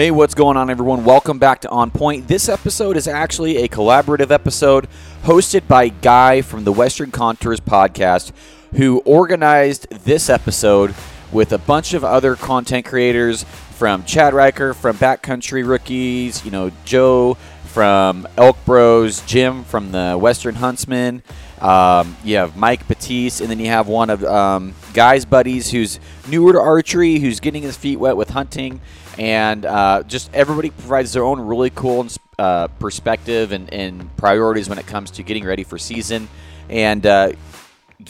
Hey, what's going on, everyone? Welcome back to On Point. This episode is actually a collaborative episode hosted by Guy from the Western Contours podcast, who organized this episode with a bunch of other content creators from Chad Riker from Backcountry Rookies, you know, Joe from Elk Bros, Jim from the Western Huntsman. Um, you have Mike Batiste, and then you have one of um, Guy's buddies who's newer to archery, who's getting his feet wet with hunting and uh, just everybody provides their own really cool uh, perspective and, and, priorities when it comes to getting ready for season. And uh,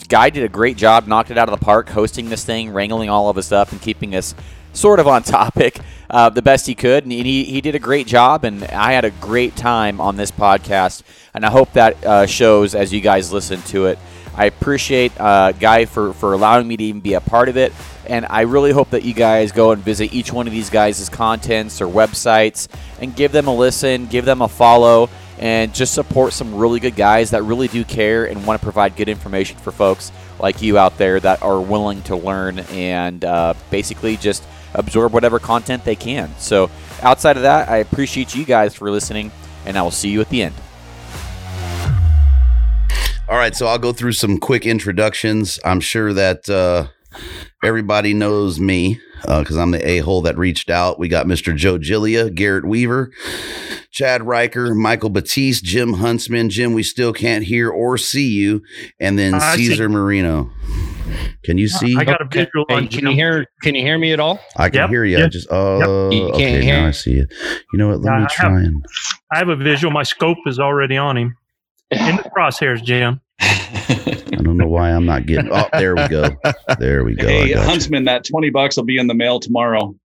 Guy did a great job, knocked it out of the park, hosting this thing, wrangling all of us up, and keeping us sort of on topic uh, the best he could. And he, he did a great job, and I had a great time on this podcast. And I hope that uh, shows as you guys listen to it. I appreciate uh, Guy for, for allowing me to even be a part of it. And I really hope that you guys go and visit each one of these guys' contents or websites and give them a listen, give them a follow, and just support some really good guys that really do care and want to provide good information for folks like you out there that are willing to learn and uh, basically just absorb whatever content they can. So, outside of that, I appreciate you guys for listening, and I will see you at the end. All right, so I'll go through some quick introductions. I'm sure that uh, everybody knows me because uh, I'm the a hole that reached out. We got Mr. Joe Gillia, Garrett Weaver, Chad Riker, Michael Batiste, Jim Huntsman. Jim, we still can't hear or see you. And then uh, Caesar Marino. Can you see? I got a visual. Hey, can you hear? Can you hear me at all? I can yep, hear you. Yep, I just oh, yep. you okay. Hear. Now I see it. You know what? Let me try I have, and. I have a visual. My scope is already on him. In the crosshairs, Jim. I don't know why I'm not getting. Oh, there we go. There we go. Hey, Huntsman, you. that twenty bucks will be in the mail tomorrow.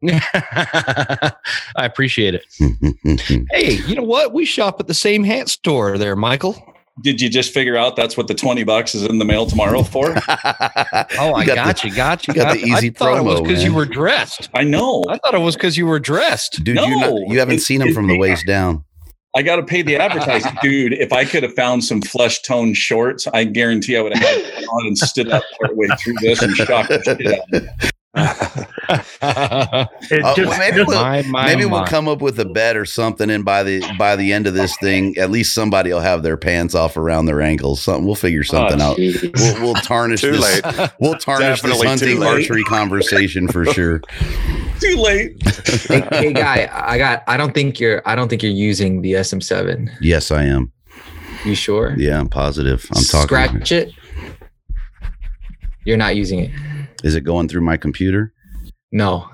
I appreciate it. hey, you know what? We shop at the same hat store there, Michael. Did you just figure out that's what the twenty bucks is in the mail tomorrow for? oh, I got, got the, you, got you, got the easy I thought promo. It was because you were dressed. I know. I thought it was because you were dressed. Dude, no, not, you haven't seen him from the waist down. I got to pay the advertising, dude. If I could have found some flesh tone shorts, I guarantee I would have had on and stood up partway through this and shocked the shit out of me. uh, just, maybe we'll, my, my, maybe my. we'll come up with a bet or something, and by the by the end of this thing, at least somebody will have their pants off around their ankles. Something we'll figure oh, something oh, out. We'll, we'll, tarnish too this. Late. We'll tarnish Definitely this hunting archery conversation for sure. too late. hey, hey, guy, I got. I don't think you're. I don't think you're using the SM7. Yes, I am. You sure? Yeah, I'm positive. I'm talking. Scratch it. You're not using it. Is it going through my computer? No.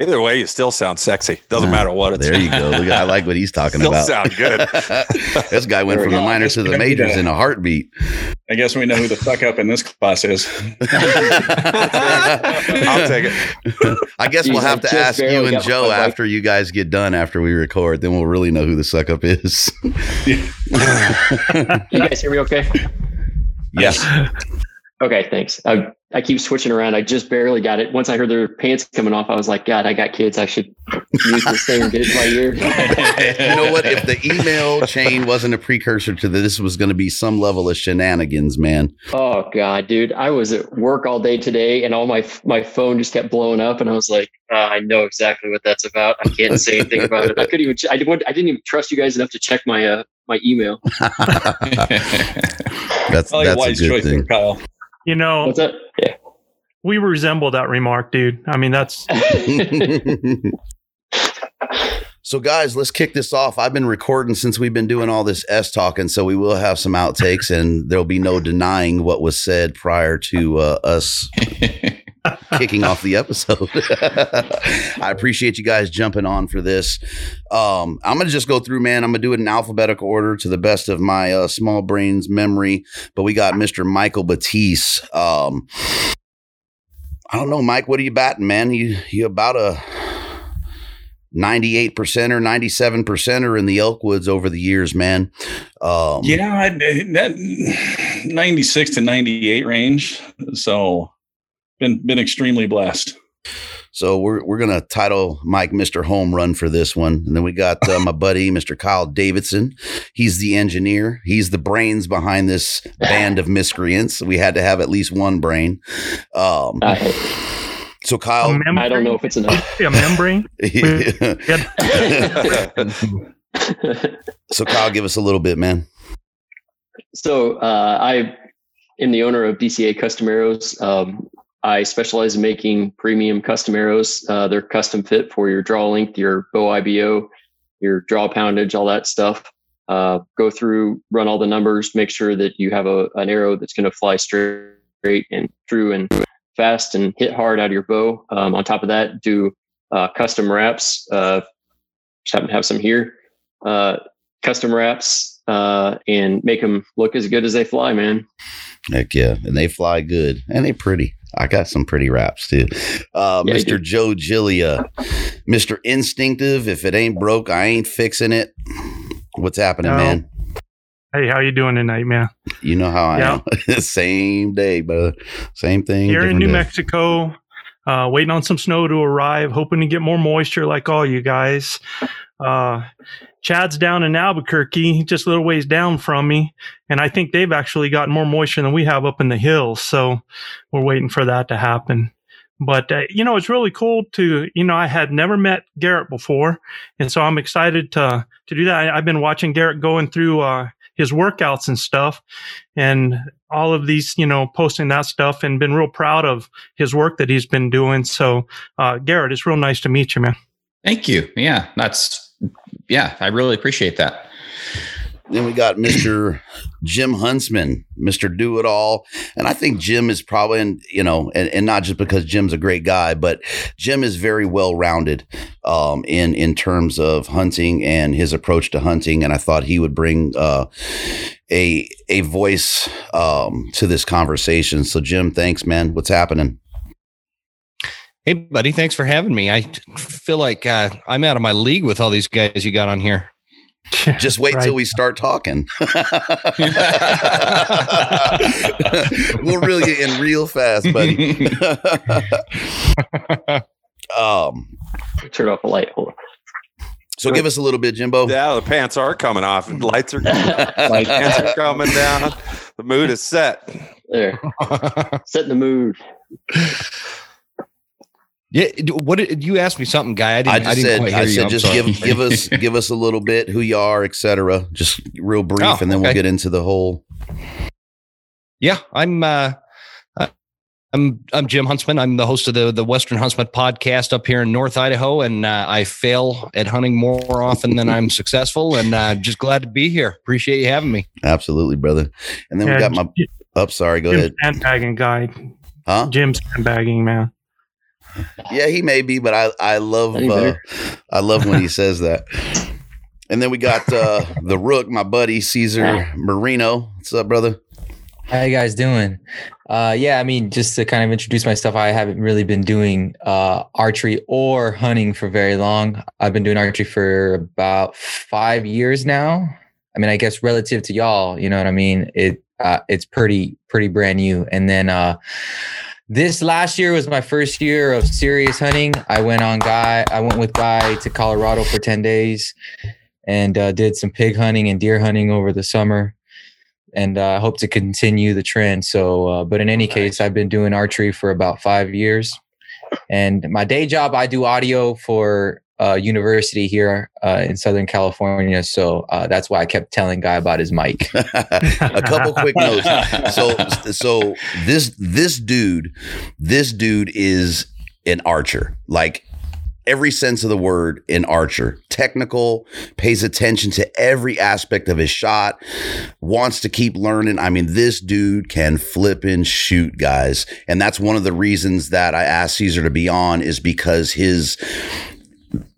Either way, you still sound sexy. Doesn't ah, matter what it's. There you go. Look, I like what he's talking still about. Sound good. this guy went from the minors to the majors in a heartbeat. I guess we know who the fuck up in this class is. I'll take it. I guess we'll have to ask you and Joe after you guys get done after we record. Then we'll really know who the suck up is. you guys hear me okay? Yes. Okay, thanks. I, I keep switching around. I just barely got it. Once I heard their pants coming off, I was like, God, I got kids. I should use this thing and get it in my ear. you know what? If the email chain wasn't a precursor to this, this was going to be some level of shenanigans, man. Oh God, dude! I was at work all day today, and all my my phone just kept blowing up, and I was like, uh, I know exactly what that's about. I can't say anything about it. I couldn't even. I didn't. I didn't even trust you guys enough to check my uh my email. that's that's a good thing, Kyle. You know, What's that? Yeah. we resemble that remark, dude. I mean, that's. so, guys, let's kick this off. I've been recording since we've been doing all this S talking, so we will have some outtakes, and there'll be no denying what was said prior to uh, us kicking off the episode. I appreciate you guys jumping on for this. Um, I'm gonna just go through, man. I'm gonna do it in alphabetical order to the best of my uh, small brain's memory. But we got Mr. Michael Batiste. Um, I don't know, Mike. What are you batting, man? You you about a 98 percent or 97 percenter in the Elkwoods over the years, man. Um, yeah, that 96 to 98 range. So been been extremely blessed. So we're we're gonna title Mike Mr. Home Run for this one, and then we got uh, my buddy Mr. Kyle Davidson. He's the engineer. He's the brains behind this band of miscreants. We had to have at least one brain. Um, So Kyle, membrane? I don't know if it's enough. A membrane. so Kyle, give us a little bit, man. So uh, I am the owner of DCA Custom Arrows. Um, I specialize in making premium custom arrows. Uh, they're custom fit for your draw length, your bow IBO, your draw poundage, all that stuff. Uh, go through, run all the numbers, make sure that you have a, an arrow that's going to fly straight and true and fast and hit hard out of your bow. Um, on top of that, do uh, custom wraps. Uh, just happen to have some here. Uh, custom wraps uh, and make them look as good as they fly, man. Heck yeah, and they fly good and they pretty. I got some pretty raps too. Uh, Yeah, Mr. Joe Gilia, Mr. Instinctive. If it ain't broke, I ain't fixing it. What's happening, Oh. man? Hey, how you doing tonight, man? You know how I Yeah. am. Same day, brother. Same thing. Here in New day. Mexico, uh, waiting on some snow to arrive, hoping to get more moisture like all you guys. Uh, Chad's down in Albuquerque, just a little ways down from me, and I think they've actually got more moisture than we have up in the hills. So we're waiting for that to happen. But uh, you know, it's really cool to you know I had never met Garrett before, and so I'm excited to to do that. I, I've been watching Garrett going through uh, his workouts and stuff, and all of these you know posting that stuff, and been real proud of his work that he's been doing. So, uh, Garrett, it's real nice to meet you, man. Thank you. Yeah, that's yeah, I really appreciate that. Then we got Mr. Jim Huntsman, Mr. Do It All. And I think Jim is probably, and, you know, and, and not just because Jim's a great guy, but Jim is very well rounded um, in, in terms of hunting and his approach to hunting. And I thought he would bring uh, a, a voice um, to this conversation. So, Jim, thanks, man. What's happening? Hey, buddy, thanks for having me. I feel like uh, I'm out of my league with all these guys you got on here. Just wait Right. till we start talking. we'll reel you in real fast, buddy. um, Turn off the light. Hold so give us a little bit, Jimbo. Yeah, the pants are coming off. And lights are pants are coming down. The mood is set. there. Setting the mood. Yeah, what did you asked me something, guy? I didn't. I I, just didn't said, quite hear I said, I'm just give give us give us a little bit who you are, etc. Just real brief, Oh, and then we'll get into the whole. Yeah, I'm. Uh, I'm I'm Jim Huntsman. I'm the host of the the Western Huntsman podcast up here in North Idaho, and uh, I fail at hunting more often than I'm successful. And uh, just glad to be here. Appreciate you having me. Absolutely, brother. And then we got my. Up, sorry. Go Jim's ahead. sandbagging guy. Huh? Jim sandbagging man. Yeah, he may be, but I I love uh. I love when he says that. And then we got uh, the Rook, my buddy Caesar Marino. What's up, brother? How you guys doing? Uh, yeah, I mean, just to kind of introduce myself, I haven't really been doing uh, archery or hunting for very long. I've been doing archery for about five years now. I mean, I guess relative to y'all, you know what I mean. It uh, it's pretty pretty brand new. And then uh, this last year was my first year of serious hunting. I went on guy. I went with guy to Colorado for ten days, and uh, did some pig hunting and deer hunting over the summer and uh, I hope to continue the trend. So, uh, but in any case, I've been doing archery for about five years, and my day job, I do audio for uh, university here uh, in Southern California. So uh, that's why I kept telling Guy about his mic. a couple quick notes. So so this this dude, this dude is an archer. Like every sense of the word an archer. Technical, pays attention to every aspect of his shot, wants to keep learning. I mean, this dude can flip and shoot, guys. And that's one of the reasons that I asked Caesar to be on is because his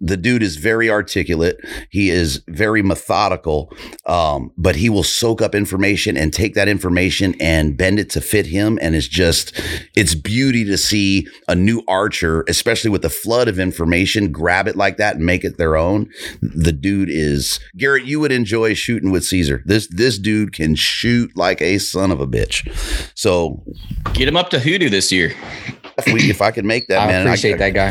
the dude is very articulate. He is very methodical, um, but he will soak up information and take that information and bend it to fit him. And it's just, it's beauty to see a new archer, especially with the flood of information, grab it like that and make it their own. The dude is Garrett. You would enjoy shooting with Caesar. This this dude can shoot like a son of a bitch. So Get him up to hoodoo this year. if we if I could make that I man, appreciate I, that guy.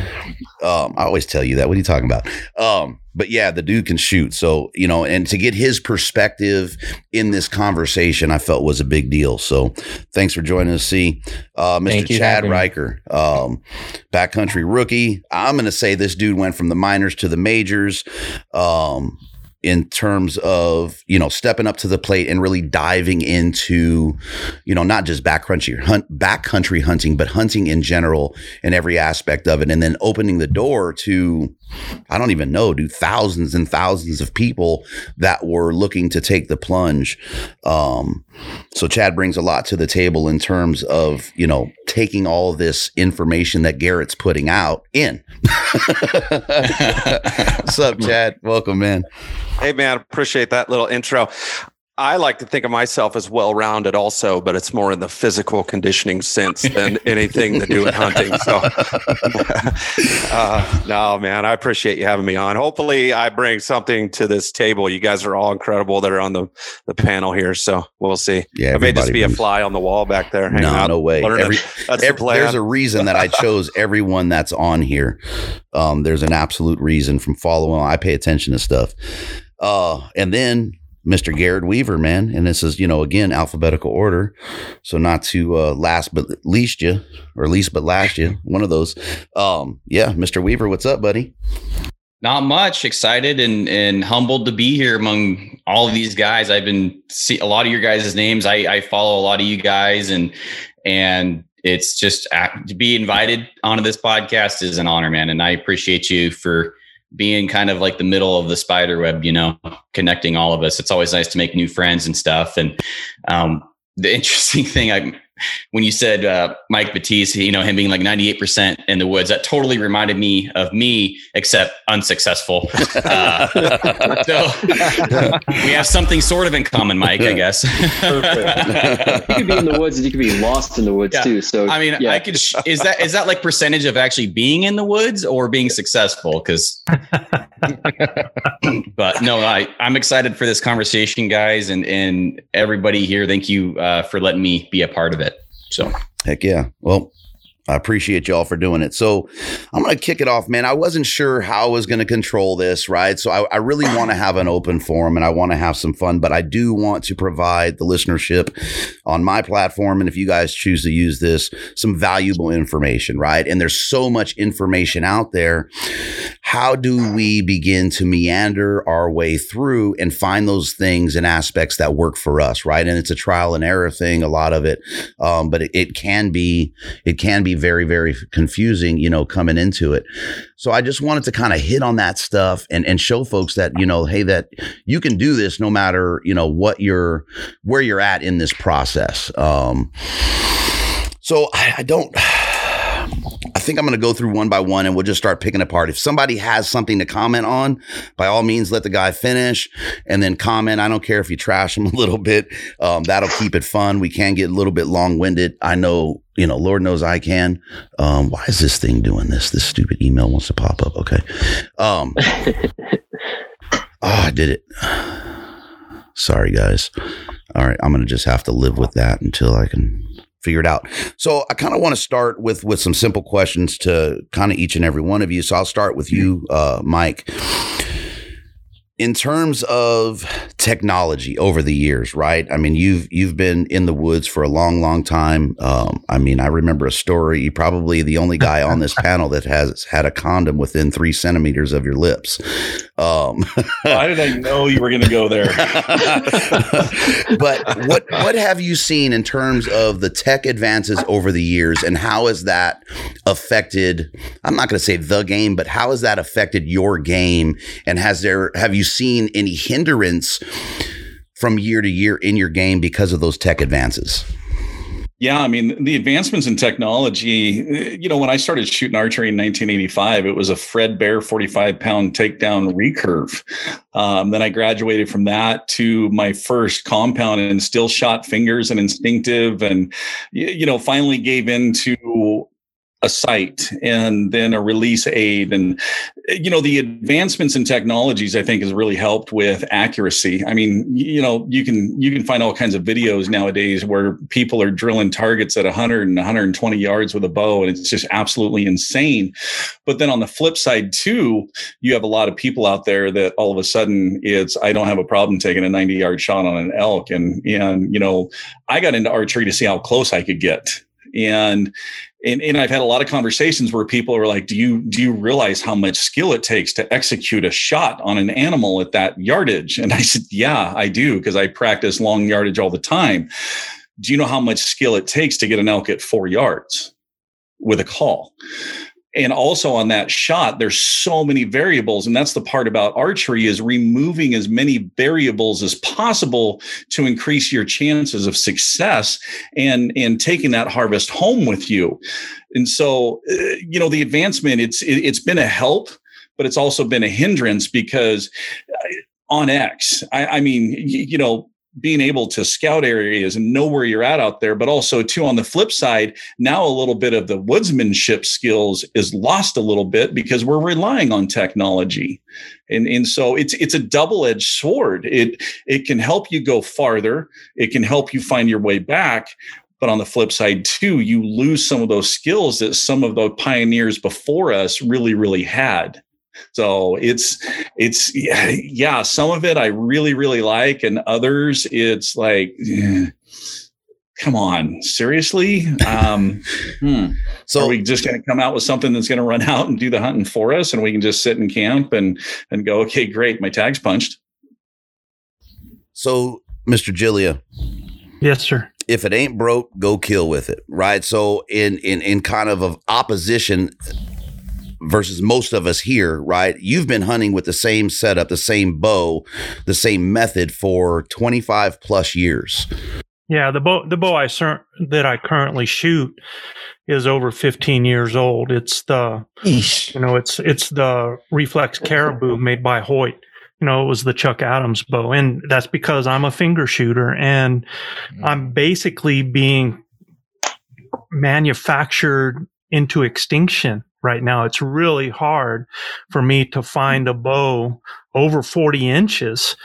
um, I always tell you that. What are you talking about? Um, but yeah, the dude can shoot. So, you know, and to get his perspective in this conversation, I felt was a big deal. So thanks for joining us, C. Uh, Mr. Chad. Riker, um, backcountry rookie. I'm going to say this dude went from the minors to the majors. Um, in terms of you know stepping up to the plate and really diving into you know not just backcountry hunt backcountry hunting but hunting in general and every aspect of it and then opening the door to I don't even know, do thousands and thousands of people that were looking to take the plunge. Um, so Chad brings a lot to the table in terms of, you know, taking all this information that Garrett's putting out in. What's up, Chad? Welcome, man. Hey, man, appreciate that little intro. I like to think of myself as well rounded also, but it's more in the physical conditioning sense than anything to do with hunting. So, uh, no, man, I appreciate you having me on. Hopefully, I bring something to this table. You guys are all incredible that are on the, the panel here. So, we'll see. Yeah, I may just be a fly on the wall back there. No, out, no way. Every- the Every- plan. there's a reason that I chose everyone that's on here. Um, there's an absolute reason from following. I pay attention to stuff. Uh, and then Mr. Garrett Weaver, man, and this is you know again alphabetical order, so not to uh, last but least you or least but last you, one of those. Um, yeah, Mr. Weaver, what's up, buddy? Not much. Excited and and humbled to be here among all of these guys. I've been see a lot of your guys' names. I I follow a lot of you guys and and it's just uh, to be invited onto this podcast is an honor, man. And I appreciate you for being kind of like the middle of the spider web, you know, connecting all of us. It's always nice to make new friends and stuff. And um, the interesting thing, I when you said uh, Mike Batiste, you know, him being like 98% in the woods, that totally reminded me of me, except unsuccessful. Uh, so we have something sort of in common, Mike, I guess. You could be in the woods and you could be lost in the woods Yeah. too. So I mean, yeah. I could. sh- Is that is that like percentage of actually being in the woods or being successful? Because, but no, I I'm excited for this conversation, guys, and and everybody here. Thank you uh, for letting me be a part of it. So Heck yeah. Well, I appreciate y'all for doing it. So I'm going to kick it off, man. I wasn't sure how I was going to control this, right? So I, I really want to have an open forum and I want to have some fun, but I do want to provide the listenership on my platform. And if you guys choose to use this, some valuable information, right? And there's so much information out there. How do we begin to meander our way through and find those things and aspects that work for us, right? And it's a trial and error thing, a lot of it. Um, but it, it can be, it can be very, very confusing, you know, coming into it. So I just wanted to kind of hit on that stuff and, and show folks that, you know, hey, that you can do this no matter, you know, what you're, where you're at in this process. Um, so I, I don't, I think I'm going to go through one by one and we'll just start picking apart. If somebody has something to comment on, by all means, let the guy finish and then comment. I don't care if you trash him a little bit. Um, that'll keep it fun. We can get a little bit long winded. I know, you know, Lord knows I can. Um, why is this thing doing this? This stupid email wants to pop up. Okay. Um, oh, I did it. Sorry, guys. All right. I'm going to just have to live with that until I can figure it out. So I kind of want to start with with some simple questions to kind of each and every one of you. So I'll start with you, uh, Mike. In terms of technology over the years, right? I mean, you've you've been in the woods for a long, long time. Um, I mean, I remember a story. You're probably the only guy on this panel that has had a condom within three centimeters of your lips. Um, Why did I know you were going to go there? but what what have you seen in terms of the tech advances over the years and how has that affected I'm not going to say the game but how has that affected your game and has there have you seen any hindrance from year to year in your game because of those tech advances? Yeah, I mean, the advancements in technology, you know, when I started shooting archery in 1985, it was a Fred Bear 45 pound takedown recurve. Um, then I graduated from that to my first compound and still shot fingers and instinctive and, you know, finally gave in to a sight and then a release aid. And you know the advancements in technologies i think has really helped with accuracy. I mean you know you can you can find all kinds of videos nowadays where people are drilling targets at 100 and 120 yards with a bow and it's just absolutely insane. But then on the flip side too you have a lot of people out there that all of a sudden it's i don't have a problem taking a 90 yard shot on an elk. And and you know i got into archery to see how close i could get and and, and I've had a lot of conversations where people are like, do you do you realize how much skill it takes to execute a shot on an animal at that yardage? And I said, yeah, I do because I practice long yardage all the time. Do you know how much skill it takes to get an elk at four yards with a call? And also on that shot there's so many variables and that's the part about archery is removing as many variables as possible to increase your chances of success and and taking that harvest home with you. And so uh, you know the advancement it's it, it's been a help but it's also been a hindrance because on onX I, I mean you know being able to scout areas and know where you're at out there, but also too on the flip side, now a little bit of the woodsmanship skills is lost a little bit because we're relying on technology. And, and so it's it's a double-edged sword. It it can help you go farther, it can help you find your way back. But on the flip side, too, you lose some of those skills that some of the pioneers before us really, really had. So it's it's yeah, some of it I really really like, and others it's like. Yeah come on, seriously? Um, hmm. So are we just going to come out with something that's going to run out and do the hunting for us, and we can just sit in camp and and go, okay, great, my tag's punched. So, Mr. Gillia. Yes, sir. If it ain't broke, go kill with it, right? So, in in in kind of of opposition versus most of us here, right? You've been hunting with the same setup, the same bow, the same method for 25 plus years. Yeah, the bow the bow I that I currently shoot is over 15 years old. It's the Eesh. you know, it's it's the Reflex Caribou made by Hoyt. You know, it was the Chuck Adams bow and that's because I'm a finger shooter and I'm mm. basically being manufactured into extinction right now. It's really hard for me to find a bow over 40 inches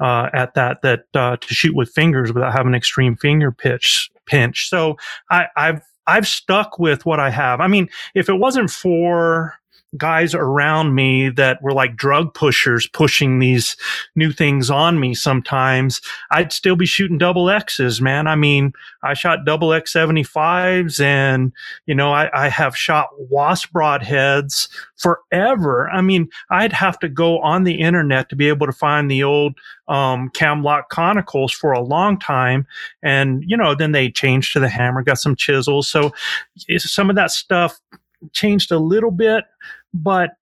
uh, at that that uh, to shoot with fingers without having extreme finger pitch pinch. So I, I've I've stuck with what I have. I mean, if it wasn't for guys around me that were like drug pushers pushing these new things on me sometimes, I'd still be shooting double X's, man. I mean, I shot double X 75s and, you know, I, I have shot wasp broadheads forever. I mean, I'd have to go on the internet to be able to find the old um, Cam-Lok conicals for a long time. And, you know, then they changed to the hammer, got some chisels. So some of that stuff changed a little bit, but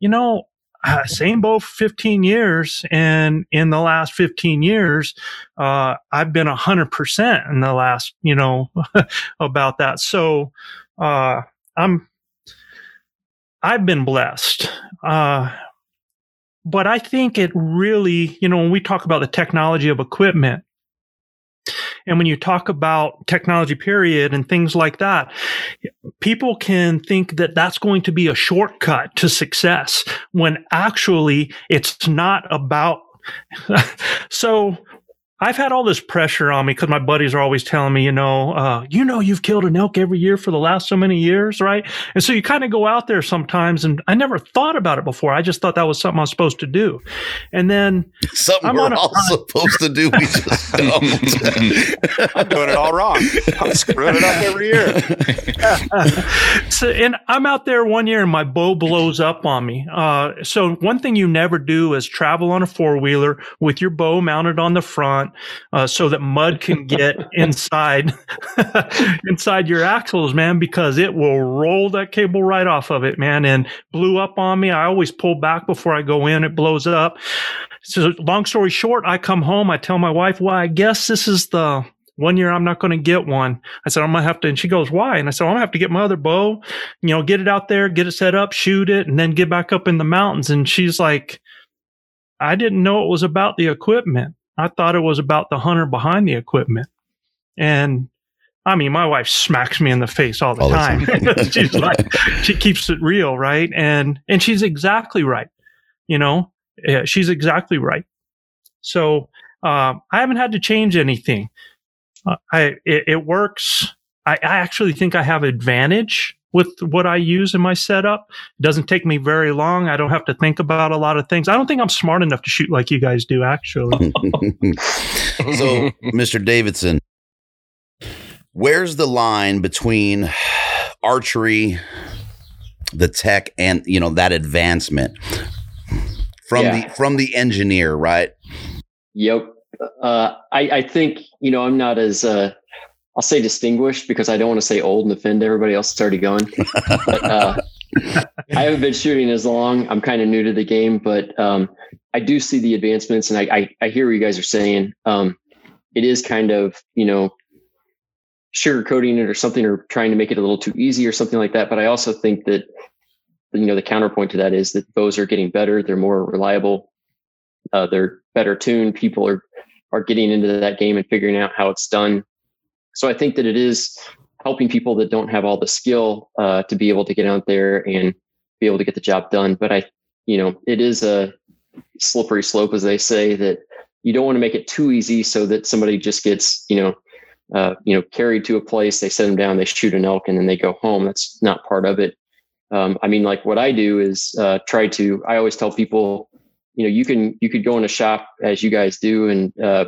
you know, uh, same boat for 15 years. And in the last 15 years, uh, I've been 100% in the last, you know, about that. So, uh, I'm, I've been blessed. Uh, but I think it really, you know, when we talk about the technology of equipment, and when you talk about technology period and things like that, people can think that that's going to be a shortcut to success when actually it's not about so I've had all this pressure on me because my buddies are always telling me, you know, uh, you know, you've killed an elk every year for the last so many years, right? And so you kind of go out there sometimes, and I never thought about it before. I just thought that was something I was supposed to do, and then something I'm we're all supposed to do. We just don't. I'm doing it all wrong. I'm screwing it up every year. so, and I'm out there one year, and my bow blows up on me. Uh, so one thing you never do is travel on a four wheeler with your bow mounted on the front uh, so that mud can get inside inside your axles, man, because it will roll that cable right off of it, man. And blew up on me. I always pull back before I go in. It blows up. So long story short, I come home. I tell my wife, well, I guess this is the one year I'm not going to get one. I said, I'm going to have to, and she goes, why? And I said, I'm going to have to get my other bow, you know, get it out there, get it set up, shoot it, and then get back up in the mountains. And she's like, I didn't know it was about the equipment. I thought it was about the hunter behind the equipment. And I mean, my wife smacks me in the face all the All the time. she's like, she keeps it real, right? And and she's exactly right. You know, Yeah, she's exactly right. So um, I haven't had to change anything. Uh, I it, it works. I, I actually think I have advantage with what I use in my setup. It doesn't take me very long. I don't have to think about a lot of things. I don't think I'm smart enough to shoot like you guys do. Actually, so, Mr. Davidson, where's the line between archery, the tech, and you know that advancement from Yeah. the from the engineer, right? Yep. Uh, I, I think, you know, I'm not as, uh, I'll say distinguished because I don't want to say old and offend everybody else that's already going. But, uh, I haven't been shooting as long. I'm kind of new to the game, but um, I do see the advancements and I, I, I hear what you guys are saying. Um, it is kind of, you know, sugarcoating it or something or trying to make it a little too easy or something like that. But I also think that, you know, the counterpoint to that is that bows are getting better. They're more reliable. Uh, they're better tuned. People are, are getting into that game and figuring out how it's done. So I think that it is helping people that don't have all the skill uh, to be able to get out there and be able to get the job done. But I, you know, it is a slippery slope, as they say, that you don't want to make it too easy so that somebody just gets, you know, uh, you know, carried to a place, they set them down, they shoot an elk, and then they go home. That's not part of it. Um, I mean, like what I do is uh, try to. I always tell people, you know, you can you could go in a shop as you guys do and uh,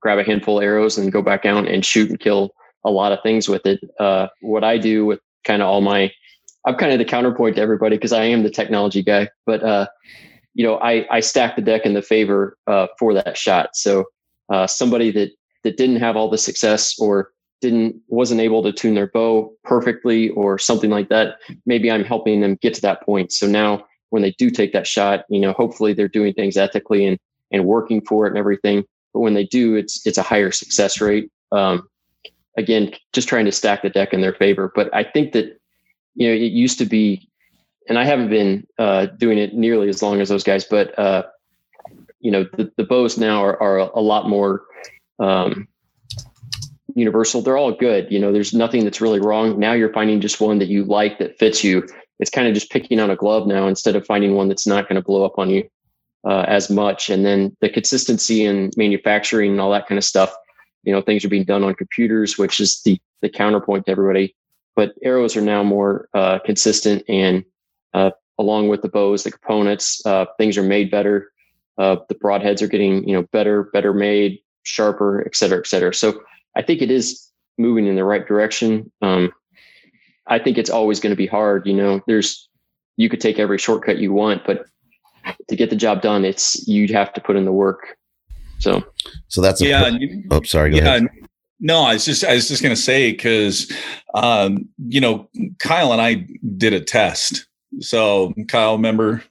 grab a handful of arrows and go back out and shoot and kill a lot of things with it. Uh, what I do with kind of all my, I'm kind of the counterpoint to everybody because I am the technology guy, but uh, you know, I I stack the deck in the favor uh, for that shot. So uh, somebody that that didn't have all the success or didn't wasn't able to tune their bow perfectly or something like that, maybe I'm helping them get to that point. So now when they do take that shot, you know, hopefully they're doing things ethically and and working for it and everything. But when they do, it's it's a higher success rate. Um, again, just trying to stack the deck in their favor. But I think that you know it used to be, and I haven't been uh, doing it nearly as long as those guys, but uh, you know the, the bows now are, are a lot more um, universal. They're all good. You know, there's nothing that's really wrong. Now you're finding just one that you like that fits you. It's kind of just picking on a glove now instead of finding one that's not going to blow up on you uh, as much. And then the consistency in manufacturing and all that kind of stuff. You know, things are being done on computers, which is the the counterpoint to everybody. But arrows are now more uh, consistent, and uh, along with the bows, the components, uh, things are made better. Uh, the broadheads are getting you know better, better made, sharper, et cetera, et cetera. So I think it is moving in the right direction. Um, I think it's always going to be hard. You know, there's you could take every shortcut you want, but to get the job done, it's you'd have to put in the work. So, So that's yeah. per- you- oh, sorry. Go yeah. ahead. No, I was just I was just gonna say because um, you know Kyle and I did a test. So Kyle, remember?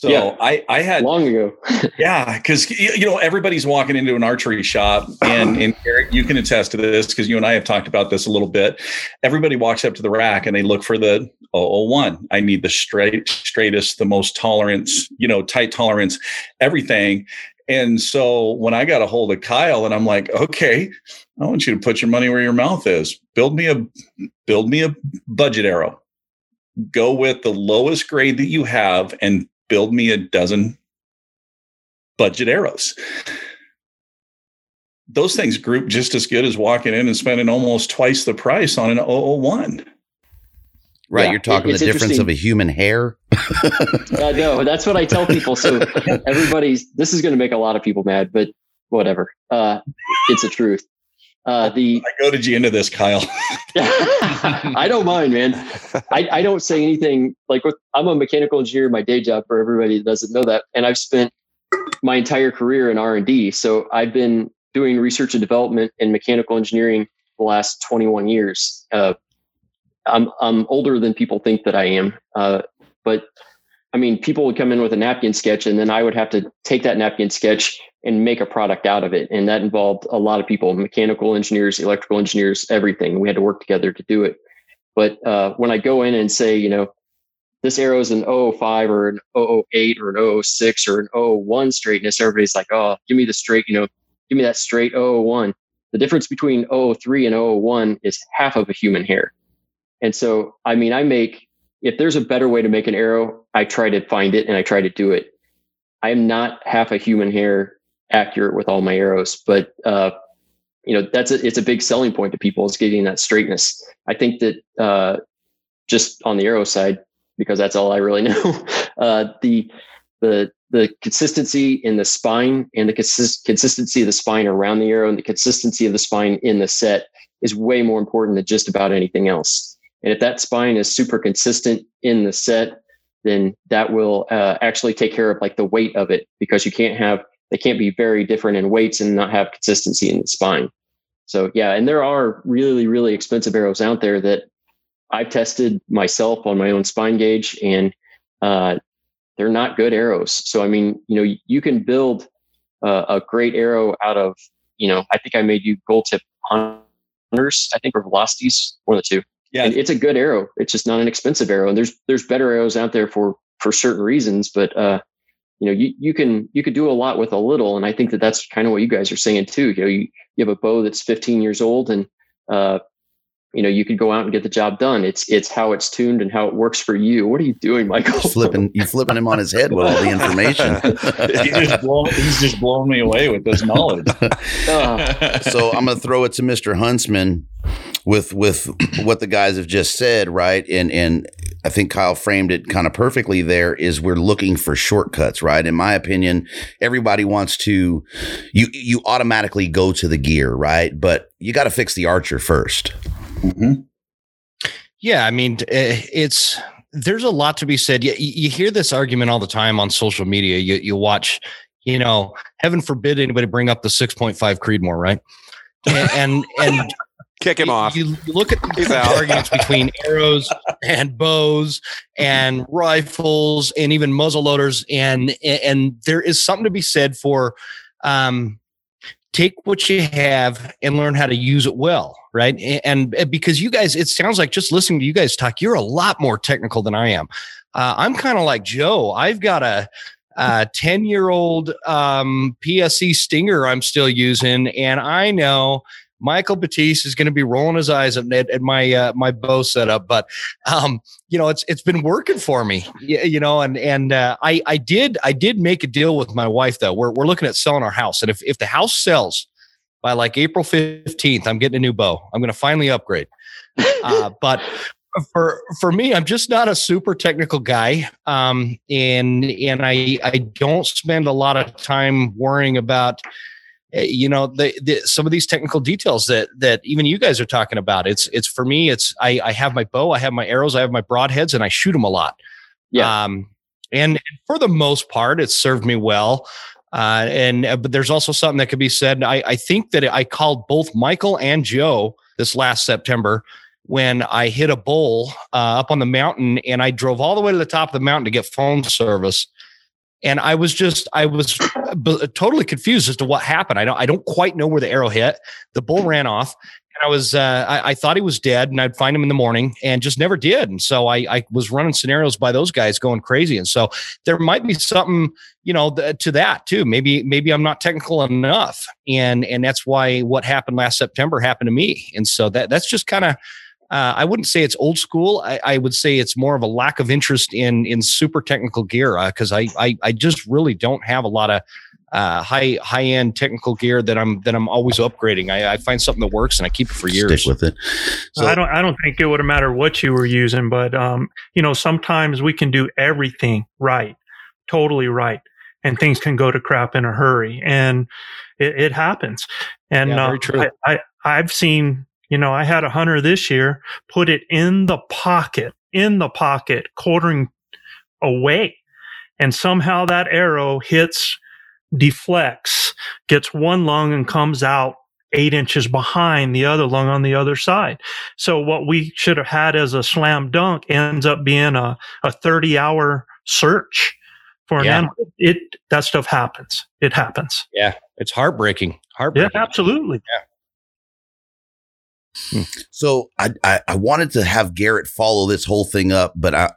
So Yeah. I I had long ago. yeah, because you know everybody's walking into an archery shop, and and Eric, you can attest to this because you and I have talked about this a little bit. Everybody walks up to the rack and they look for the 001. I need the straight, straightest, the most tolerance, you know, tight tolerance, everything. And so when I got a hold of Kyle, and I'm like, okay, I want you to put your money where your mouth is. Build me a build me a budget arrow. Go with the lowest grade that you have and build me a dozen budget arrows. Those things group just as good as walking in and spending almost twice the price on an 001. Right. Yeah, You're talking the difference of a human hair. Uh, no, that's what I tell people. So everybody's this is going to make a lot of people mad, but whatever. Uh, it's the truth. Uh, the I goaded you into this, Kyle. I don't mind, man. I, I don't say anything like with, I'm a mechanical engineer in my day job for everybody that doesn't know that. And I've spent my entire career in R and D. So I've been doing research and development in mechanical engineering the last 21 years. Uh, I'm, I'm older than people think that I am. Uh, but I mean, people would come in with a napkin sketch and then I would have to take that napkin sketch and make a product out of it. And that involved a lot of people, mechanical engineers, electrical engineers, everything. We had to work together to do it. But uh, when I go in and say, you know, this arrow is an 005 or an 008 or an 006 or an 001 straightness, everybody's like, oh, give me the straight, you know, give me that straight 001. the difference between 003 and 001 is half of a human hair. And so, I mean, I make, if there's a better way to make an arrow, I try to find it and I try to do it. I am not half a human hair accurate with all my arrows, but, uh, you know, that's a, it's a big selling point to people is getting that straightness. I think that, uh, just on the arrow side, because that's all I really know, uh, the, the, the consistency in the spine and the consist- consistency of the spine around the arrow and the consistency of the spine in the set is way more important than just about anything else. And if that spine is super consistent in the set, then that will uh, actually take care of like the weight of it because you can't have they can't be very different in weights and not have consistency in the spine. So yeah, and there are really really expensive arrows out there that I've tested myself on my own spine gauge and uh, they're not good arrows. So I mean, you know, you can build uh, a great arrow out of, you know, I think I made you gold tip hunters, I think, or velocities, one of the two. Yeah, and it's a good arrow. It's just not an expensive arrow. And there's there's better arrows out there for for certain reasons, but uh, you know, you you can you could do a lot with a little. And I think that that's kind of what you guys are saying too. You know, you, you have a bow that's 15 years old and uh, you know you could go out and get the job done it's it's how it's tuned and how it works for you what are you doing michael You're flipping you flipping him on his head with all the information he's, just blown, he's just blown me away with this knowledge uh, so i'm gonna throw it to mr huntsman with with what the guys have just said right and and I think Kyle framed it kind of perfectly there is we're looking for shortcuts, right? In my opinion, everybody wants to you you automatically go to the gear, right? But you got to fix the archer 1st mm-hmm. Yeah, I mean it's there's a lot to be said. You, you hear this argument all the time on social media. You you watch, you know, heaven forbid anybody bring up the 6.5 Creedmoor, right? And and, and Kick him you, off. You look at the arguments between arrows and bows and rifles and even muzzle loaders, and and there is something to be said for um, take what you have and learn how to use it well, right? And, and because you guys, it sounds like just listening to you guys talk, you're a lot more technical than I am. Uh, I'm kind of like Joe. I've got a uh, 10 year old um, PSE Stinger I'm still using, and I know Michael Batiste is going to be rolling his eyes at, at my uh, my bow setup, but um, you know it's it's been working for me, you know, and and uh, I I did I did make a deal with my wife though. We're we're looking at selling our house, and if if the house sells by like April fifteenth, I'm getting a new bow. I'm going to finally upgrade. Uh, but for for me, I'm just not a super technical guy, um, and and I I don't spend a lot of time worrying about you know the, the, some of these technical details that that even you guys are talking about. It's it's for me it's I, I have my bow i have my arrows i have my broadheads and i shoot them a lot. Yeah. Um and for the most part it's served me well. Uh, and uh, but there's also something that could be said. I, I think that i called both michael and joe this last september when i hit a bull uh, up on the mountain and i drove all the way to the top of the mountain to get phone service and I was just I was totally confused as to what happened. I don't I don't quite know where the arrow hit. The bull ran off, and I was uh, I, I, thought he was dead, and I'd find him in the morning, and just never did. And so I I was running scenarios by those guys, going crazy. And so there might be something you know th- to that too. Maybe maybe I'm not technical enough, and and that's why what happened last September happened to me. And so that that's just kind of uh, I wouldn't say it's old school. I, I, would say it's more of a lack of interest in in super technical gear because uh, I, I, I just really don't have a lot of uh, high high end technical gear that I'm that I'm always upgrading. I, I, find something that works and I keep it for years. Stick with it. So, I don't I don't think it would matter what you were using, but um, you know sometimes we can do everything right, totally right, and things can go to crap in a hurry, and it, it happens. And yeah, uh, I, I I've seen you know, I had a hunter this year put it in the pocket, in the pocket, quartering away. And somehow that arrow hits, deflects, gets one lung and comes out eight inches behind the other lung on the other side. So what we should have had as a slam dunk ends up being a, a 30 hour search for an yeah. animal. It, that stuff happens. It happens. Yeah. It's heartbreaking. Heartbreaking. Yeah, absolutely. Yeah. Hmm. So I, I, I wanted to have Garrett follow this whole thing up, but I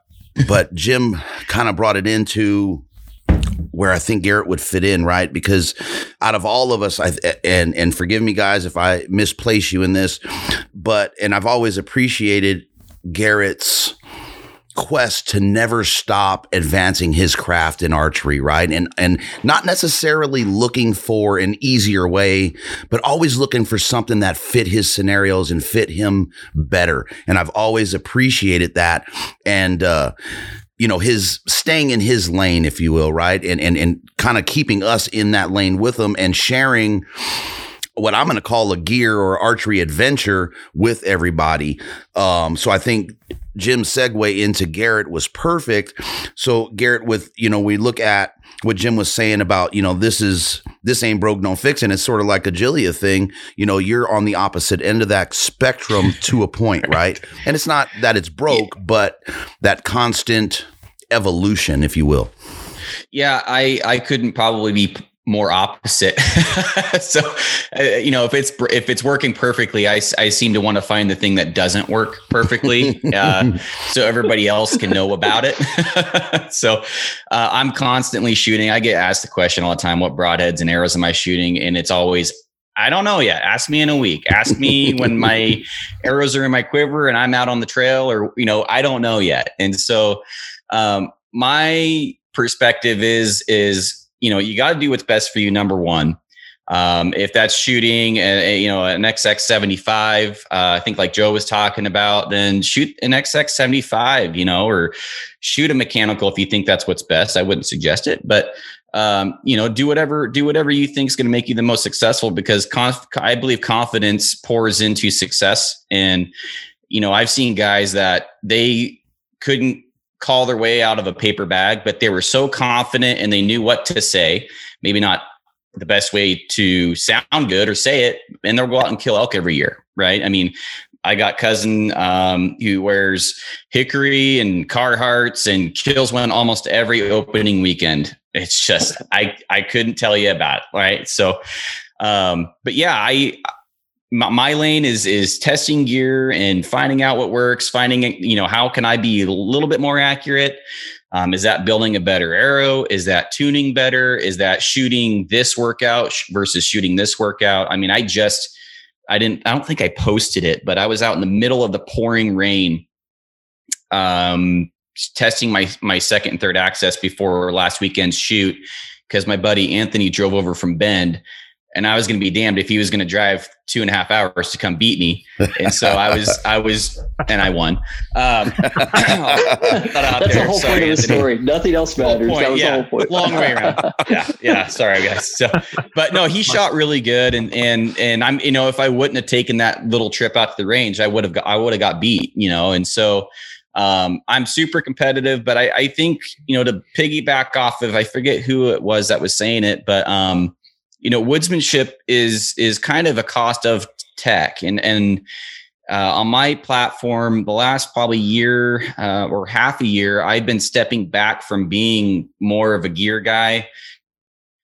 but Jim kind of brought it into where I think Garrett would fit in, right? Because out of all of us, I and and forgive me, guys, if I misplace you in this, but and I've always appreciated Garrett's quest to never stop advancing his craft in archery, right? And and not necessarily looking for an easier way, but always looking for something that fit his scenarios and fit him better. And I've always appreciated that. And uh you know his staying in his lane if you will right and and and kind of keeping us in that lane with him and sharing what I'm going to call a gear or archery adventure with everybody. Um, so I think Jim's segue into Garrett was perfect. So Garrett, with you know, we look at what Jim was saying about you know this is this ain't broke, no fixing. It's sort of like a Jillia thing. You know, you're on the opposite end of that spectrum to a point, right? And it's not that it's broke, but that constant evolution, if you will. Yeah, I I couldn't probably be more opposite. so, uh, you know, if it's if it's working perfectly, I, I seem to want to find the thing that doesn't work perfectly, uh, so everybody else can know about it. so, uh, I'm constantly shooting. I get asked the question all the time: What broadheads and arrows am I shooting? And it's always I don't know yet. Ask me in a week. Ask me when my arrows are in my quiver and I'm out on the trail, or you know, I don't know yet. And so, um, my perspective is is you know, you got to do what's best for you. Number one, um, if that's shooting, a, a, you know, an XX75, uh, I think like Joe was talking about, then shoot an XX75, you know, or shoot a mechanical if you think that's what's best. I wouldn't suggest it, but um, you know, do whatever do whatever you think is going to make you the most successful because conf- I believe confidence pours into success. And you know, I've seen guys that they couldn't call their way out of a paper bag, but they were so confident and they knew what to say. Maybe not the best way to sound good or say it, and they'll go out and kill elk every year, right? I mean, I got cousin um, who wears hickory and Carhartts and kills one almost every opening weekend. It's just I I couldn't tell you about it, right? So, um, but yeah, I my, my, lane is is testing gear and finding out what works finding it, you know how can i be a little bit more accurate? Um, is that building a better arrow? Is that tuning better? Is that shooting this workout versus shooting this workout? I mean i just i didn't i don't think i posted it but i was out in the middle of the pouring rain um testing my my second and third access before last weekend's shoot because my buddy anthony drove over from bend and I was going to be damned if he was going to drive two and a half hours to come beat me. And so I was, I was, and I won. Um, That's the whole sorry, point of the story. Nothing else matters. Point, that was yeah, the whole point. Long way around. yeah, yeah. Sorry, guys. So, but no, he shot really good, and and and I'm, you know, if I wouldn't have taken that little trip out to the range, I would have, got, I would have got beat, you know, and so. Um, I'm super competitive, but I, I think you know to piggyback off of I forget who it was that was saying it, but um, you know, woodsmanship is is kind of a cost of tech, and and uh, on my platform, the last probably year uh, or half a year, I've been stepping back from being more of a gear guy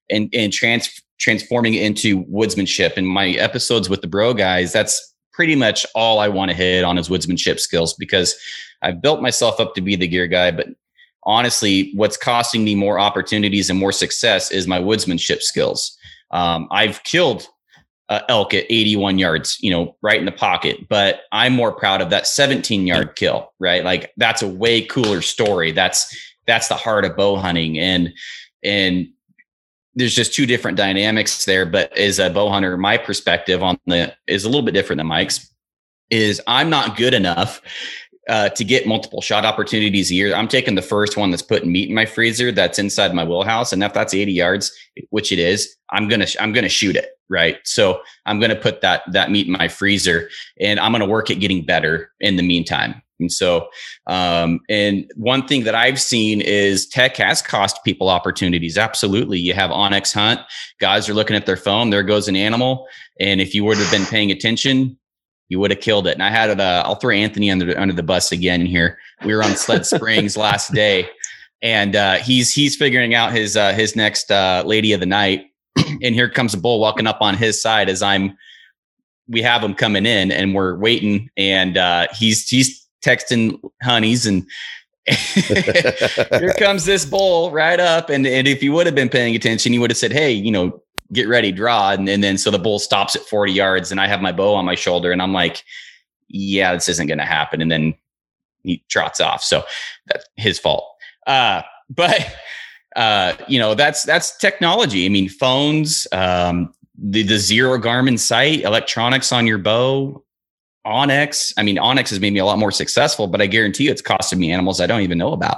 and and trans transforming into woodsmanship. And my episodes with the bro guys, that's pretty much all I want to hit on is woodsmanship skills because I've built myself up to be the gear guy, but honestly, what's costing me more opportunities and more success is my woodsmanship skills. Um, I've killed uh, elk at 81 yards, you know, right in the pocket, but I'm more proud of that 17 yard kill, right? Like that's a way cooler story. That's that's the heart of bow hunting, and and there's just two different dynamics there. But as a bow hunter, my perspective on the is a little bit different than Mike's. Is I'm not good enough uh, to get multiple shot opportunities a year. I'm taking the first one that's putting meat in my freezer that's inside my wheelhouse, and if that's 80 yards, which it is, I'm gonna I'm gonna shoot it right. So I'm gonna put that that meat in my freezer, and I'm gonna work at getting better in the meantime. And so, um, and one thing that I've seen is tech has cost people opportunities. Absolutely. You have onX Hunt, guys are looking at their phone, there goes an animal. And if you would have been paying attention, you would have killed it. And I had it. Uh, I'll throw Anthony under under the bus again here. We were on Sled Springs last day, and uh, he's he's figuring out his uh, his next uh, lady of the night. and here comes a bull walking up on his side as I'm. We have him coming in, and we're waiting, and uh, he's he's texting honeys and here comes this bull right up. And, and if you would have been paying attention, you would have said, Hey, you know, get ready, draw. And, and then so the bull stops at 40 yards and I have my bow on my shoulder and I'm like, yeah, this isn't going to happen. And then he trots off. So that's his fault. Uh, but, uh, you know, that's, that's technology. I mean, phones, um, the, the Xero Garmin sight, electronics on your bow, onX. I mean, onX has made me a lot more successful, but I guarantee you it's costed me animals I don't even know about.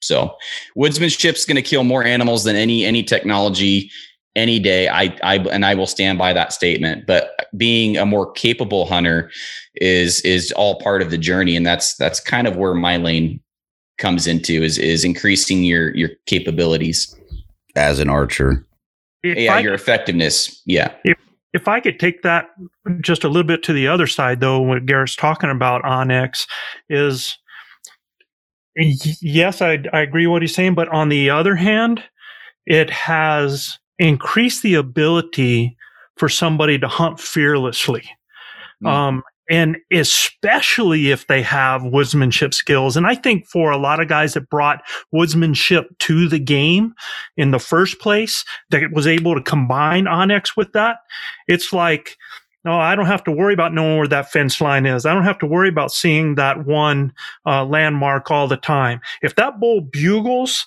So woodsmanship's going to kill more animals than any, any technology any day. I, I, and I will stand by that statement, but being a more capable hunter is, is all part of the journey. And that's, that's kind of where my lane comes into is, is increasing your, your capabilities as an archer. If yeah, I your effectiveness. Yeah. if if I could take that just a little bit to the other side, though, what Garrett's talking about onX is yes, I, I agree what he's saying, but on the other hand, it has increased the ability for somebody to hunt fearlessly. Mm. Um, and especially if they have woodsmanship skills. And I think for a lot of guys that brought woodsmanship to the game in the first place, that was able to combine onX with that, it's like, no, I don't have to worry about knowing where that fence line is. I don't have to worry about seeing that one uh, landmark all the time. If that bull bugles,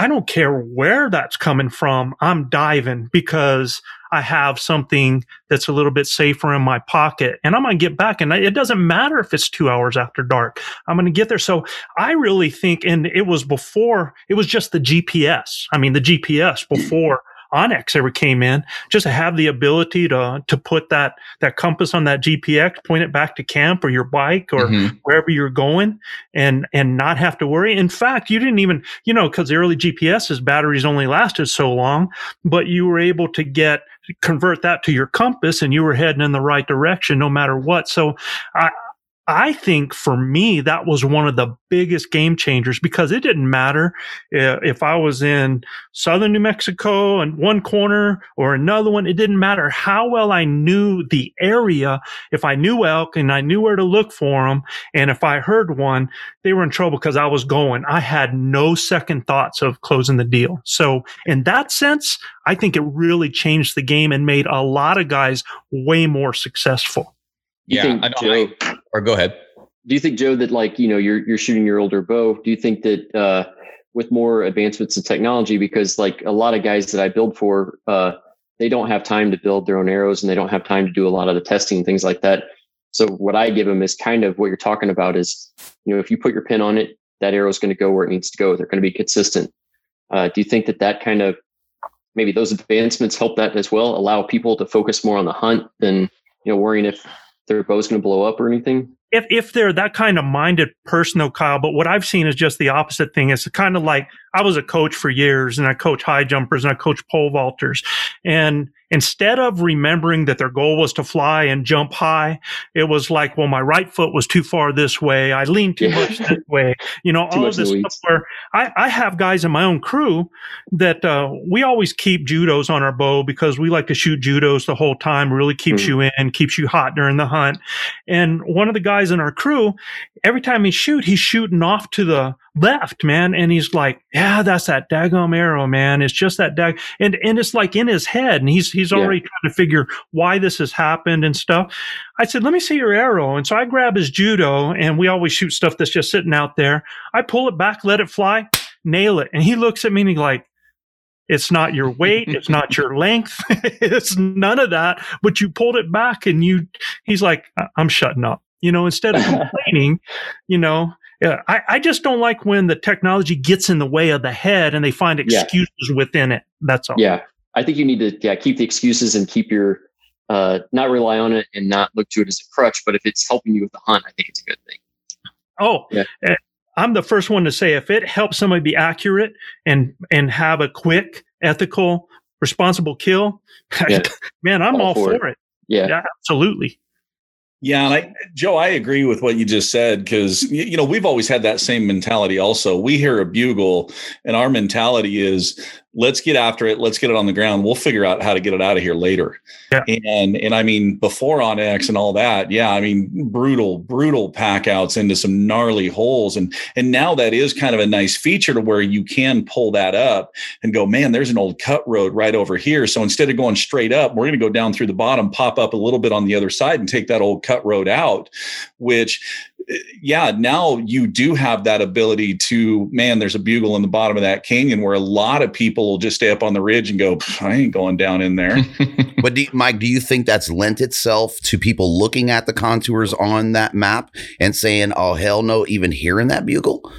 I don't care where that's coming from. I'm diving because I have something that's a little bit safer in my pocket and I'm going to get back. And it doesn't matter if it's two hours after dark. I'm going to get there. So I really think, and it was before, it was just the GPS. I mean, the GPS before onX ever came in, just to have the ability to, to put that, that compass on that GPX, point it back to camp or your bike or Mhm. wherever you're going and, and not have to worry. In fact, you didn't even, you know, cause the early GPS's batteries only lasted so long, but you were able to get, convert that to your compass and you were heading in the right direction no matter what. So I, I think for me, that was one of the biggest game changers because it didn't matter eh, if I was in southern New Mexico and one corner or another one. It didn't matter how well I knew the area. If I knew elk and I knew where to look for them, and if I heard one, they were in trouble because I was going. I had no second thoughts of closing the deal. So in that sense, I think it really changed the game and made a lot of guys way more successful. You Yeah. think, I don't, Joe, I- or go ahead. do you think Joe that like you know you're you're shooting your older bow? Do you think that uh, with more advancements in technology, because like a lot of guys that I build for, uh, they don't have time to build their own arrows and they don't have time to do a lot of the testing things like that. So what I give them is kind of what you're talking about is you know if you put your pin on it, that arrow is going to go where it needs to go. They're going to be consistent. Uh, do you think that that kind of maybe those advancements help that as well, allow people to focus more on the hunt than you know worrying if their bow's going to blow up or anything? if if they're that kind of minded person though kyle but what i've seen is just the opposite thing it's kind of like i was a coach for years and i coach high jumpers and i coach pole vaulters. And instead of remembering that their goal was to fly and jump high it was like well my right foot was too far this way. I leaned too Yeah. much this way. You know all of this stuff where I, I have guys in my own crew that uh, we always keep judos on our bow because we like to shoot judos the whole time. Really keeps Mhm. you in keeps you hot during the hunt. And one of the guys in our crew, every time he shoot, he's shooting off to the left, man. And he's like, yeah, that's that daggum arrow, man. It's just that dag. And, and it's like in his head. And he's, he's Yeah. already trying to figure why this has happened and stuff. I said, let me see your arrow. And so I grab his judo and we always shoot stuff that's just sitting out there. I pull it back, let it fly, nail it. And he looks at me and he's like, it's not your weight. It's not your length. it's none of that. But you pulled it back and you, he's like, I'm shutting up. You know, instead of complaining, you know, yeah, I, I just don't like when the technology gets in the way of the head and they find Yeah. excuses within it. That's all. Yeah, I think you need to yeah keep the excuses and keep your uh, not rely on it and not look to it as a crutch. But if it's helping you with the hunt, I think it's a good thing. Oh, Yeah. eh, I'm the first one to say if it helps somebody be accurate and and have a quick, ethical, responsible kill, Yeah. man, I'm All all, for for, it. it. Yeah, Yeah, absolutely. Yeah, and I, Joe, I agree with what you just said because you, know we've always had that same mentality. Also, we hear a bugle, and our mentality is let's get after it. Let's get it on the ground. We'll figure out how to get it out of here later. Yeah. And and I mean before onX and all that, yeah, I mean brutal, brutal pack outs into some gnarly holes. And and now that is kind of a nice feature to where you can pull that up and go, man, there's an old cut road right over here. So instead of going straight up, we're going to go down through the bottom, pop up a little bit on the other side and take that old cut road out, which yeah, now you do have that ability to, man, there's a bugle in the bottom of that canyon where a lot of people will just stay up on the ridge and go, I ain't going down in there. but do, Mike, do you think that's lent itself to people looking at the contours on that map and saying, oh, hell no, even hearing that bugle?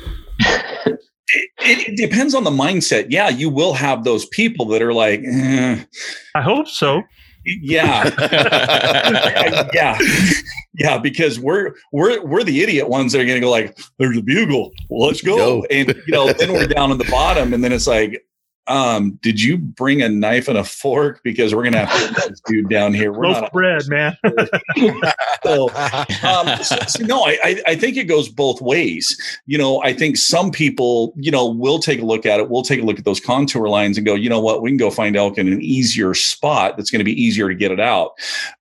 It, it, depends on the mindset. Yeah, you will have those people that are like, eh. I hope so. Yeah, yeah, yeah. Because we're we're we're the idiot ones that are going to go like, "There's a bugle, well, let's go. go." And you know, then we're down on the bottom, and then it's like, um, did you bring a knife and a fork? Because we're gonna have to get this dude down here. We're Loaf not bread, man. so, um, so, so, no, I, I think it goes both ways. You know, I think some people, you know, will take a look at it. We'll take a look at those contour lines and go, you know what, we can go find elk in an easier spot. That's going to be easier to get it out.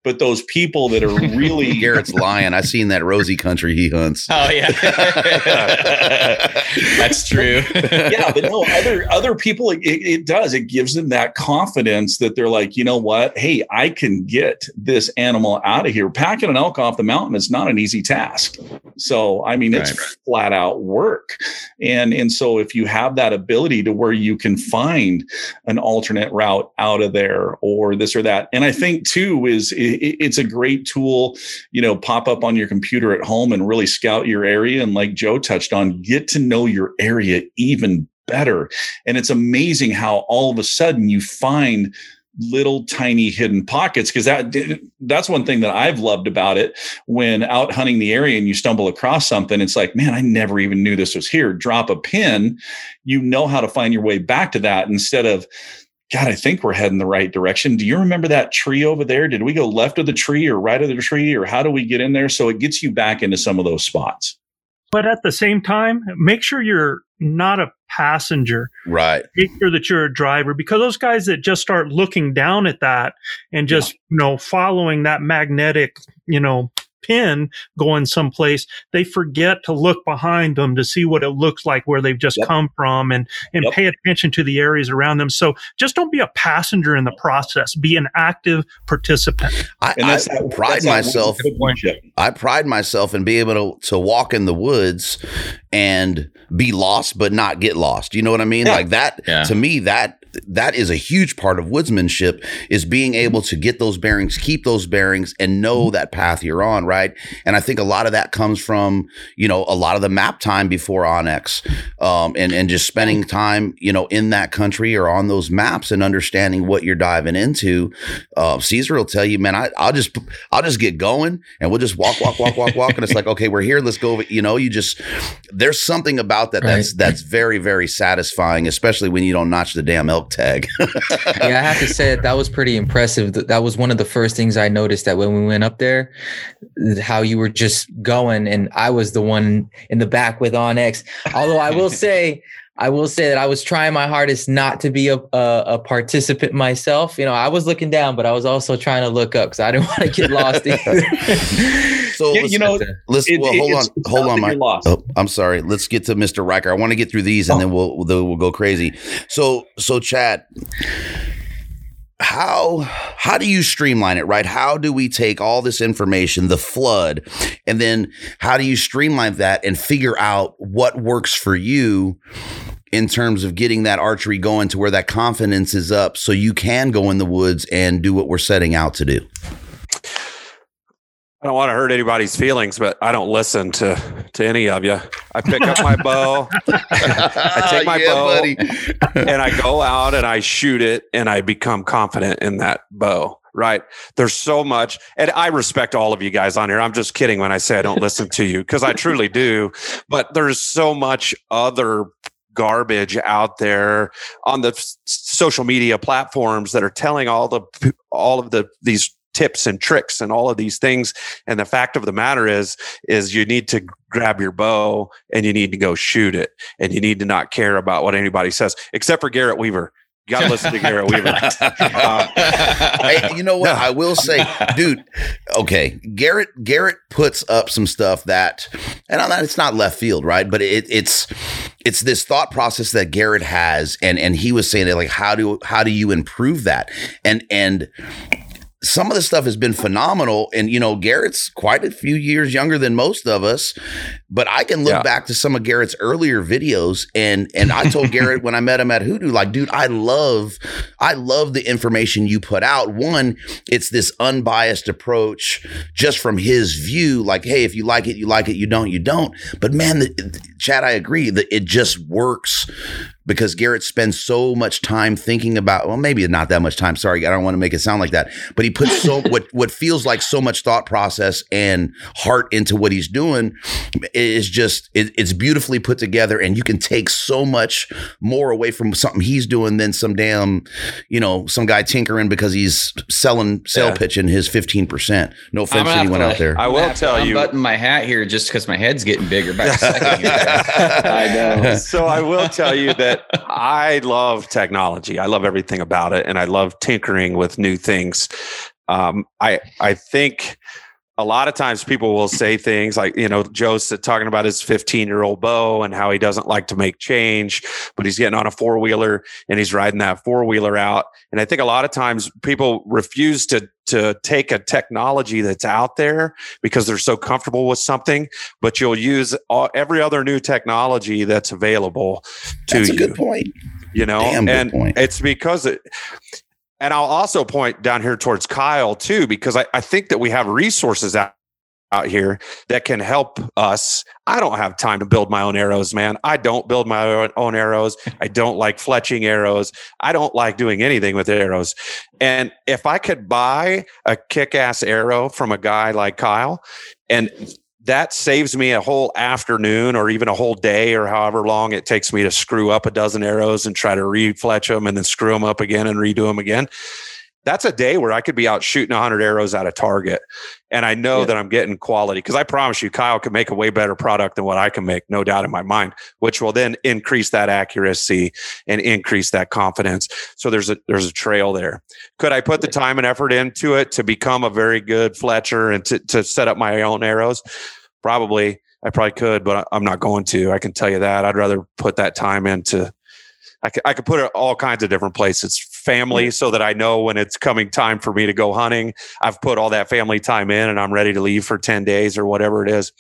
But those people that are really Garrett's lying. I've seen that rosy country he hunts. Oh yeah, that's true. yeah, but no, other other people. It, it, it, does. It gives them that confidence that they're like, you know what? Hey, I can get this animal out of here. Packing an elk off the mountain is not an easy task. So, I mean, it's flat out work. And, and so if you have that ability to where you can find an alternate route out of there or this or that. And I think too is it, it's a great tool, you know, pop up on your computer at home and really scout your area. And like Joe touched on, get to know your area even better. And it's amazing how all of a sudden you find little tiny hidden pockets because that that's one thing that I've loved about it when out hunting the area and you stumble across something it's like man I never even knew this was here drop a pin you know how to find your way back to that instead of God, I think we're heading the right direction. Do you remember that tree over there? Did we go left of the tree or right of the tree, or how do we get in there? So it gets you back into some of those spots. But at the same time, make sure you're not a passenger. Right. Make sure that you're a driver because those guys that just start looking down at that and just, yeah. you know, following that magnetic, you know, pin going someplace, they forget to look behind them to see what it looks like where they've just yep. come from and, and yep. pay attention to the areas around them. So just don't be a passenger in the process. Be an active participant. I, I pride myself. I pride myself in being able to, to walk in the woods and be lost, but not get lost. You know what I mean? Yeah. Like that yeah. to me, that that is a huge part of woodsmanship is being able to get those bearings, keep those bearings and know that path you're on. Right. And I think a lot of that comes from, you know, a lot of the map time before onX, um, and, and just spending time, you know, in that country or on those maps and understanding what you're diving into. Uh, Caesar will tell you, man, I, I'll just, I'll just get going and we'll just walk, walk, walk, walk, walk. And it's like, okay, we're here. Let's go. Over. You know, you just, there's something about that right. that's, that's very, very satisfying, especially when you don't notch the damn elk elk tag. yeah, I have to say that, that was pretty impressive. That was one of the first things I noticed that when we went up there, how you were just going, and I was the one in the back with onX. Although I will say, I will say that I was trying my hardest not to be a, a, a, participant myself. You know, I was looking down, but I was also trying to look up because I didn't want to get lost either. So yeah, you know, let's it, well, hold on, hold on, my. Oh, I'm sorry. Let's get to Mr. Riker. I want to get through these, and oh. then we'll we'll, we'll go crazy. So so Chad how how do you streamline it right how do we take all this information the flood and then how do you streamline that and figure out what works for you in terms of getting that archery going to where that confidence is up so you can go in the woods and do what we're setting out to do I don't want to hurt anybody's feelings, but I don't listen to to any of you. I pick up my bow, I take my yeah, bow, and I go out and I shoot it, and I become confident in that bow. Right? There's so much, and I respect all of you guys on here. I'm just kidding when I say I don't listen to you because I truly do. But there's so much other garbage out there on the social media platforms that are telling all the all of the these tips and tricks and all of these things and the fact of the matter is is you need to grab your bow and you need to go shoot it and you need to not care about what anybody says except for Garrett Weaver You got to listen to Garrett Weaver. Um, hey, you know what? I will say, dude. Okay, Garrett. Garrett puts up some stuff that, and not, it's not left field, right? But it, it's it's this thought process that Garrett has, and and he was saying it like, how do how do you improve that? And and some of the stuff has been phenomenal. And, you know, Garrett's quite a few years younger than most of us, but I can look yeah. back to some of Garrett's earlier videos. And, and I told Garrett when I met him at Hoodoo, like, dude, I love, I love the information you put out. One, it's this unbiased approach just from his view. Like, hey, if you like it, you like it. You don't, you don't. But man, the, Chad, I agree that it just works because Garrett spends so much time thinking about well maybe not that much time. Sorry I don't want to make it sound like that. But he puts so what what feels like so much thought process and heart into what he's doing is just it, it's beautifully put together and you can take so much more away from something he's doing than some damn you know some guy tinkering because he's selling sell yeah. pitching his 15% no offense to anyone out there. I will tell you button my hat here just because my head's getting bigger back I know. So I will tell you that I love technology. I love everything about it, and I love tinkering with new things. Um, I I think a lot of times people will say things like, you know, Joe's talking about his 15 year old bow and how he doesn't like to make change, but he's getting on a four wheeler and he's riding that four wheeler out. And I think a lot of times people refuse to to take a technology that's out there because they're so comfortable with something, but you'll use all, every other new technology that's available to that's you. That's a good point. You know, Damn and it's because it, and I'll also point down here towards Kyle too, because I, I think that we have resources out, out here that can help us. I don't have time to build my own arrows, man. I don't build my own arrows. I don't like fletching arrows. I don't like doing anything with arrows. And if I could buy a kick ass arrow from a guy like Kyle and that saves me a whole afternoon or even a whole day or however long it takes me to screw up a dozen arrows and try to refletch them and then screw them up again and redo them again. That's a day where I could be out shooting 100 arrows at a target. And I know yeah. that I'm getting quality because I promise you, Kyle can make a way better product than what I can make, no doubt in my mind, which will then increase that accuracy and increase that confidence. So there's a there's a trail there. Could I put the time and effort into it to become a very good Fletcher and to, to set up my own arrows? Probably, I probably could, but I'm not going to. I can tell you that. I'd rather put that time into. I could, I could put it all kinds of different places. Family, so that I know when it's coming time for me to go hunting. I've put all that family time in, and I'm ready to leave for ten days or whatever it is.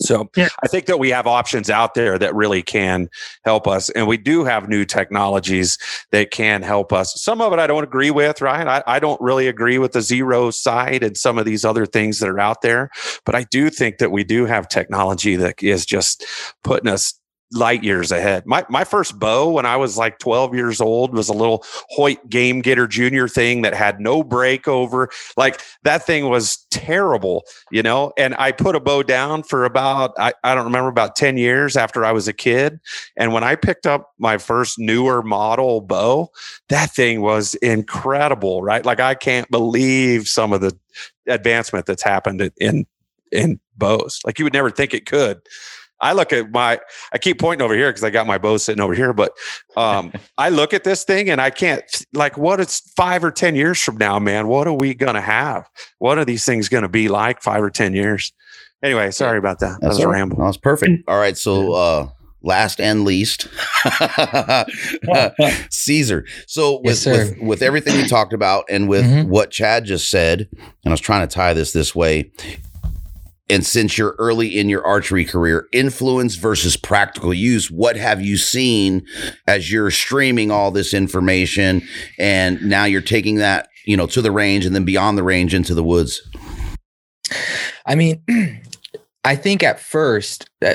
So yeah. I think that we have options out there that really can help us. And we do have new technologies that can help us. Some of it I don't agree with, right? I, I don't really agree with the Xero side and some of these other things that are out there. But I do think that we do have technology that is just putting us light years ahead. My my first bow when I was like 12 years old was a little Hoyt Game Getter Junior thing that had no break over. Like that thing was terrible, you know. And I put a bow down for about I, I don't remember about 10 years after I was a kid. And when I picked up my first newer model bow, that thing was incredible, right? Like I can't believe some of the advancement that's happened in in bows. Like you would never think it could. I look at my, I keep pointing over here because I got my bow sitting over here, but um, I look at this thing and I can't, like, what it's five or 10 years from now, man, what are we going to have? What are these things going to be like five or 10 years? Anyway, sorry about that. That's that was a ramble. was perfect. All right. So, uh, last and least, Caesar. So with, yes, with, with everything we talked about and with mm-hmm. what Chad just said, and I was trying to tie this this way, and since you're early in your archery career, influence versus practical use, what have you seen as you're streaming all this information? And now you're taking that, you know, to the range and then beyond the range into the woods? I mean, I think at first, uh,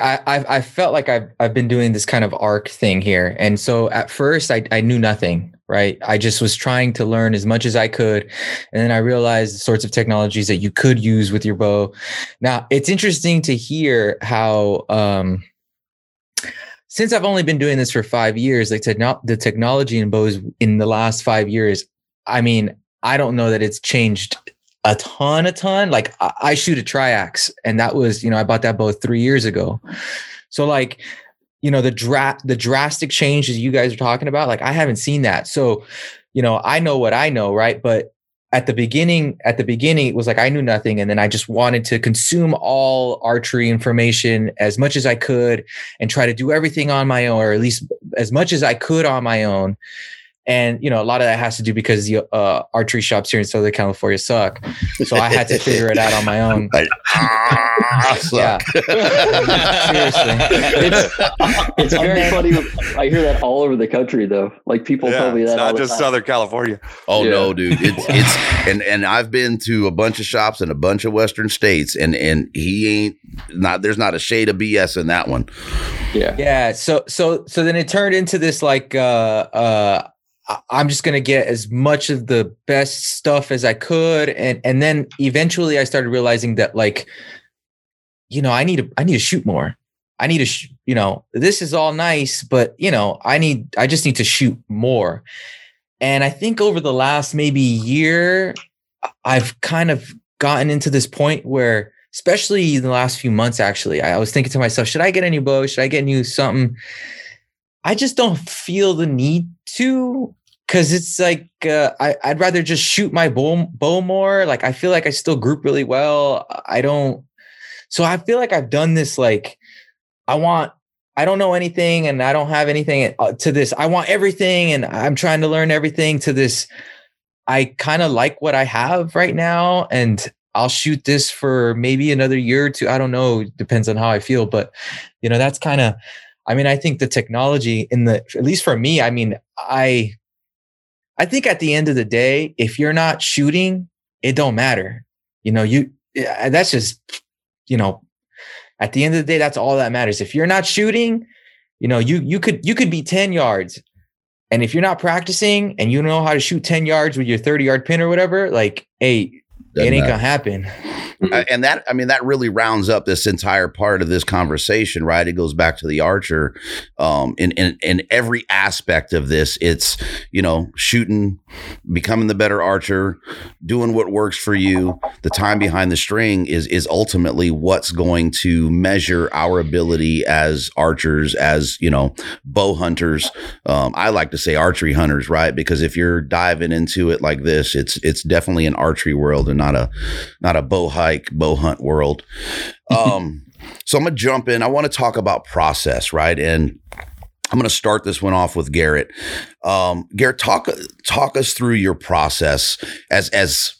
I, I felt like I've I've been doing this kind of arc thing here, and so at first I I knew nothing right? I just was trying to learn as much as I could. And then I realized the sorts of technologies that you could use with your bow. Now, it's interesting to hear how, um, since I've only been doing this for five years, like the technology in bows in the last five years, I mean, I don't know that it's changed a ton, a ton. Like I, I shoot a triax, and that was, you know, I bought that bow three years ago. So like you know the dra- the drastic changes you guys are talking about like i haven't seen that. So you know i know what i know right? But at the beginning at the beginning it was like i knew nothing and then i just wanted to consume all archery information as much as i could and try to do everything on my own or at least as much as i could on my own and you know a lot of that has to do because the uh, archery shops here in southern california suck so i had to figure it out on my own ah, yeah seriously it's, it's very funny. I hear that all over the country, though. Like people Yeah, tell me it's that. all not the just time. Southern California. Oh Yeah. no, dude! It's it's and and I've been to a bunch of shops in a bunch of Western states, and and he ain't not. There's not a shade of BS in that one. Yeah. yeah so so so then it turned into this like uh uh I- i'm just gonna get as much of the best stuff as i could and and then eventually i started realizing that like you know i need to i need to shoot more. I need to sh- you know this is all nice but you know i need i just need to shoot more. And i think over the last maybe year i've kind of gotten into this point where especially in the last few months actually i was thinking to myself should i get a new bow should i get new something i just don't feel the need to because it's like uh, I, i'd rather just shoot my bow, bow more like i feel like i still group really well i don't so i feel like i've done this like i want i don't know anything and i don't have anything uh, to this i want everything and i'm trying to learn everything to this i kind of like what i have right now and I'll shoot this for maybe another year or two. I don't know. Depends on how I feel. But you know, that's kind of I mean, I think the technology in the at least for me, I mean, I I think at the end of the day, if you're not shooting, it don't matter. You know, you, that's just you know, at the end of the day, that's all that matters. If you're not shooting, you know, you you could you could be 10 yards. And if you're not practicing and you know how to shoot 10 yards with your 30 yard pin or whatever, like, hey, Doesn't it ain't matter. gonna happen. Uh, and that i mean that really rounds up this entire part of this conversation right? It goes back to the archer um in in, in every aspect of this. It's you know shooting becoming the better archer doing what works for you. The time behind the string is is ultimately what's going to measure our ability as archers as you know bow hunters. Um i like to say archery hunters right? Because if you're diving into it like this it's it's definitely an archery world and not a not a bow hike bow hunt world. Um so i'm gonna jump in. I want to talk about process right? And i'm gonna start this one off with garrett. Um garrett talk talk us through your process as as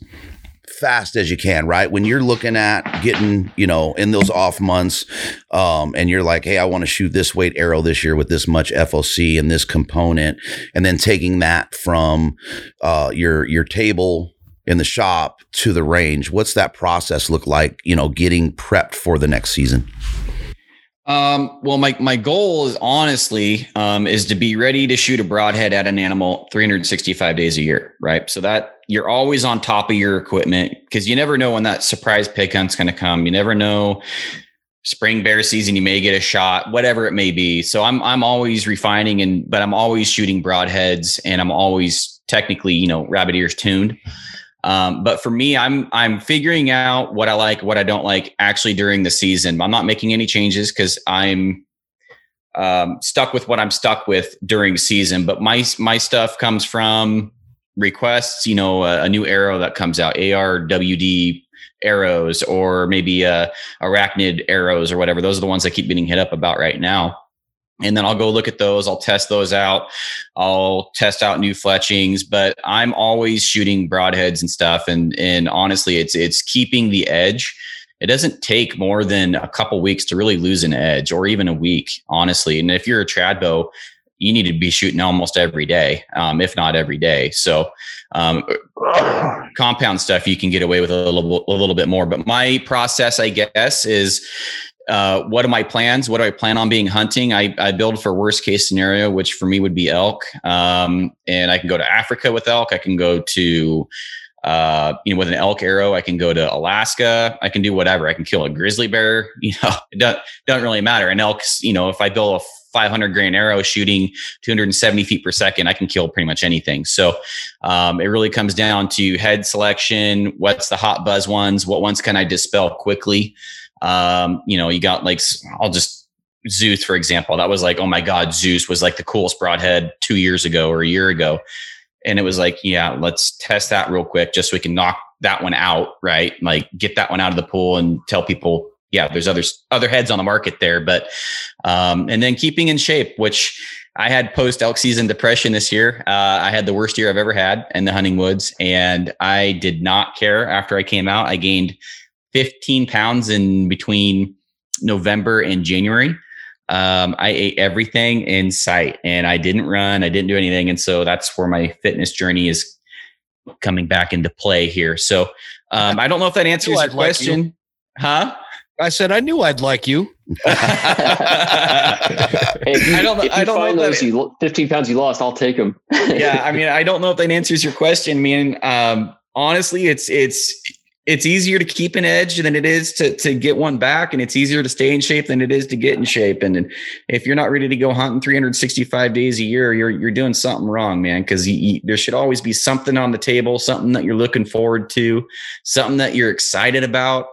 fast as you can right? When you're looking at getting you know in those off months um and you're like hey i want to shoot this weight arrow this year with this much foc and this component and then taking that from uh your your table in the shop to the range what's that process look like you know getting prepped for the next season Um, well, my, my goal is honestly, um, is to be ready to shoot a broadhead at an animal 365 days a year. Right. So that you're always on top of your equipment because you never know when that surprise pig hunt's going to come. You never know spring bear season, you may get a shot, whatever it may be. So I'm, I'm always refining and, but I'm always shooting broadheads and I'm always technically, you know, rabbit ears tuned. Um, but for me, I'm I'm figuring out what I like, what I don't like, actually during the season. I'm not making any changes because I'm um, stuck with what I'm stuck with during season. But my my stuff comes from requests. You know, a, a new arrow that comes out, ARWD arrows, or maybe uh, arachnid arrows, or whatever. Those are the ones I keep getting hit up about right now and then I'll go look at those. I'll test those out. I'll test out new fletchings, but I'm always shooting broadheads and stuff. And and honestly, it's it's keeping the edge. It doesn't take more than a couple weeks to really lose an edge, or even a week, honestly. And if you're a trad bow, you need to be shooting almost every day, um, if not every day. So um, compound stuff you can get away with a little a little bit more. But my process, I guess, is uh, what are my plans? What do I plan on being hunting? I, I build for worst case scenario, which for me would be elk. Um, and I can go to Africa with elk. I can go to, uh, you know, with an elk arrow. I can go to Alaska. I can do whatever. I can kill a grizzly bear. You know, it doesn't, doesn't really matter. And elks, you know, if I build a 500 grain arrow shooting 270 feet per second, I can kill pretty much anything. So um, it really comes down to head selection. What's the hot buzz ones? What ones can I dispel quickly? Um, you know, you got like, I'll just Zeus, for example. That was like, oh my God, Zeus was like the coolest broadhead two years ago or a year ago. And it was like, yeah, let's test that real quick just so we can knock that one out, right? Like get that one out of the pool and tell people, yeah, there's other other heads on the market there. But um, and then keeping in shape, which I had post elk season depression this year. Uh, I had the worst year I've ever had in the hunting woods, and I did not care after I came out. I gained 15 pounds in between November and January. Um, I ate everything in sight and I didn't run, I didn't do anything. And so that's where my fitness journey is coming back into play here. So um, I don't know if that answers your question. Like you. Huh? I said I knew I'd like you. hey, if you, I don't, if you I don't find know those you, 15 pounds you lost, I'll take them. yeah, I mean, I don't know if that answers your question, man. Um, honestly, it's it's it's easier to keep an edge than it is to to get one back, and it's easier to stay in shape than it is to get in shape. And, and if you're not ready to go hunting 365 days a year, you're you're doing something wrong, man. Because there should always be something on the table, something that you're looking forward to, something that you're excited about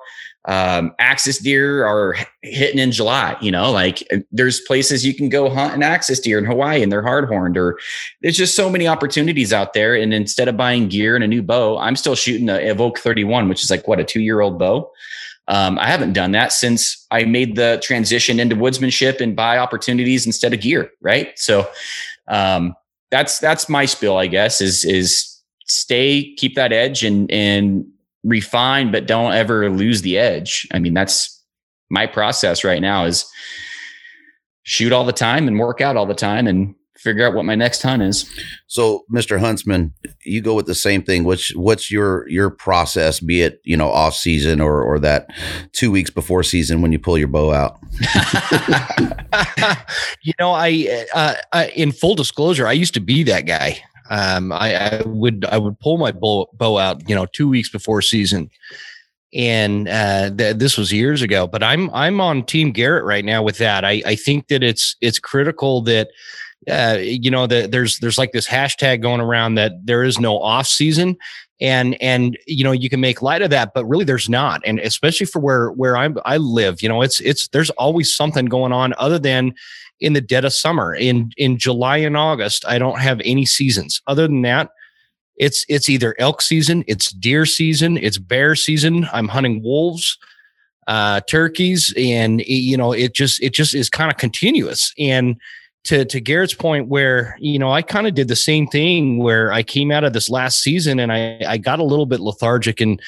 um, axis deer are hitting in July. You know, like uh, there's places you can go hunt an axis deer in Hawaii and they're hard horned, or there's just so many opportunities out there. And instead of buying gear and a new bow, I'm still shooting a Evoke 31, which is like what a two year old bow. Um, I haven't done that since I made the transition into woodsmanship and buy opportunities instead of gear. Right. So um, that's that's my spill, I guess, is is stay, keep that edge and and refine, but don't ever lose the edge. I mean, that's my process right now is shoot all the time and work out all the time and figure out what my next hunt is. So, Mr. Huntsman, you go with the same thing. What's what's your your process? Be it you know off season or or that two weeks before season when you pull your bow out. you know, I, uh, I in full disclosure, I used to be that guy. Um, I, I, would I would pull my bow, bow out, you know, two weeks before season, and uh, th- this was years ago. But I'm I'm on Team Garrett right now with that. I, I think that it's it's critical that uh, you know that there's there's like this hashtag going around that there is no off season and and you know you can make light of that but really there's not and especially for where where I'm i live you know it's it's there's always something going on other than in the dead of summer. In in July and August, I don't have any seasons. Other than that, it's it's either elk season, it's deer season, it's bear season. I'm hunting wolves, uh, turkeys, and you know it just it just is kind of continuous. And to to Garrett's point, where you know I kind of did the same thing where I came out of this last season and I I got a little bit lethargic and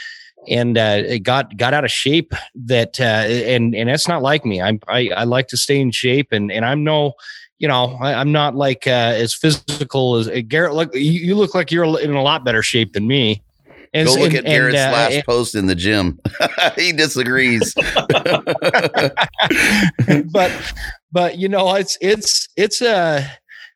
and uh, it got got out of shape. That uh, and and that's not like me. I'm I, I like to stay in shape, and and I'm no, you know, I, am not like uh, as physical as uh, Garrett. Look, you, you, look like you're in a lot better shape than me. And, Go look and, at Garrett's and, uh, last and, post in the gym. he disagrees. but but you know, it's it's it's a uh,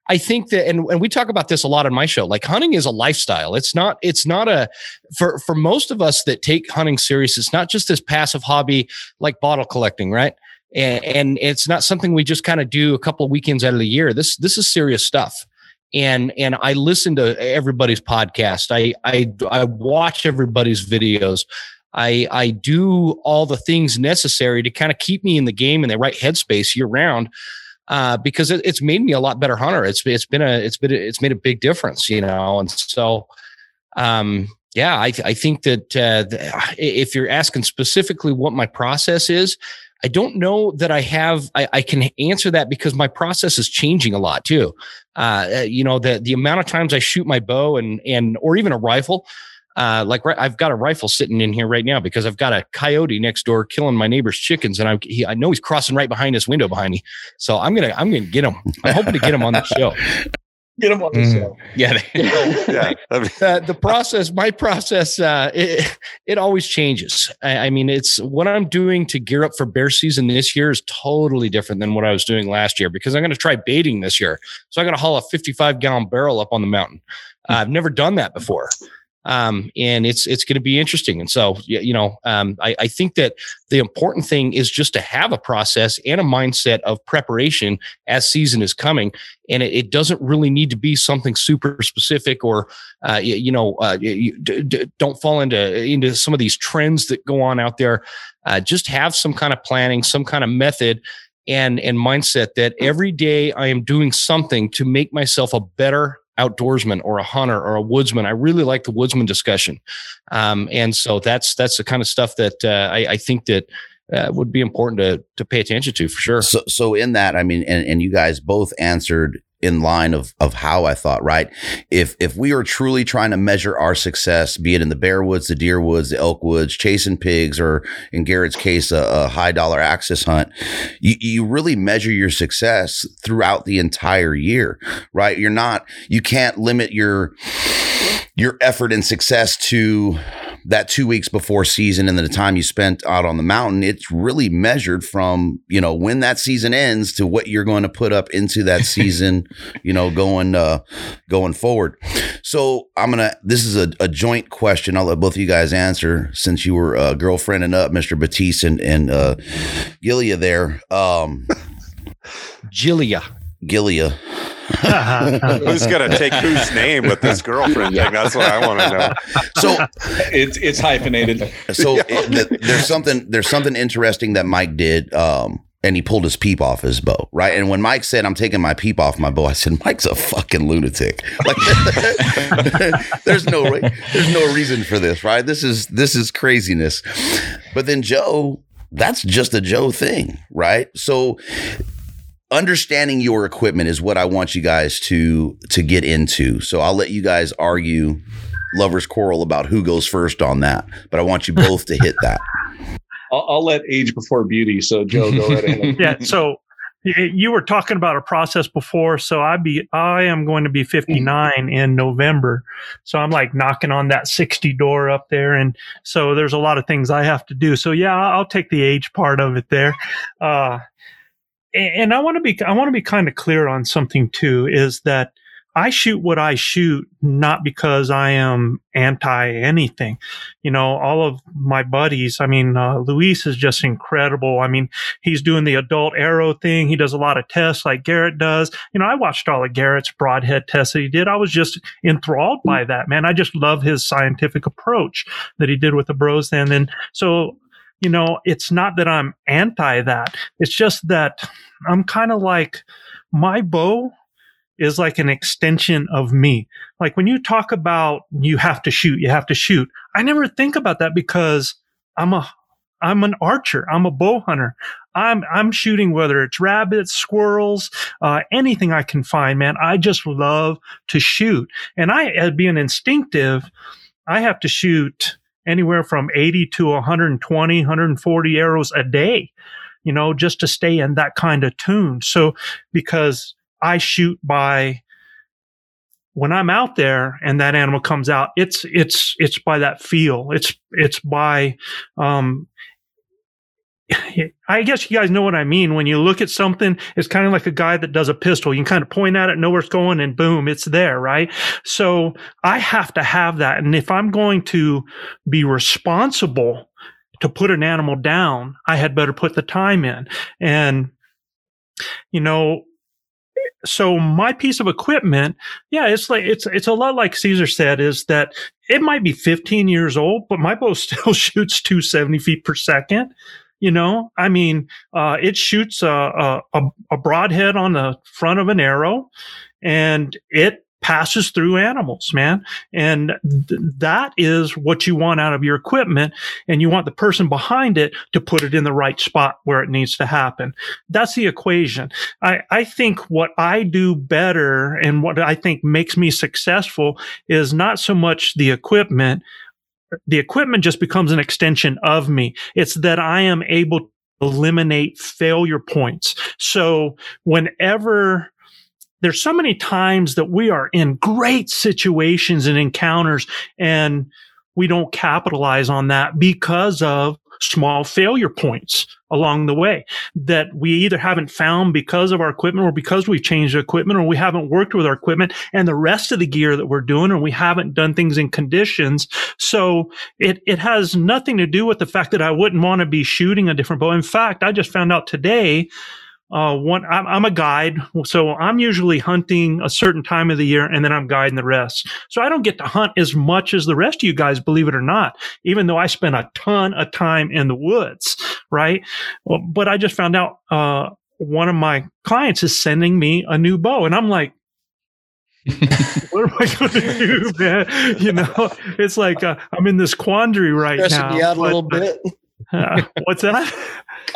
I think that, and, and we talk about this a lot on my show. Like hunting is a lifestyle. It's not. It's not a for for most of us that take hunting serious. It's not just this passive hobby like bottle collecting, right? And, and it's not something we just kind of do a couple of weekends out of the year. This this is serious stuff. And and I listen to everybody's podcast. I I I watch everybody's videos. I I do all the things necessary to kind of keep me in the game in the right headspace year round uh, because it, it's made me a lot better hunter. It's it's been a it's been a, it's made a big difference, you know. And so, um, yeah, I I think that uh, if you're asking specifically what my process is, I don't know that I have I, I can answer that because my process is changing a lot too. Uh, you know, the the amount of times I shoot my bow and and or even a rifle uh, like I've got a rifle sitting in here right now because I've got a coyote next door killing my neighbor's chickens, and I he, I know he's crossing right behind this window behind me. So I'm gonna I'm gonna get him. I'm hoping to get him on the show. Get him on the mm. show. Yeah, yeah. uh, the process, my process, uh, it, it always changes. I, I, mean, it's what I'm doing to gear up for bear season this year is totally different than what I was doing last year because I'm going to try baiting this year. So I got to haul a 55 gallon barrel up on the mountain. Uh, I've never done that before um, and it's it's going to be interesting. And so, you know, um, I, I think that the important thing is just to have a process and a mindset of preparation as season is coming, and it, it doesn't really need to be something super specific or, uh, you, you, know, uh, you, d- d- don't fall into into some of these trends that go on out there. Uh, just have some kind of planning, some kind of method and and mindset that every day I am doing something to make myself a better outdoorsman or a hunter or a woodsman. I really like the woodsman discussion, um, and so that's that's the kind of stuff that uh, I, I think that uh, would be important to to pay attention to for sure. So, so in that, I mean, and, and you guys both answered in line of of how I thought, right? If if we are truly trying to measure our success, be it in the bear woods, the deer woods, the elk woods, chasing pigs, or in Garrett's case, a, a high dollar axis hunt, you, you really measure your success throughout the entire year, right? You're not, you can't limit your your effort and success to that two weeks before season and the time you spent out on the mountain, it's really measured from, you know, when that season ends to what you're going to put up into that season, you know, going, uh, going forward. So I'm going to, this is a, a, joint question. I'll let both of you guys answer since you were uh, girlfriending up Mr. Batiste and, and, uh, Gilia there. Um, Gilia. Gilia. Who's going to take whose name with this girlfriend thing? That's what I want to know. So it's it's hyphenated. So it, there's something there's something interesting that Mike did. Um, and he pulled his peep off his bow, right? And when Mike said, "I'm taking my peep off my bow," I said, "Mike's a fucking lunatic. Like, there's no there's no reason for this, right? This is this is craziness." But then Joe, that's just a Joe thing, right? So understanding your equipment is what I want you guys to to get into. So I'll let you guys argue lovers quarrel about who goes first on that, but I want you both to hit that. I'll, I'll let age before beauty. So Joe, go right ahead. yeah. So you were talking about a process before so i be i am going to be 59 in november so i'm like knocking on that 60 door up there and so there's a lot of things i have to do so yeah i'll take the age part of it there uh and I want to be I want to be kind of clear on something too is that I shoot what I shoot not because I am anti anything. You know, all of my buddies, I mean, uh, Luis is just incredible. I mean, he's doing the adult arrow thing. He does a lot of tests like Garrett does. You know, I watched all of Garrett's broadhead tests that he did. I was just enthralled by that, man. I just love his scientific approach that he did with the bros. And so you know, it's not that I'm anti that. It's just that I'm kind of like my bow is like an extension of me. Like when you talk about you have to shoot, you have to shoot. I never think about that because I'm a I'm an archer. I'm a bow hunter. I'm I'm shooting whether it's rabbits, squirrels, uh, anything I can find. Man, I just love to shoot, and I, being instinctive, I have to shoot anywhere from 80 to 120, 140 arrows a day, you know, just to stay in that kind of tune. So because I shoot by when I'm out there and that animal comes out, it's it's it's by that feel. It's it's by um I guess you guys know what I mean. When you look at something, it's kind of like a guy that does a pistol. You can kind of point at it, know where it's going, and boom, it's there, right? So I have to have that. And if I'm going to be responsible to put an animal down, I had better put the time in. And, you know, so my piece of equipment, yeah, it's like it's it's a lot like Caesar said, is that it might be 15 years old, but my bow still shoots 270 feet per second. You know, I mean, uh, it shoots a, a, a broadhead on the front of an arrow and it passes through animals, man. And th- that is what you want out of your equipment. And you want the person behind it to put it in the right spot where it needs to happen. That's the equation. I, I think what I do better and what I think makes me successful is not so much the equipment the equipment just becomes an extension of me. It's that I am able to eliminate failure points. So whenever there's so many times that we are in great situations and encounters and we don't capitalize on that because of small failure points along the way that we either haven't found because of our equipment or because we've changed the equipment or we haven't worked with our equipment and the rest of the gear that we're doing or we haven't done things in conditions. So it, it has nothing to do with the fact that I wouldn't want to be shooting a different bow. In fact, I just found out today uh, one, I'm, I'm, a guide, so I'm usually hunting a certain time of the year, and then I'm guiding the rest. So I don't get to hunt as much as the rest of you guys, believe it or not. Even though I spend a ton of time in the woods, right? Well, but I just found out uh, one of my clients is sending me a new bow, and I'm like, what am I going to do, man? You know, it's like uh, I'm in this quandary right Stressing now. you out a but, little bit. Uh, what's that?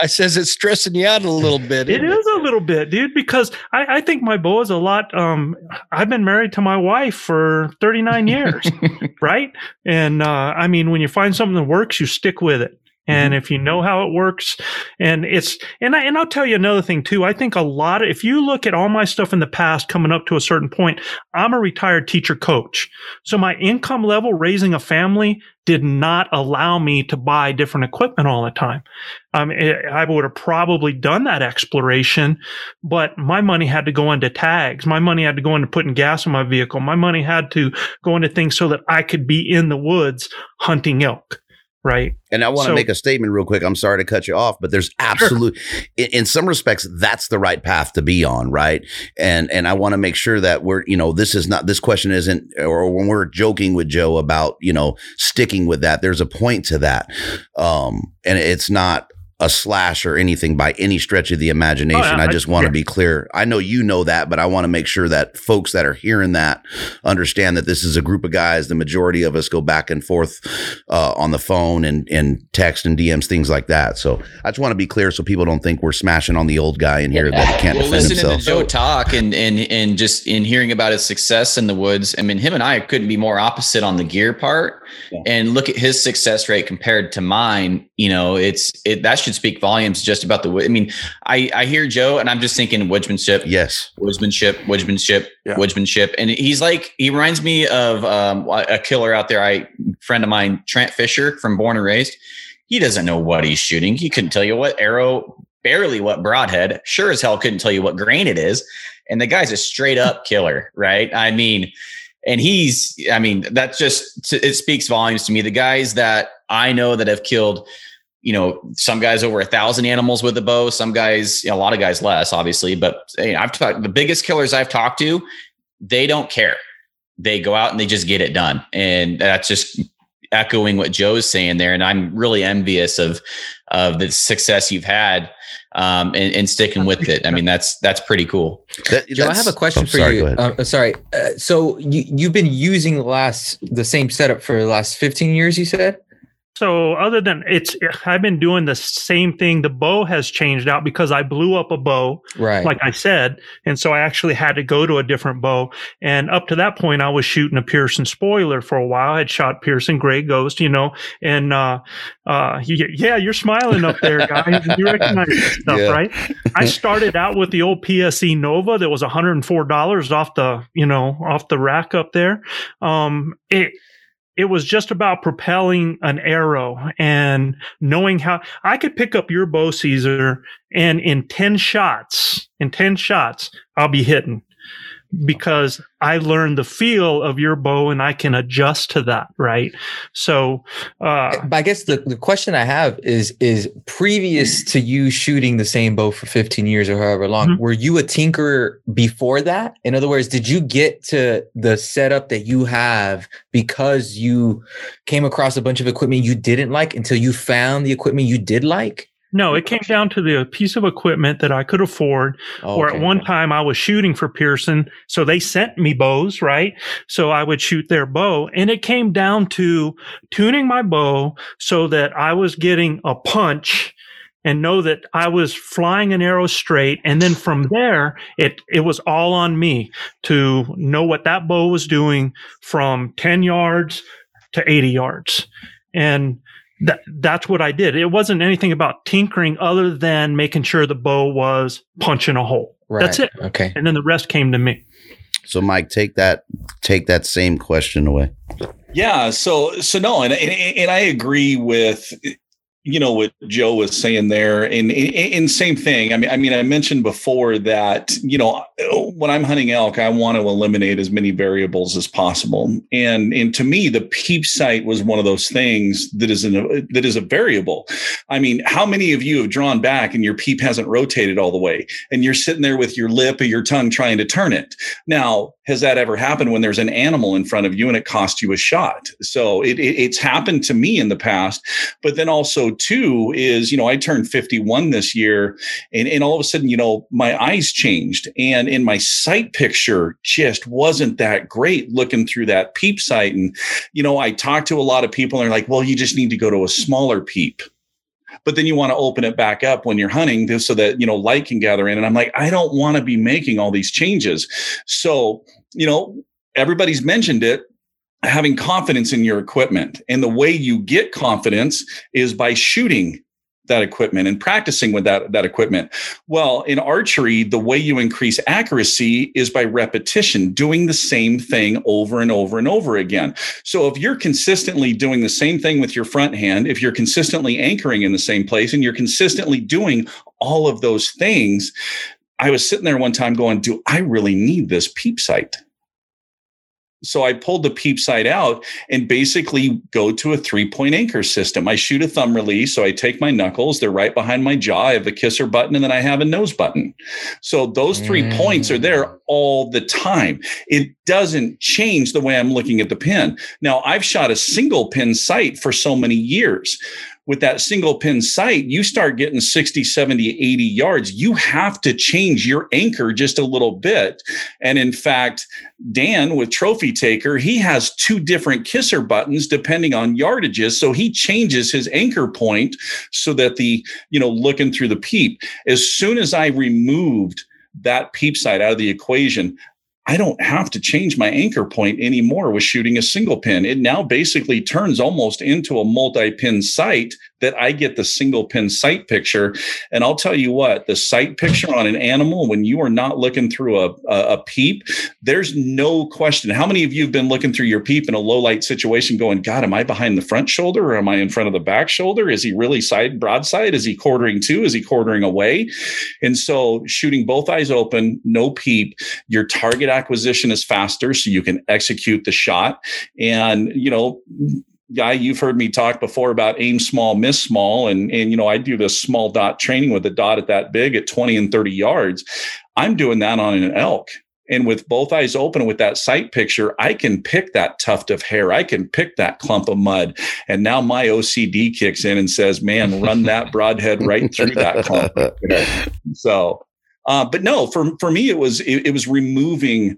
I says it's stressing you out a little bit. It is a little bit, dude, because I, I think my bow is a lot. Um, I've been married to my wife for 39 years, right? And uh, I mean, when you find something that works, you stick with it. And if you know how it works, and it's and I and I'll tell you another thing too. I think a lot of if you look at all my stuff in the past coming up to a certain point, I'm a retired teacher coach. So my income level raising a family did not allow me to buy different equipment all the time. Um, it, I would have probably done that exploration, but my money had to go into tags. My money had to go into putting gas in my vehicle. My money had to go into things so that I could be in the woods hunting elk. Right. And I want to So- make a statement real quick. I'm sorry to cut you off, but there's absolute, in, in some respects, that's the right path to be on, right? And and I want to make sure that we're, you know, this is not this question isn't, or when we're joking with Joe about, you know, sticking with that. There's a point to that, um, and it's not a slash or anything by any stretch of the imagination. Oh, yeah, I I- just want to yeah. be clear. I know you know that, but I want to make sure that folks that are hearing that understand that this is a group of guys. The majority of us go back and forth uh, on the phone and, and text and DMs, things like that. So I just want to be clear so people don't think we're smashing on the old guy in here that he can't well, defend listening himself. to Joe talk and and and just in hearing about his success in the woods, I mean, him and I couldn't be more opposite on the gear part. Yeah. And look at his success rate compared to mine. You know, it's it that should speak volumes just about the wood. I mean, I I hear Joe and I'm just thinking woodsmanship, yes. woodsmanship, woodsmanship, Yeah. woodsmanship, and he's like he reminds me of um, a killer out there. I friend of mine, Trent Fisher from Born and Raised. He doesn't know what he's shooting. He couldn't tell you what arrow, barely what broadhead. Sure as hell couldn't tell you what grain it is. And the guy's a straight up killer, right? I mean, and he's, I mean, that's just it speaks volumes to me. The guys that I know that have killed you know, some guys over a thousand animals with a bow, some guys, you know, a lot of guys less, obviously. But you know, I've talked the biggest killers I've talked to, they don't care. They go out and they just get it done, and that's just echoing what Joe's saying there. And I'm really envious of of the success you've had um, and, and sticking with it. I mean, that's that's pretty cool. That- Joe, I have a question oh, for sorry, you. Uh, sorry. Uh, so you you've been using the last the same setup for the last 15 years, you said? So other than it's, I've been doing the same thing. The bow has changed out because I blew up a bow, Right. like I said, and so I actually had to go to a different bow. And up to that point, I was shooting a Pearson spoiler for a while. I had shot Pearson Gray Ghost, you know, and uh, uh, yeah, you're smiling up there, guys. you recognize that stuff, Yeah. right? I started out with the old PSE Nova that was $104 off the, you know, off the rack up there. Um, it, it was just about propelling an arrow and knowing how I could pick up your bow, Caesar, and in 10 shots, in 10 shots, I'll be hitting because I learned the feel of your bow and I can adjust to that. Right. So, uh, but I guess the, the question I have is is previous to you shooting the same bow for 15 years or however long, Mhm. were you a tinkerer before that? In other words, did you get to the setup that you have because you came across a bunch of equipment you didn't like until you found the equipment you did like? No, it came down to the piece of equipment that I could afford oh, or at one time I was shooting for Pearson. So they sent me bows, right? So I would shoot their bow and it came down to tuning my bow so that I was getting a punch and know that I was flying an arrow straight. And then from there, it, it was all on me to know what that bow was doing from 10 yards to 80 yards. And that, that's what I did. It wasn't anything about tinkering other than making sure the bow was punching a hole. Right. That's it. Okay. And then the rest came to me. So Mike, take that take that same question away. Yeah. So so no, and and, and I agree with you know what Joe was saying there, and, and and same thing. I mean, I mean, I mentioned before that you know when I'm hunting elk, I want to eliminate as many variables as possible, and and to me, the peep sight was one of those things that is an that is a variable. I mean, how many of you have drawn back and your peep hasn't rotated all the way, and you're sitting there with your lip or your tongue trying to turn it? Now has that ever happened when there's an animal in front of you and it costs you a shot? So it, it, it's happened to me in the past. But then also, too, is, you know, I turned 51 this year and, and all of a sudden, you know, my eyes changed and in my sight picture just wasn't that great looking through that peep sight. And, you know, I talked to a lot of people and they're like, well, you just need to go to a smaller peep but then you want to open it back up when you're hunting just so that you know light can gather in and i'm like i don't want to be making all these changes. So you know everybody's mentioned it having confidence in your equipment and the way you get confidence is by shooting that equipment and practicing with that, that equipment. Well, in archery, the way you increase accuracy is by repetition, doing the same thing over and over and over again. So if you're consistently doing the same thing with your front hand, if you're consistently anchoring in the same place and you're consistently doing all of those things, I was sitting there one time going, Do I really need this peep sight? So I pulled the peep sight out and basically go to a three point anchor system. I shoot a thumb release. So I take my knuckles, they're right behind my jaw. I have a kisser button and then I have a nose button. So those three mm. points are there all the time. It doesn't change the way I'm looking at the pin. Now I've shot a single pin sight for so many years with that single pin sight, you start getting 60, 70, 80 yards. You have to change your anchor just a little bit. And in fact, Dan with Trophy Taker, he has two different kisser buttons depending on yardages. So he changes his anchor point so that the, you know, looking through the peep, as soon as I removed that peep sight out of the equation, I don't have to change my anchor point anymore with shooting a single pin. It now basically turns almost into a multi pin sight that I get the single pin sight picture. And I'll tell you what, the sight picture on an animal, when you are not looking through a, a, a, peep, there's no question. How many of you have been looking through your peep in a low light situation going, God, am I behind the front shoulder or am I in front of the back shoulder? Is he really side broadside? Is he quartering to? Is he quartering away? And so shooting both eyes open, no peep, your target acquisition is faster so you can execute the shot. And, you know, guy you've heard me talk before about aim small miss small. And and you know i do this small dot training with a dot at that big at 20 and 30 yards. I'm doing that on an elk. And with both eyes open with that sight picture i can pick that tuft of hair. I can pick that clump of mud. And now my ocd kicks in and says man run that broadhead right through that clump so uh, but no for for me it was it, it was removing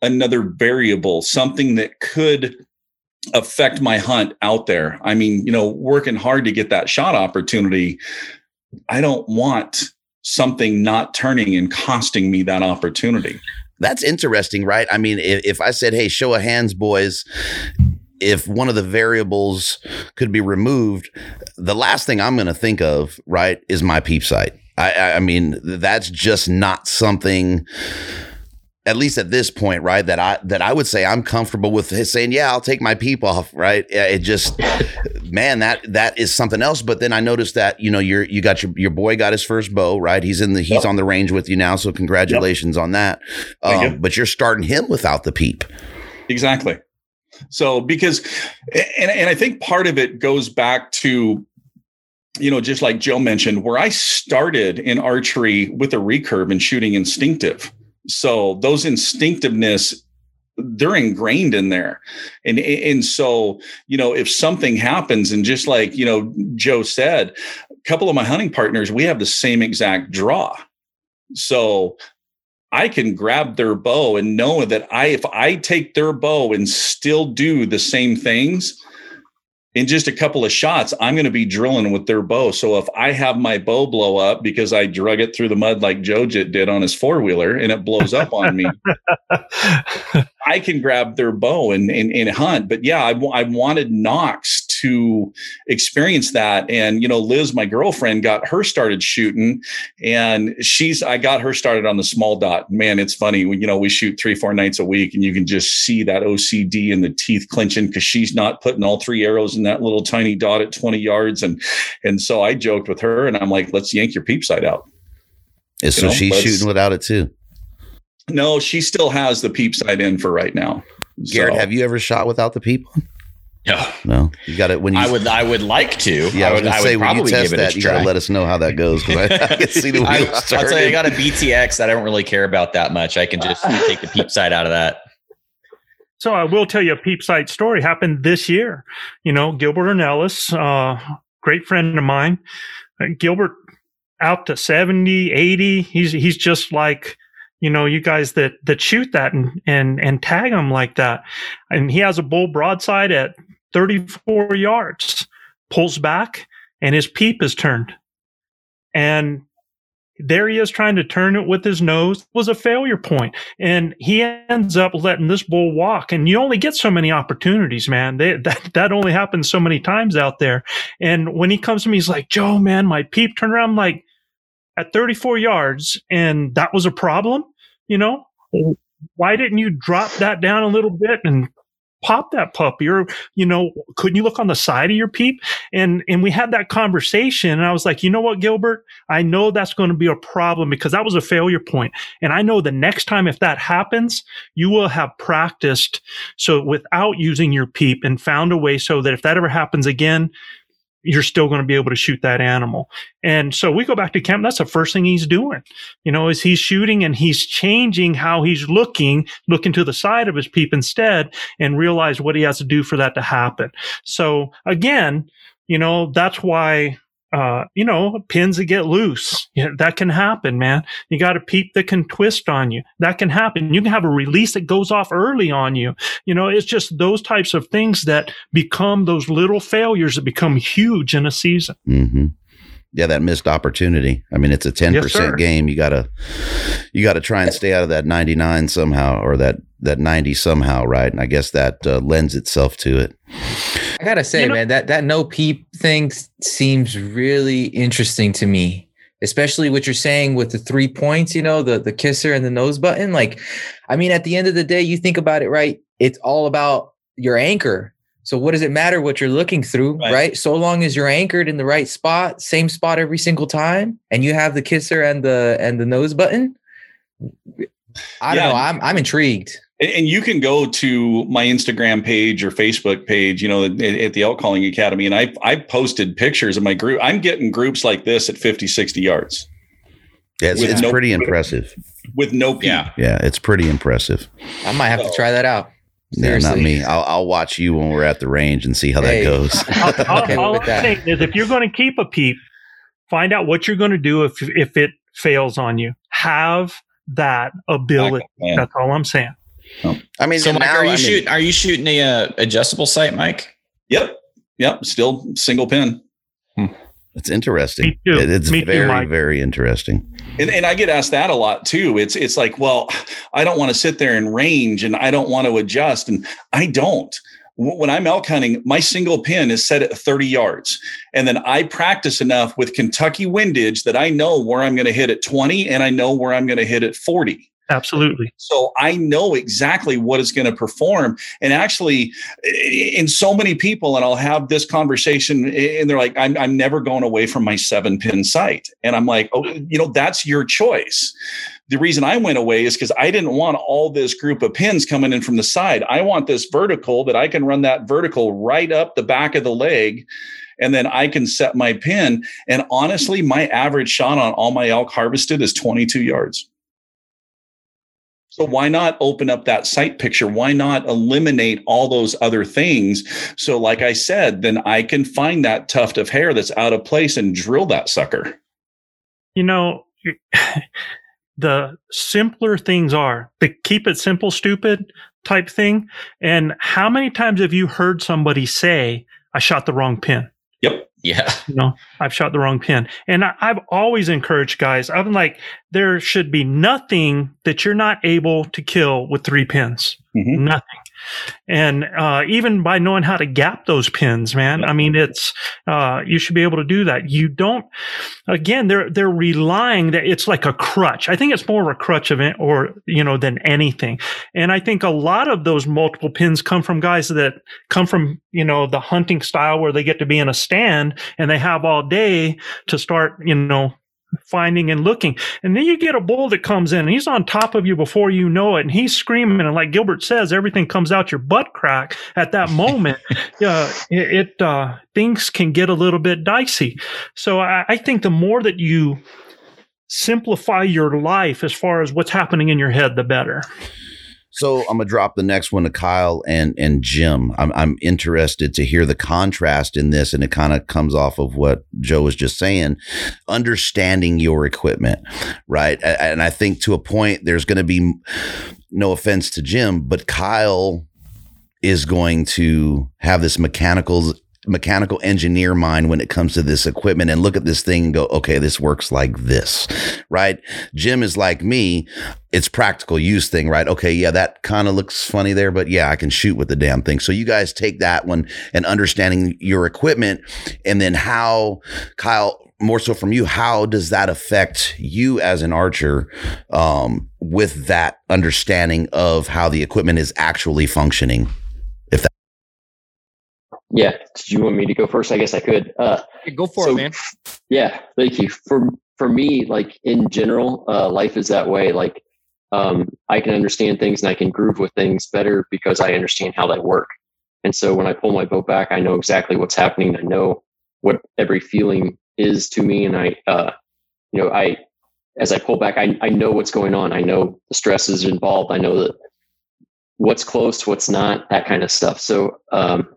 another variable something that could affect my hunt out there. I mean, you know, working hard to get that shot opportunity. I don't want something not turning and costing me that opportunity. That's interesting, right? I mean, if, if I said, hey, show of hands, boys, if one of the variables could be removed, the last thing I'm going to think of, right, is my peep sight. I, I mean, that's just not something at least at this point, right? That I that I would say I'm comfortable with saying, yeah, I'll take my peep off, right? It just, man, that that is something else. But then I noticed that you know you're you got your your boy got his first bow, right? He's in the he's yep. on the range with you now, so congratulations yep. on that. Um, you. But you're starting him without the peep. Exactly. So because, and and I think part of it goes back to you know, just like Joe mentioned, where I started in archery with a recurve and shooting instinctive. So those instinctiveness they're ingrained in there. And and so you know if something happens and just like you know joe said a couple of my hunting partners we have the same exact draw. So i can grab their bow and know that i if i take their bow and still do the same things in just a couple of shots, I'm going to be drilling with their bow. So if I have my bow blow up because I drug it through the mud like Jojit did on his four wheeler and it blows up on me, I can grab their bow and, and, and hunt. But yeah, I, I wanted Knox to experience that. And, you know, Liz, my girlfriend, got her started shooting and she's, I got her started on the small dot. Man, it's funny. We, you know, we shoot three, four nights a week and you can just see that OCD and the teeth clenching because she's not putting all three arrows in that little tiny dot at 20 yards. And, and so I joked with her and I'm like, let's yank your peep sight out. And so know, she's shooting without it too. No, she still has the peep sight in for right now. Garrett, so. have you ever shot without the peep? No, No, you got it when you. I would. I would like to. Yeah, I, was would, gonna I say would when you probably test give that, you gotta try. let us know how that goes because I, I can see the I, wheels I'll tell you, I got a BTX that I don't really care about that much. I can just take the peep side out of that. So I will tell you a peep sight story happened this year. You know, Gilbert and Ellis, uh, great friend of mine. Uh, Gilbert out to 70, 80. He's he's just like, you know, you guys that that shoot that and and and tag him like that. And he has a bull broadside at 34 yards, pulls back, and his peep is turned. And there he is trying to turn it with his nose. Was a failure point. And he ends up letting this bull walk. And you only get so many opportunities man. They, that that only happens so many times out there. And when he comes to me he's like joe man my peep turned around. I'm like at 34 yards and that was a problem you know? Why didn't you drop that down a little bit and pop that puppy or you know couldn't you look on the side of your peep? And and we had that conversation and i was like you know what gilbert? I know that's going to be a problem because that was a failure point. point and i know the next time if that happens you will have practiced so without using your peep and found a way so that if that ever happens again you're still going to be able to shoot that animal. And so we go back to camp. That's the first thing he's doing, you know, is he's shooting and he's changing how he's looking, looking to the side of his peep instead and realize what he has to do for that to happen. So again, you know, that's why uh, you know, pins that get loose. You know, that can happen, man. You got a peep that can twist on you. That can happen. You can have a release that goes off early on you. You know, it's just those types of things that become those little failures that become huge in a season. hmm Yeah, that missed opportunity. I mean, it's a ten Yes, percent game. You gotta, you gotta try and stay out of that ninety nine somehow, or that that ninety somehow, right? And I guess that uh, lends itself to it. I gotta say, You know- man, that that no peep thing seems really interesting to me, especially what you're saying with the three points. You know, the the kisser and the nose button. Like, I mean, at the end of the day, you think about it, right? It's all about your anchor. So what does it matter what you're looking through, Right. right? So long as you're anchored in the right spot, same spot every single time, and you have the kisser and the and the nose button. I don't know. I'm I'm intrigued. And- And you can go to my Instagram page or Facebook page, you know, at, at the Elk Calling Academy, and I I posted pictures of my group. I'm getting groups like this at 50, 60 yards Yeah, it's, it's no- pretty impressive. with no peep. Yeah. Yeah, it's pretty impressive. I might have to try that out. Yeah, not me. I'll, I'll watch you when we're at the range and see how Hey. that goes. all, Okay, all I'm that. saying is if you're going to keep a peep, find out what you're going to do if if it fails on you. Have that ability. That's all I'm saying. I mean, So, Mike, now, are you I mean, shooting? Are you shooting a uh, adjustable sight, Mike? Yep. Yep. Still single pin. It's interesting. Me too. It- It's Me very, Mike. very interesting. And, and I get asked that a lot too. It's it's like, well, I don't want to sit there and range and I don't want to adjust. And I don't. When I'm elk hunting, my single pin is set at 30 yards. And then I practice enough with Kentucky windage that I know where I'm going to hit at 20 and I know where I'm going to hit at 40. Absolutely. So I know exactly what is going to perform. And actually, in so many people, and I'll have this conversation, and they're like, I'm, I'm never going away from my seven pin sight. And I'm like, oh, you know, that's your choice. The reason I went away is because I didn't want all this group of pins coming in from the side. I want this vertical that I can run that vertical right up the back of the leg. And then I can set my pin. And honestly, my average shot on all my elk harvested is 22 yards. So why not open up that sight picture? Why not eliminate all those other things? So, like I said, then I can find that tuft of hair that's out of place and drill that sucker. you know the simpler things are the keep it simple stupid type thing and how many times have you heard somebody say i shot the wrong pin Yep. Yeah. you know i've shot the wrong pin and I, i've always encouraged guys i'm like there should be nothing that you're not able to kill with three pins Mhm. nothing and uh, even by knowing how to gap those pins man i mean it's uh, you should be able to do that. You don't again they're they're relying that it's like a crutch. I think it's more of a crutch of it or you know than anything. And i think a lot of those multiple pins come from guys that come from you know the hunting style where they get to be in a stand and they have all day to start you know finding and looking. And then you get a bull that comes in and he's on top of you before you know it. And he's screaming. And like Gilbert says, everything comes out your butt crack at that moment. uh, it, it uh, things can get a little bit dicey. So I, I think the more that you simplify your life as far as what's happening in your head, the better. So I'm gonna drop the next one to Kyle and and Jim. I'm I'm interested to hear the contrast in this, and it kind of comes off of what Joe was just saying. Understanding your equipment, right? And I think to a point, there's going to be no offense to Jim, but Kyle is going to have this mechanical mechanical engineer mind when it comes to this equipment and look at this thing and go, okay, this works like this, right? Jim is like me. It's practical use thing, right? Okay. Yeah. That kind of looks funny there, but yeah, I can shoot with the damn thing. So you guys take that one and understanding your equipment and then how Kyle, more so from you, how does that affect you as an archer um, with that understanding of how the equipment is actually functioning? Yeah. Did you want me to go first? I guess I could. Uh, go for so, it, man. Yeah. Thank you. For for me, like in general, uh, life is that way. Like um, I can understand things and I can groove with things better because I understand how they work. And so when I pull my boat back, I know exactly what's happening. I know what every feeling is to me, and I, uh, you know, I as I pull back, I I know what's going on. I know the stresses involved. I know that what's close, what's not, that kind of stuff. So um,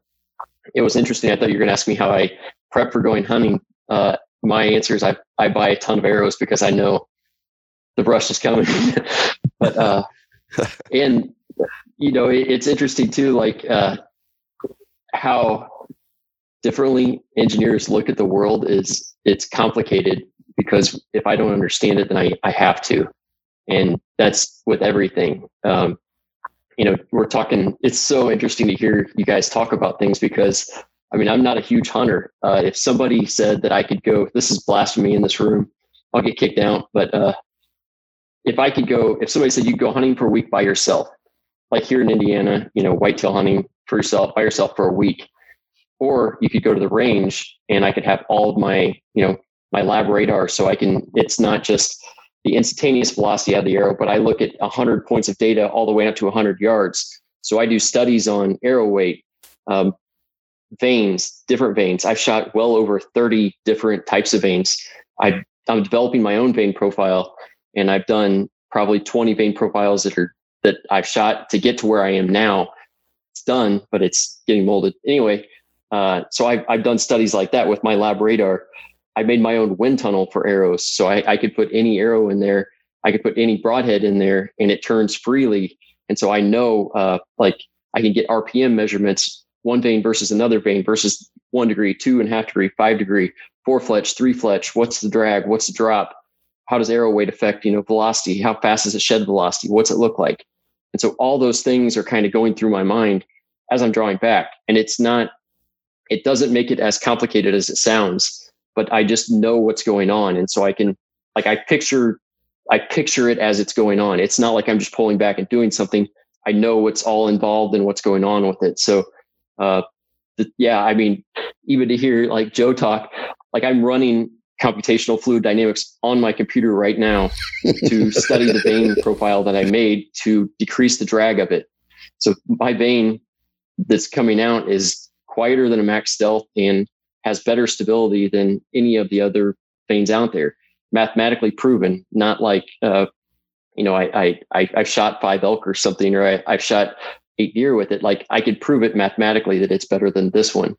it was interesting. I thought you were going to ask me how I prep for going hunting. Uh, my answer is I, I buy a ton of arrows because I know the brush is coming. but, uh, and, you know, it, it's interesting too, like, uh, how differently engineers look at the world is it's complicated because if I don't understand it, then I, I have to. And that's with everything. Um, you know, we're talking, it's so interesting to hear you guys talk about things because I mean, I'm not a huge hunter. Uh, if somebody said that I could go, this is blasphemy in this room, I'll get kicked out. But uh, if I could go, if somebody said you go hunting for a week by yourself, like here in Indiana, you know, whitetail hunting for yourself, by yourself for a week, or you could go to the range and I could have all of my, you know, my lab radar so I can, it's not just the instantaneous velocity of the arrow, but I look at 100 points of data all the way up to 100 yards. So I do studies on arrow weight, um, vanes, different vanes. I've shot well over 30 different types of vanes. I, I'm developing my own vane profile, and I've done probably 20 vane profiles that are that I've shot to get to where I am now. It's done, but it's getting molded anyway. Uh, so I've I've done studies like that with my LabRadar I made my own wind tunnel for arrows. So I, I could put any arrow in there. I could put any broadhead in there and it turns freely. And so I know, uh, like I can get RPM measurements, one vane versus another vane versus one degree, two and a half degree, five degree, four fletch, three fletch. What's the drag? What's the drop? How does arrow weight affect, you know, velocity? How fast does it shed velocity? What's it look like? And so all those things are kind of going through my mind as I'm drawing back. And it's not, it doesn't make it as complicated as it sounds but I just know what's going on. And so I can like I picture I picture it as it's going on. It's not like I'm just pulling back and doing something. I know what's all involved and what's going on with it. So uh the, yeah, I mean, even to hear like Joe talk, like I'm running computational fluid dynamics on my computer right now to study the vane profile that I made to decrease the drag of it. So my vane that's coming out is quieter than a max stealth and has better stability than any of the other vanes out there. Mathematically proven, not like uh, you know, I I I have shot five elk or something, or I, I've shot eight deer with it. Like I could prove it mathematically that it's better than this one.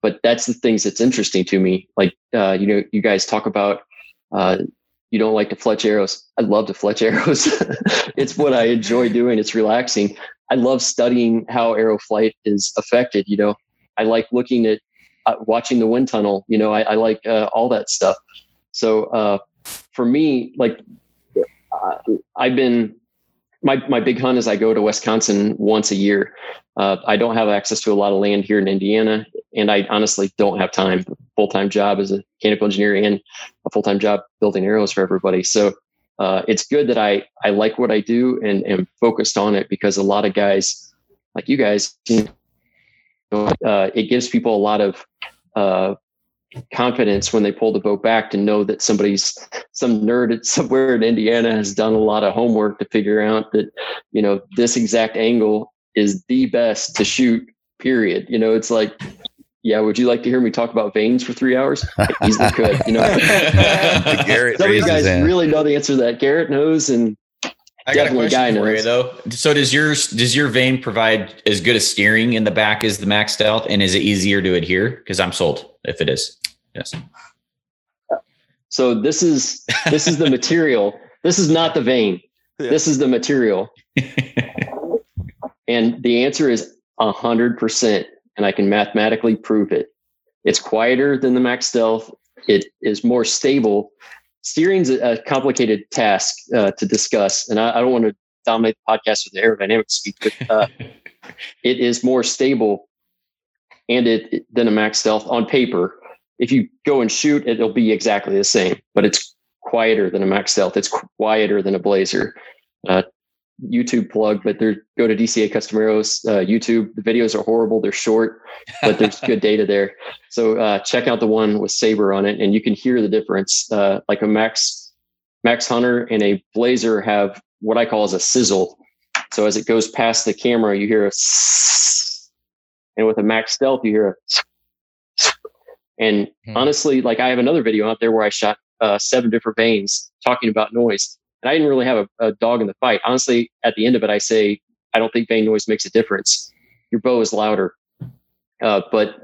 But that's the things that's interesting to me. Like uh, you know, you guys talk about uh, you don't like to fletch arrows. I love to fletch arrows. it's what I enjoy doing. It's relaxing. I love studying how arrow flight is affected. You know, I like looking at uh, watching the wind tunnel. You know, I, I like uh, all that stuff. So uh, for me, like uh, I've been my my big hunt is I go to Wisconsin once a year. Uh, I don't have access to a lot of land here in Indiana, and I honestly don't have time. Full time job as a mechanical engineer and a full time job building arrows for everybody. So it's good that I I like what I do and am focused on it because a lot of guys like you guys, uh, it gives people a lot of uh, confidence when they pull the boat back to know that somebody's some nerd somewhere in Indiana has done a lot of homework to figure out that you know this exact angle is the best to shoot period. You know it's like yeah would you like to hear me talk about vanes for three hours? I easily could you know? Garrett some of you guys hand. really know the answer to that. Garrett knows and I got a Definitely guy question for you though. So does yours does your vane provide as good a steering in the back as the Max Stealth, and is it easier to adhere? Because I'm sold if it is. Yes. so this is this is the material this is not the vane Yeah. this is the material and the answer is a hundred percent and i can mathematically prove it it's quieter than the max stealth it is more stable steering's a, a complicated task uh, to discuss and I, I don't want to dominate the podcast with the aerodynamic speak but uh, it is more stable and it, it- than a max stealth on paper. If you go and shoot it'll be exactly the same but it's quieter than a max stealth. It's quieter than a blazer. Uh, youtube plug but they're go to dca customeros uh, youtube. The videos are horrible. They're short but there's good data there. So uh, check out the one with saber on it and you can hear the difference. Uh, like a max max hunter and a blazer have what i call as a sizzle. So as it goes past the camera you hear a and with a max stealth you hear a and Hmm. honestly like i have another video out there where i shot uh, seven different vanes talking about noise and i didn't really have a, a dog in the fight. Honestly at the end of it i say i don't think vane noise makes a difference. Your bow is louder. Uh, but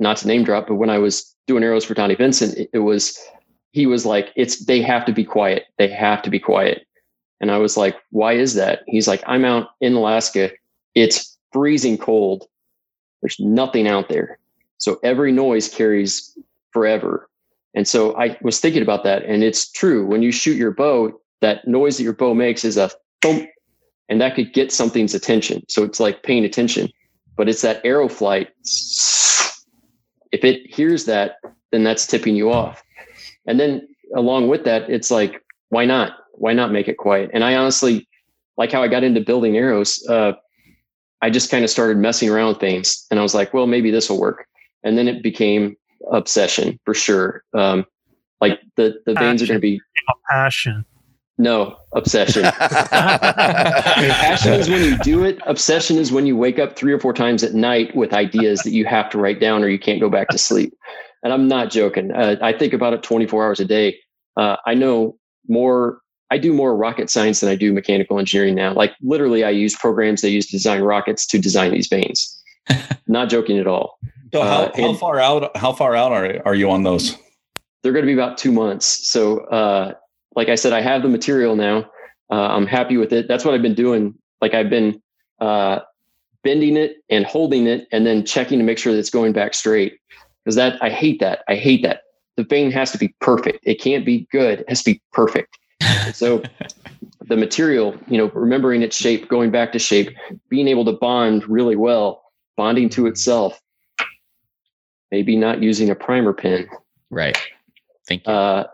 not to name drop but when i was doing arrows for donnie vincent it, it was he was like it's they have to be quiet. They have to be quiet. And i was like why is that? He's like i'm out in alaska. It's freezing cold. There's nothing out there. So every noise carries forever. And so i was thinking about that and it's true. When you shoot your bow that noise that your bow makes is a thump and that could get something's attention. So it's like paying attention but it's that arrow flight. If it hears that then that's tipping you off. And then along with that it's like why not? Why not make it quiet? And i honestly like how i got into building arrows. Uh, i just kind of started messing around with things and i was like well maybe this will work. And then it became obsession for sure. Um, like the the vanes are going to be Passion. No obsession. Passion is when you do it. Obsession is when you wake up three or four times at night with ideas that you have to write down or you can't go back to sleep. And i'm not joking. Uh, i think about it 24 hours a day. Uh, i know more i do more rocket science than i do mechanical engineering now. Like literally i use programs they use to design rockets to design these vanes. Not joking at all. So how, Uh, how far out how far out are, are you on those? they're going to be about two months. So, uh, like I said, I have the material now. Uh, I'm happy with it. That's what I've been doing. Like I've been uh, bending it and holding it, and then checking to make sure that it's going back straight. Because that I hate that. I hate that. The vane has to be perfect. It can't be good. It has to be perfect. So, the material, you know, remembering its shape, going back to shape, being able to bond really well, bonding to itself. Maybe not using a primer pin. Right. Thank you. Uh,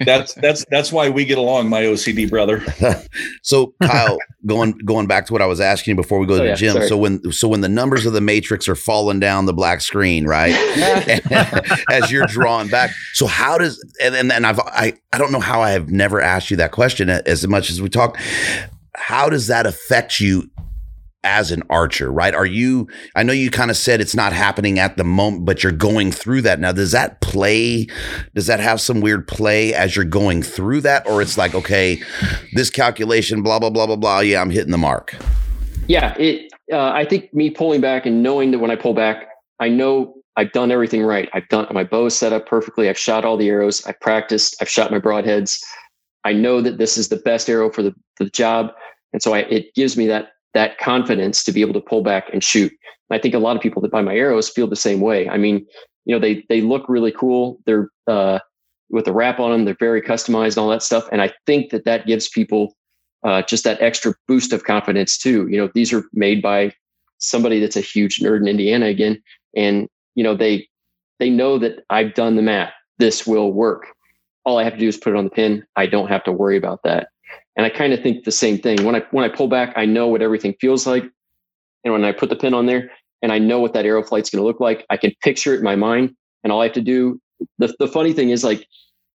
That's that's that's why we get along, my OCD brother. so Kyle, going going back to what I was asking you before we go oh, to Oh, the yeah, Jim. sorry. So when so when the numbers of the matrix are falling down the black screen, right? as you're drawing back. So how does and and, and I've I I don't know how I have never asked you that question uh, as much as we talk. How does that affect you as an archer, right? Are you I know you kind of said it's not happening at the moment, but you're going through that. Now, does that play does that have some weird play as you're going through that? Or it's like, okay, this calculation blah blah blah blah blah, yeah, I'm hitting the mark. yeah it uh, i think me pulling back and knowing that when i pull back i know i've done everything right. I've done my bow set up perfectly. I've shot all the arrows. I've practiced. I've shot my broadheads. I know that this is the best arrow for the, for the job. And so I, it gives me that that confidence to be able to pull back and shoot and i think a lot of people that buy my arrows feel the same way i mean you know they they look really cool they're uh, with the wrap on them they're very customized and all that stuff and i think that that gives people uh, just that extra boost of confidence too. You know, these are made by somebody that's a huge nerd in Indiana again, and you know they they know that I've done the math. This will work. All I have to do is put it on the pin. I don't have to worry about that. And I kind of think the same thing. When I when I pull back, I know what everything feels like, and when I put the pin on there, and I know what that arrow flight's going to look like, I can picture it in my mind, and all I have to do the the funny thing is like,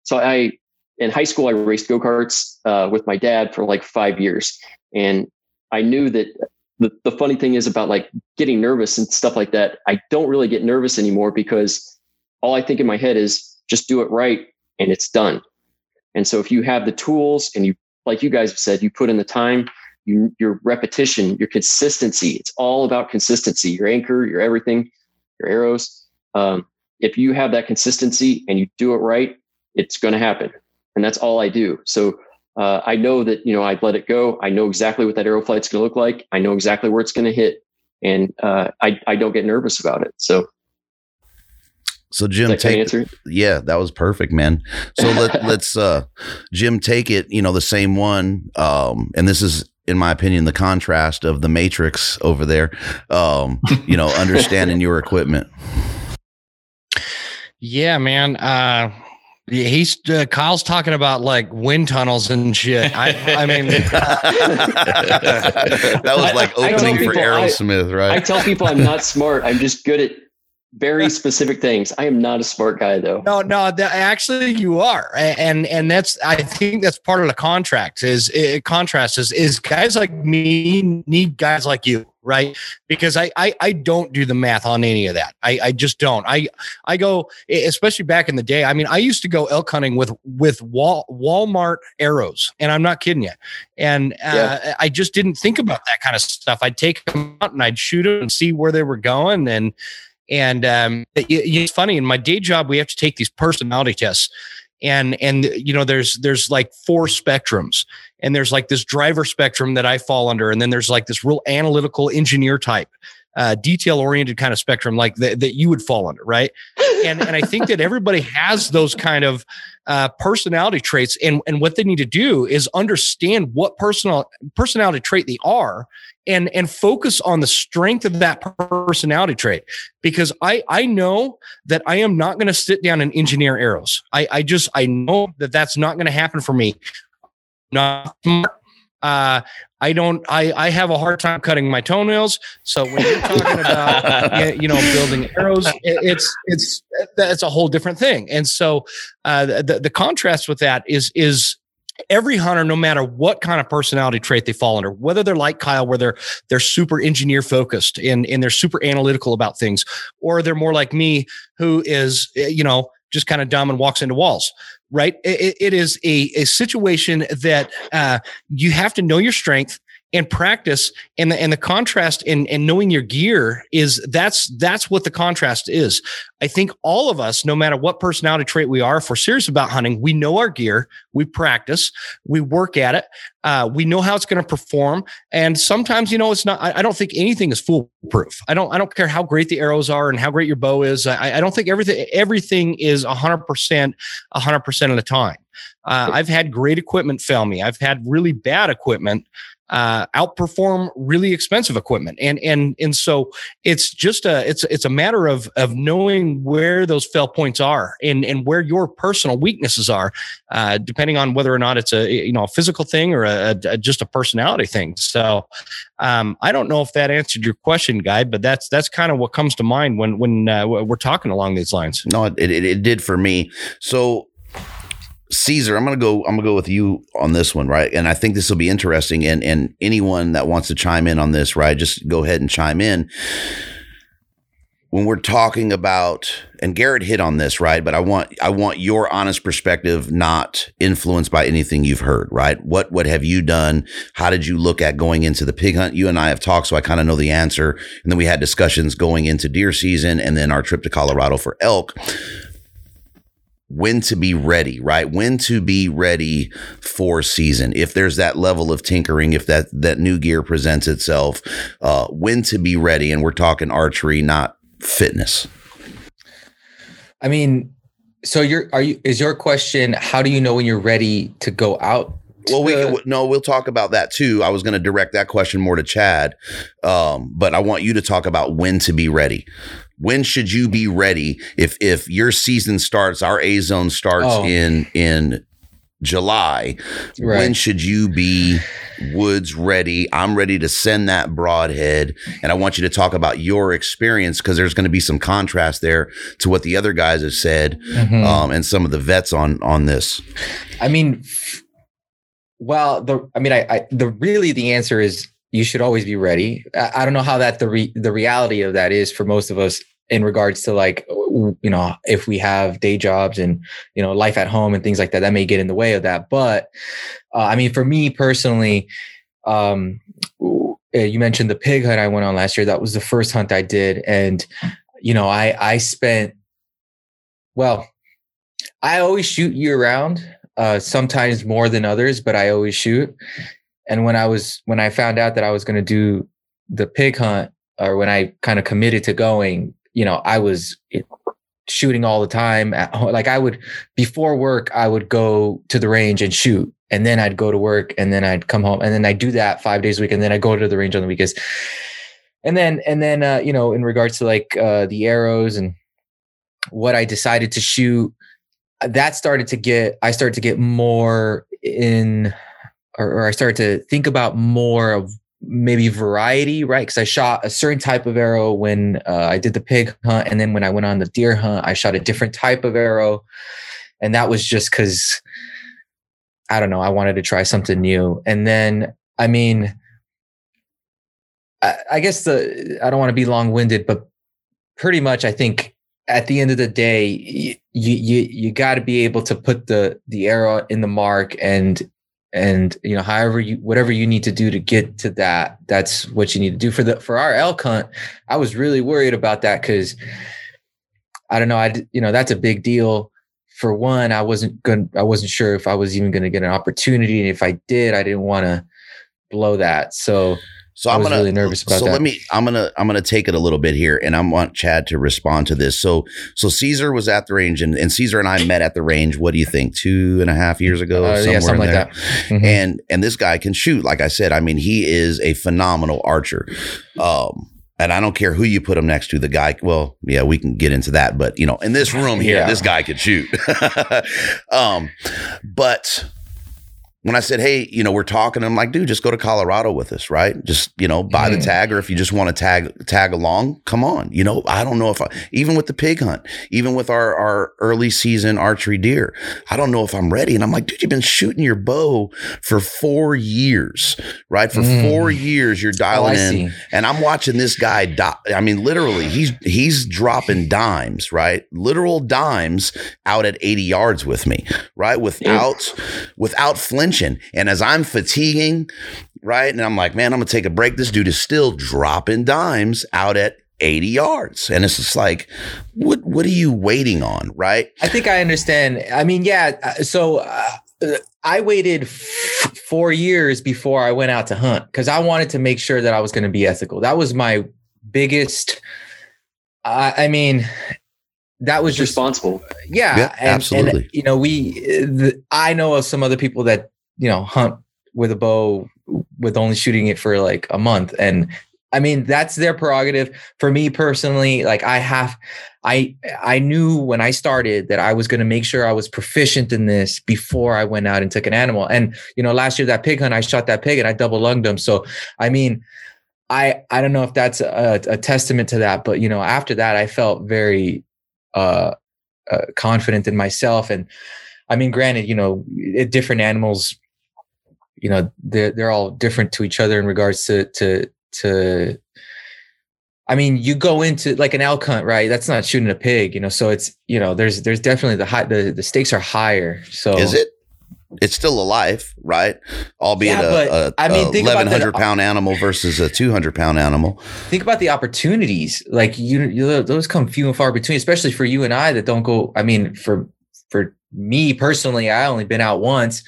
so I in high school I raced go karts uh, with my dad for like five years, and I knew that the the funny thing is about like getting nervous and stuff like that. I don't really get nervous anymore because all I think in my head is just do it right and it's done. And so if you have the tools and you like you guys have said, you put in the time, you, your repetition, your consistency. It's all about consistency. Your anchor, your everything, your arrows. Um, if you have that consistency and you do it right, it's going to happen. And that's all I do. So uh, I know that you know I'd let it go. I know exactly what that arrow flight's going to look like. I know exactly where it's going to hit, and uh, I I don't get nervous about it. So so Jim, take yeah, that was perfect, man. So let let's uh Jim take it. You know the same one, um, and this is in my opinion the contrast of the Matrix over there. Um, you know, understanding your equipment. Yeah, man. Uh, he's uh, Kyle's talking about like wind tunnels and shit. I, I mean, that was like opening for Aerosmith, right? I tell people I'm not smart. I'm just good at very specific things. I am not a smart guy though. No, no, the, actually you are. And and that's I think that's part of the contract is it, contrast is is guys like me need guys like you, right? Because I, I I don't do the math on any of that. I I just don't. I I go especially back in the day. I mean, I used to go elk hunting with with Wal, Walmart arrows, and I'm not kidding you. And uh, yeah. I just didn't think about that kind of stuff. I'd take them out and I'd shoot them and see where they were going and and um, it, it's funny in my day job, we have to take these personality tests. And and you know, there's there's like four spectrums, and there's like this driver spectrum that I fall under, and then there's like this real analytical engineer type, uh, detail oriented kind of spectrum, like that that you would fall under, right? And and I think that everybody has those kind of uh, personality traits, and and what they need to do is understand what personal personality trait they are, and and focus on the strength of that personality trait because i i know that i am not going to sit down and engineer arrows. I i just i know that that's not going to happen for me. Not uh I don't. I I have a hard time cutting my toenails. So when you're talking about you know building arrows, it's it's that's a whole different thing. And so uh, the the contrast with that is is every hunter, no matter what kind of personality trait they fall under, whether they're like Kyle, where they're they're super engineer focused and, and they're super analytical about things, or they're more like me, who is eh, you know just kind of dumb and walks into walls. Right? it, it is a, a situation that uh, you have to know your strength and practice and the and the contrast and and knowing your gear is that's that's what the contrast is. I think all of us, no matter what personality trait we are, if we're serious about hunting, we know our gear, we practice, we work at it, uh, we know how it's going to perform, and sometimes you know it's not. I, I, don't think anything is foolproof. I don't. I don't care how great the arrows are and how great your bow is. I, I don't think everything everything is hundred percent, hundred percent of the time. Uh, I've had great equipment fail me. I've had really bad equipment uh, outperform really expensive equipment. And and and so it's just a it's it's a matter of of knowing where those fail points are and and where your personal weaknesses are, uh, depending on whether or not it's a you know a physical thing or a, a just a personality thing. So um, I don't know if that answered your question, guy, but that's that's kind of what comes to mind when when uh, we're talking along these lines. No, it, it, it did for me. So Caesar, I'm gonna go. I'm gonna go with you on this one, right? And I think this will be interesting. And and anyone that wants to chime in on this, right, just go ahead and chime in. When we're talking about, and Garrett hit on this, right? But I want I want your honest perspective, not influenced by anything you've heard, right? What what have you done? How did you look at going into the pig hunt? You and I have talked, so I kind of know the answer. And then we had discussions going into deer season, and then our trip to Colorado for elk when to be ready, right? When to be ready for season. If there's that level of tinkering, if that that new gear presents itself, uh, when to be ready. And we're talking archery, not fitness. I mean, so you're are you is your question how do you know when you're ready to go out well, we no, we'll talk about that too. I was going to direct that question more to Chad, um, but I want you to talk about when to be ready when should you be ready if if your season starts our a zone starts oh. in in july right. when should you be woods ready. I'm ready to send that broadhead. And I want you to talk about your experience because there's going to be some contrast there to what the other guys have said Mhm. um, and some of the vets on on this. I mean, well, the I mean, I, I the really the answer is you should always be ready. I, I don't know how that the re, the reality of that is for most of us in regards to like you know if we have day jobs and you know life at home and things like that that may get in the way of that. But uh, I mean, for me personally, um, you mentioned the pig hunt I went on last year. That was the first hunt I did, and you know, I I spent well. I always shoot year round uh, sometimes more than others, but I always shoot. And when I was when I found out that I was going to do the pig hunt, or when I kind of committed to going, you know, I was shooting all the time. Like I would before work, I would go to the range and shoot, and then I'd go to work, and then I'd come home, and then I'd do that five days a week, and then I go to the range on the weekends. And then and then uh, you know, in regards to like uh, the arrows and what I decided to shoot that started to get i started to get more in or, or i started to think about more of maybe variety right? Because i shot a certain type of arrow when uh, i did the pig hunt and then when i went on the deer hunt i shot a different type of arrow. And that was just because i don't know i wanted to try something new. And then i mean I, I guess the i don't want to be long-winded but pretty much i think at the end of the day, you you you got to be able to put the the arrow in the mark and and you know however you whatever you need to do to get to that that's what you need to do. For the for our elk hunt i was really worried about that because i don't know i you know that's a big deal. For one i wasn't going i wasn't sure if i was even going to get an opportunity. And if i did i didn't want to blow that. So So I'm gonna really nervous about so that. let me I'm gonna I'm gonna take it a little bit here, and I want Chad to respond to this. So so Caesar was at the range, and, and Caesar and I met at the range. What do you think? Two and a half years ago, Uh, somewhere yeah, something in like that. Mhm. And and this guy can shoot. Like I said, I mean, he is a phenomenal archer. Um, and I don't care who you put him next to. The guy, well, yeah, we can get into that, but you know, in this room here, Yeah. this guy could shoot. um, but when I said, hey, you know, we're talking, I'm like, dude, just go to Colorado with us, right? Just, you know, buy the Mhm. tag, or if you just want to tag tag along, come on. You know, I don't know if I even with the pig hunt, even with our our early season archery deer, I don't know if I'm ready. And I'm like, dude, you've been shooting your bow for four years, right? For Mm. four years, you're Oh, dialing in. And I'm watching this guy die. I mean, literally, he's he's dropping dimes, right? Literal dimes out at 80 yards with me, right? Without without flinching. And as I'm fatiguing, right? And I'm like, man, I'm gonna take a break. This dude is still dropping dimes out at 80 yards. And it's just like, what what are you waiting on, right? I think I understand. I mean, yeah. uh, So uh, I waited f- four years before I went out to hunt because I wanted to make sure that I was going to be ethical. That was my biggest. I I mean, that was just responsible. yeah, Yeah, and, absolutely. And, you know, we. The, I know of some other people that you know hunt with a bow with only shooting it for like a month, and I mean that's their prerogative. For me personally, like I have, I I knew when I started that I was going to make sure I was proficient in this before I went out and took an animal. And you know, last year that pig hunt, I shot that pig and I double lunged him. So I mean. I, I don't know if that's a, a testament to that, but you know, after that, I felt very uh, uh, confident in myself. And I mean, granted, you know, different animals, you know, they're they're all different to each other in regards to to to. I mean, you go into like an elk hunt, right? That's not shooting a pig, you know. So it's you know, there's there's definitely the high the the stakes are higher. So Is it? It's still a life, right? Albeit Yeah, a, but, a, I mean, a think about the- 1100 pound animal versus a 200 pound animal. think about the opportunities like you, you those come few and far between especially for you and i that don't go i mean for for me personally i only been out once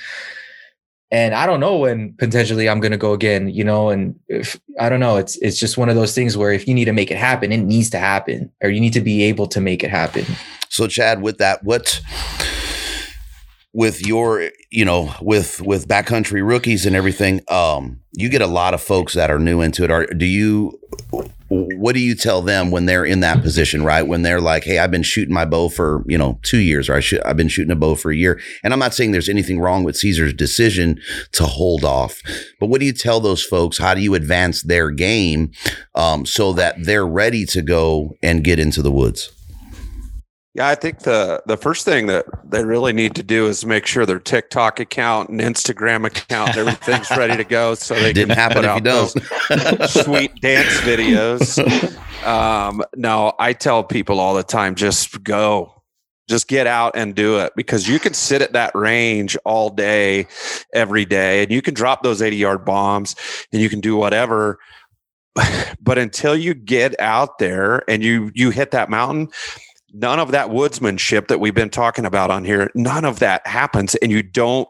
and i don't know when potentially i'm going to go again you know and if i don't know it's it's just one of those things where if you need to make it happen it needs to happen or you need to be able to make it happen So Chad, with that, what with your, you know, with with backcountry rookies and everything, um, you get a lot of folks that are new into it. Are do you what do you tell them when they're in that position, right? When they're like, "Hey, I've been shooting my bow for you know two years, or I should I've been shooting a bow for a year," and I'm not saying there's anything wrong with Caesar's decision to hold off, but what do you tell those folks? How do you advance their game um, so that they're ready to go and get into the woods? Yeah, I think the the first thing that they really need to do is make sure their TikTok account and Instagram account and everything's ready to go, so they Didn't can happen put out those sweet dance videos. Um, no, I tell people all the time, just go, just get out and do it because you can sit at that range all day, every day, and you can drop those eighty yard bombs and you can do whatever. But until you get out there and you you hit that mountain, none of that woodsmanship that we've been talking about on here none of that happens and you don't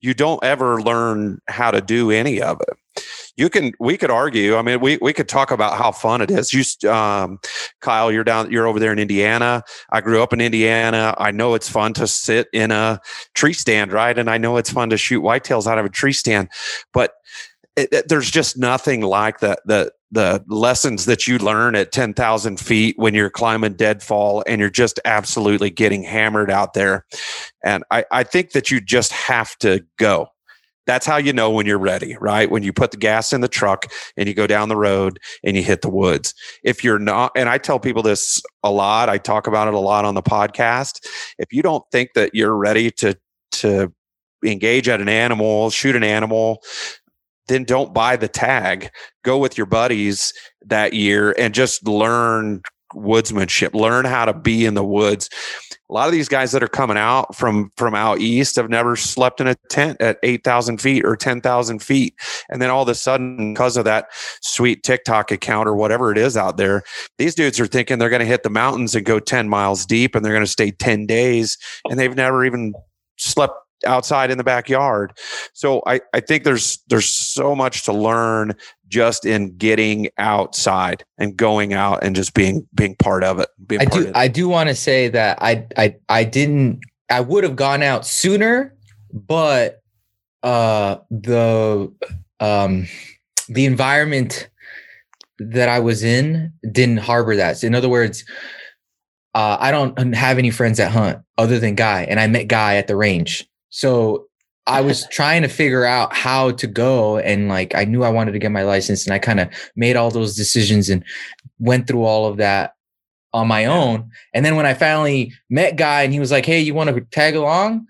you don't ever learn how to do any of it. You can we could argue i mean we, we could talk about how fun it is. You um, kyle you're down you're over there in indiana. I grew up in indiana. I know it's fun to sit in a tree stand right? And i know it's fun to shoot whitetails out of a tree stand. But it, it- there's just nothing like that the the lessons that you learn at 10,000 feet when you're climbing deadfall and you're just absolutely getting hammered out there. And I, I think that you just have to go. That's how you know when you're ready, right? When you put the gas in the truck and you go down the road and you hit the woods. If you're not, and I tell people this a lot, I talk about it a lot on the podcast. If you don't think that you're ready to, to engage at an animal, shoot an animal, then don't buy the tag. Go with your buddies that year and just learn woodsmanship, learn how to be in the woods. A lot of these guys that are coming out from from out east have never slept in a tent at 8,000 feet or 10,000 feet. And then all of a sudden, because of that sweet TikTok account or whatever it is out there, these dudes are thinking they're going to hit the mountains and go 10 miles deep and they're going to stay 10 days and they've never even slept outside in the backyard. So I, I think there's there's so much to learn just in getting outside and going out and just being being part of it. Being I do. it. I do want to say that I I I didn't. I would have gone out sooner, but uh, the um, the environment that I was in didn't harbor that. So in other words, uh, I don't have any friends that hunt other than Guy, and I met Guy at the range. So I was trying to figure out how to go, and like I knew I wanted to get my license, and I kind of made all those decisions and went through all of that on my own. And then when I finally met Guy, and he was like, "Hey, you want to tag along?"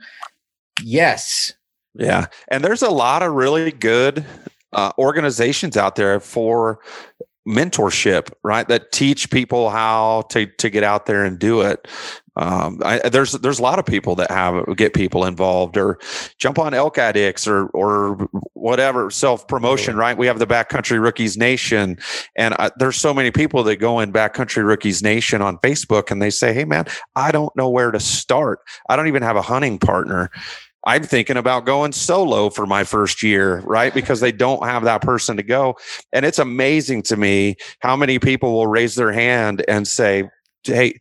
Yes. Yeah. And there's a lot of really good uh, organizations out there for mentorship, right? That teach people how to, to get out there and do it. Um, I, there's there's a lot of people that have get people involved or jump on elk addicts or or whatever self promotion right we have the backcountry rookies nation and uh, there's so many people that go in backcountry rookies nation on facebook and they say hey man i don't know where to start i don't even have a hunting partner I'm thinking about going solo for my first year, right? Because they don't have that person to go. And it's amazing to me how many people will raise their hand and say, Hey,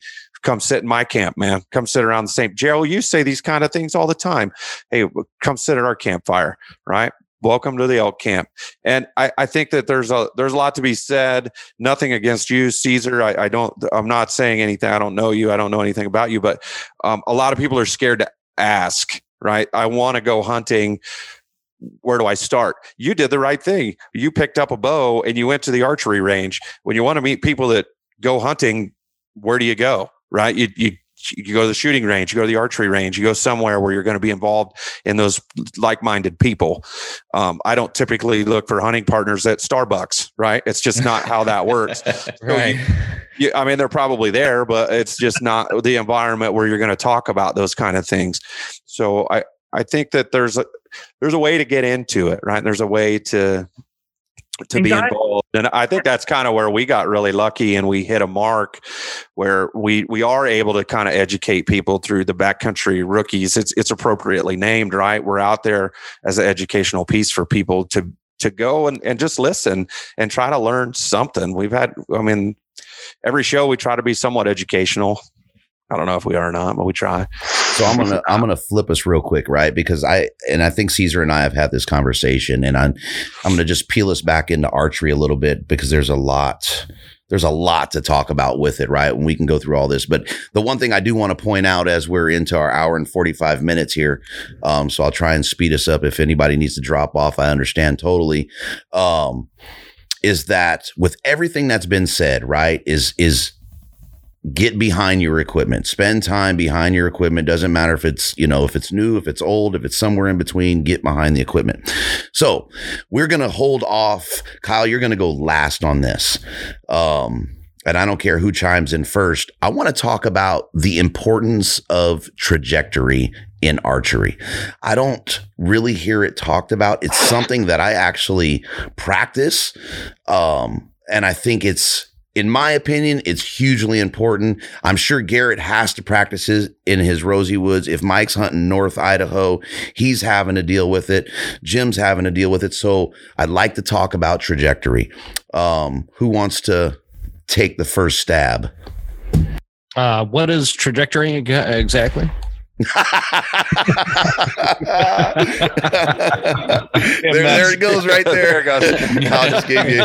come sit in my camp, man. Come sit around the same. Gerald, you say these kind of things all the time. Hey, come sit at our campfire, right? Welcome to the elk camp. And I, I think that there's a there's a lot to be said. Nothing against you, Caesar. I, I don't I'm not saying anything. I don't know you. I don't know anything about you, but um, a lot of people are scared to ask right? I want to go hunting. Where do I start? You did the right thing. You picked up a bow and you went to the archery range. When you want to meet people that go hunting, where do you go? Right? You, you, you go to the shooting range, you go to the archery range, you go somewhere where you're going to be involved in those like minded people. Um, I don't typically look for hunting partners at Starbucks, right? It's just not how that works. right. Yeah, I mean, they're probably there, but it's just not the environment where you're going to talk about those kind of things. So I, I think that there's a there's a way to get into it, right? There's a way to to be involved, and I think that's kind of where we got really lucky, and we hit a mark where we we are able to kind of educate people through the backcountry rookies. It's it's appropriately named, right? We're out there as an educational piece for people to to go and, and just listen and try to learn something. We've had, I mean, every show we try to be somewhat educational. I don't know if we are or not, but we try. So I'm gonna I'm gonna flip us real quick, right? Because I and I think Caesar and I have had this conversation, and I'm I'm gonna just peel us back into archery a little bit because there's a lot there's a lot to talk about with it, right? And we can go through all this. But the one thing I do want to point out as we're into our hour and 45 minutes here, um, so I'll try and speed us up. If anybody needs to drop off, I understand totally. Um, is that with everything that's been said, right? Is is get behind your equipment spend time behind your equipment doesn't matter if it's you know if it's new if it's old if it's somewhere in between get behind the equipment so we're going to hold off kyle you're going to go last on this um and I don't care who chimes in first. I want to talk about the importance of trajectory in archery. I don't really hear it talked about. It's something that I actually practice. Um, and I think it's in my opinion, it's hugely important. I'm sure Garrett has to practice his, in his Rosie Woods. If Mike's hunting North Idaho, he's having to deal with it. Jim's having to deal with it. So I'd like to talk about trajectory. Um, who wants to take the first stab? Uh, what is trajectory exactly? There, there it goes right there. I'll just give you.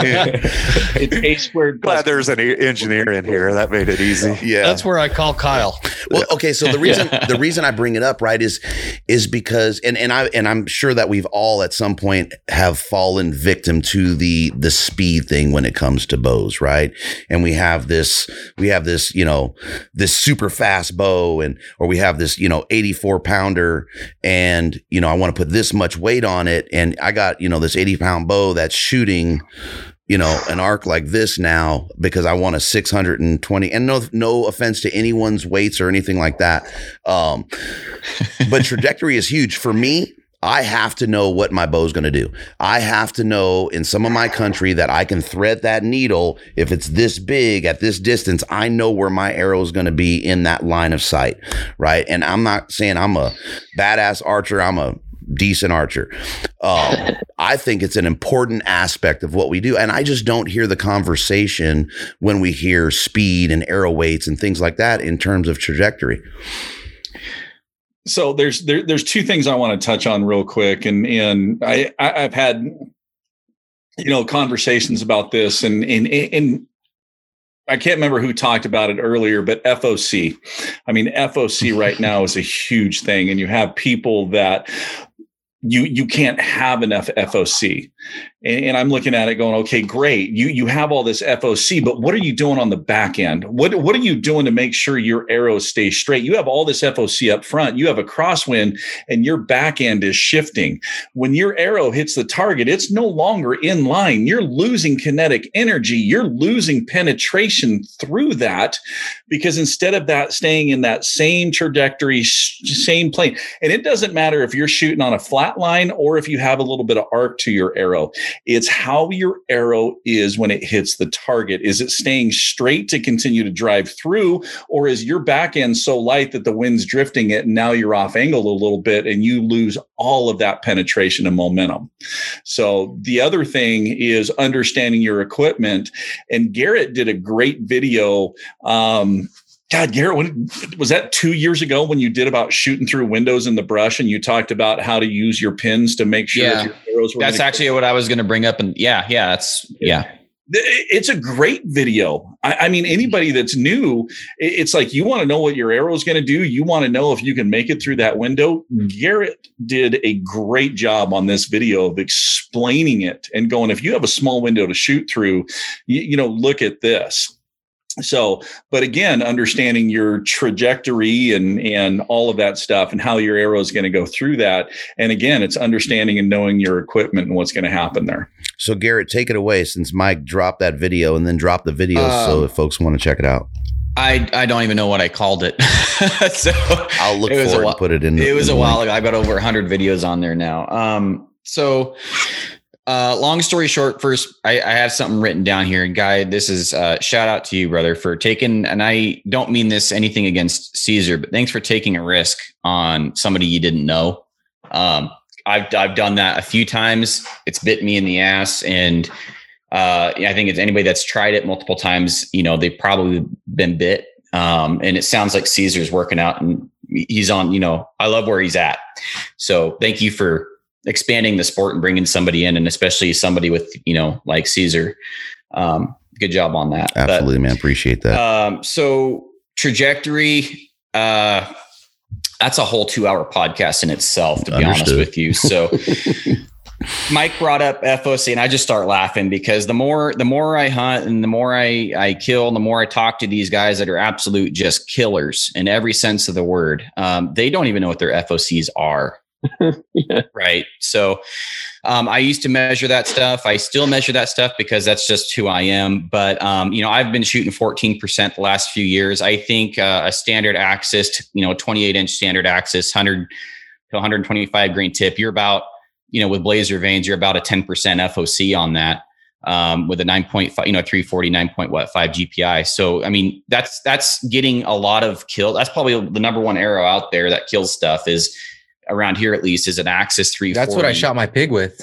It's a squared. Glad there's an engineer in here. That made it easy. Yeah, that's where I call Kyle. Well, okay. So the reason yeah. the reason I bring it up, right, is is because and and I and I'm sure that we've all at some point have fallen victim to the the speed thing when it comes to bows, right? And we have this we have this you know this super fast bow, and or we have this you know 84 pounder and, you know, I want to put this much weight on it. And I got, you know, this 80 pound bow that's shooting, you know, an arc like this now because I want a 620 and no, no offense to anyone's weights or anything like that. Um, but trajectory is huge for me. I have to know what my bow is going to do. I have to know in some of my country that I can thread that needle. If it's this big at this distance, I know where my arrow is going to be in that line of sight. Right. And I'm not saying I'm a badass archer. I'm a decent archer. Um, I think it's an important aspect of what we do. And I just don't hear the conversation when we hear speed and arrow weights and things like that in terms of trajectory so there's there, there's two things I want to touch on real quick, and and I, I have had you know conversations about this, and and and I can't remember who talked about it earlier, but FOC. I mean, FOC right now is a huge thing, and you have people that you you can't have enough FOC. And, and, I'm looking at it going, okay, great. You you have all this FOC, but what are you doing on the back end? What what are you doing to make sure your arrows stay straight? You have all this FOC up front. You have a crosswind, and your back end is shifting. When your arrow hits the target, it's no longer in line. You're losing kinetic energy. You're losing penetration through that because instead of that staying in that same trajectory, same plane, and it doesn't matter if you're shooting on a flat line or if you have a little bit of arc to your arrow it's how your arrow is when it hits the target. Is it staying straight to continue to drive through, or is your back end so light that the wind's drifting it and now you're off angle a little bit and you lose all of that penetration and momentum? So the other thing is understanding your equipment. And Garrett did a great video. Um, God, Garrett, when, was that two years ago when you did about shooting through windows in the brush and you talked about how to use your pins to make sure yeah. that your arrows were That's actually what I was going to bring up. And yeah, yeah, that's, yeah. It's a great video. I, I mean, anybody that's new, it's like you want to know what your arrow is going to do. You want to know if you can make it through that window. Garrett did a great job on this video of explaining it and going, if you have a small window to shoot through, you, you know, look at this so but again understanding your trajectory and and all of that stuff and how your arrow is going to go through that and again it's understanding and knowing your equipment and what's going to happen there so garrett take it away since mike dropped that video and then dropped the video um, so if folks want to check it out I, I don't even know what I called it. so I'll look for it and put it in. The, it was a while ago. I've got over 100 videos on there now. Um, so uh, long story short, first, I, I, have something written down here. And Guy, this is uh, shout out to you, brother, for taking, and I don't mean this anything against Caesar, but thanks for taking a risk on somebody you didn't know. Um, I've, I've done that a few times. It's bit me in the ass. And uh, I think it's anybody that's tried it multiple times, you know, they've probably been bit. Um, and it sounds like Caesar's working out and he's on, you know, I love where he's at. So thank you for expanding the sport and bringing somebody in, and especially somebody with, you know, like Caesar. Um, good job on that. Absolutely, but, man. Appreciate that. Um, so trajectory, uh, that's a whole two hour podcast in itself, to be Understood. honest with you. So Mike brought up FOC and I just start laughing because the more the more I hunt and the more I I kill and the more I talk to these guys that are absolute just killers in every sense of the word, um, they don't even know what their FOCs are. yeah. Right. So um, I used to measure that stuff. I still measure that stuff because that's just who I am. But um, you know, I've been shooting 14% the last few years. I think uh, a standard axis, you know, 28 inch standard axis, 100 to 125 grain tip, you're about you know, with Blazer vanes, you're about a 10% FOC on that. Um, with a 9.5, you know, 340, 9.5 GPI. So, I mean, that's, that's getting a lot of kill. That's probably the number one arrow out there that kills stuff is around here, at least is an Axis 340. That's what I shot my pig with.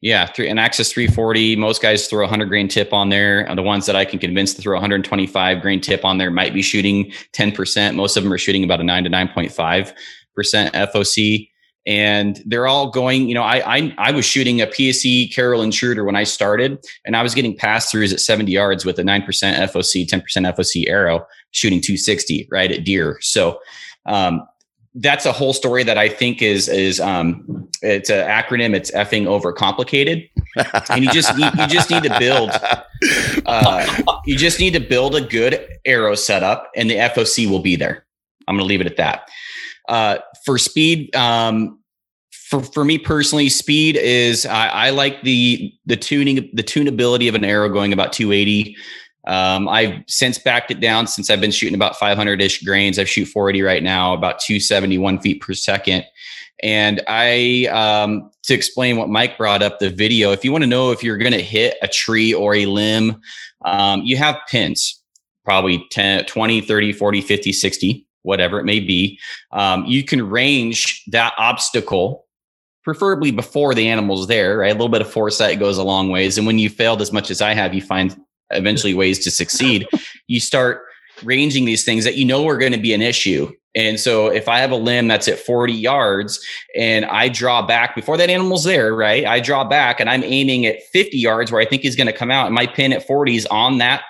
Yeah, three, an Axis 340. Most guys throw a 100 grain tip on there. The ones that I can convince to throw 125 grain tip on there might be shooting 10%. Most of them are shooting about a 9 to 9.5% FOC and they're all going you know I, I i was shooting a pse Carol intruder when i started and i was getting pass throughs at 70 yards with a 9% foc 10% foc arrow shooting 260 right at deer so um, that's a whole story that i think is is um, it's an acronym. It's effing overcomplicated. And you just you just need to build uh, you just need to build a good arrow setup and the foc will be there. I'm going to leave it at that. Uh, for speed, um, for, for me personally, speed is I, I, like the the tuning the tunability of an arrow going about 280. Um, I've since backed it down since I've been shooting about 500 ish grains. I shoot 480 right now, about 271 feet per second. And I, um, to explain what Mike brought up, the video, if you want to know if you're going to hit a tree or a limb, um, you have pins, probably 10, 20, 30, 40, 50, 60 whatever it may be, um, you can range that obstacle, preferably before the animal's there, right? A little bit of foresight goes a long ways. And when you failed as much as I have, you find eventually ways to succeed. You start ranging these things that you know are going to be an issue. And so if I have a limb that's at 40 yards and I draw back before that animal's there, right? I draw back and I'm aiming at 50 yards where I think he's going to come out and my pin at 40 is on that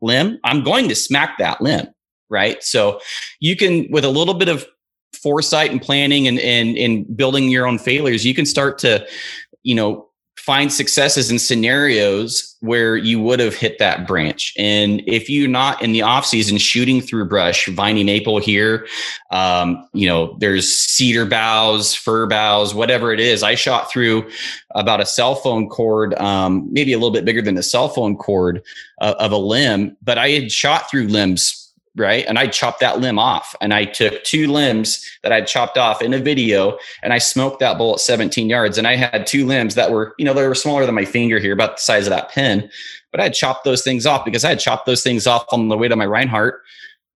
limb, I'm going to smack that limb right? So you can, with a little bit of foresight and planning and and, and building your own failures, you can start to, you know, find successes in scenarios where you would have hit that branch. And if you're not in the off season shooting through brush, viney maple here, um, you know, there's cedar boughs, fir boughs, whatever it is. I shot through about a cell phone cord, um, maybe a little bit bigger than a cell phone cord uh, of a limb, but I had shot through limbs right? And I chopped that limb off and I took two limbs that I'd chopped off in a video and I smoked that bull at 17 yards. And I had two limbs that were, you know, they were smaller than my finger here, about the size of that pin. But I had chopped those things off because I had chopped those things off on the way to my Rinehart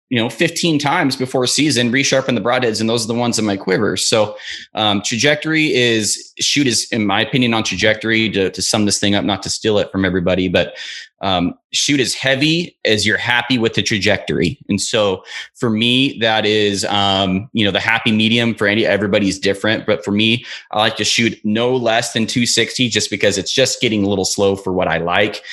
you know 15 times before season resharpen the broadheads and those are the ones in my quivers. So um, trajectory is shoot is in my opinion on trajectory to, to sum this thing up not to steal it from everybody but um, shoot as heavy as you're happy with the trajectory. And so for me that is um, you know the happy medium for any everybody's different but for me i like to shoot no less than 260 just because it's just getting a little slow for what i like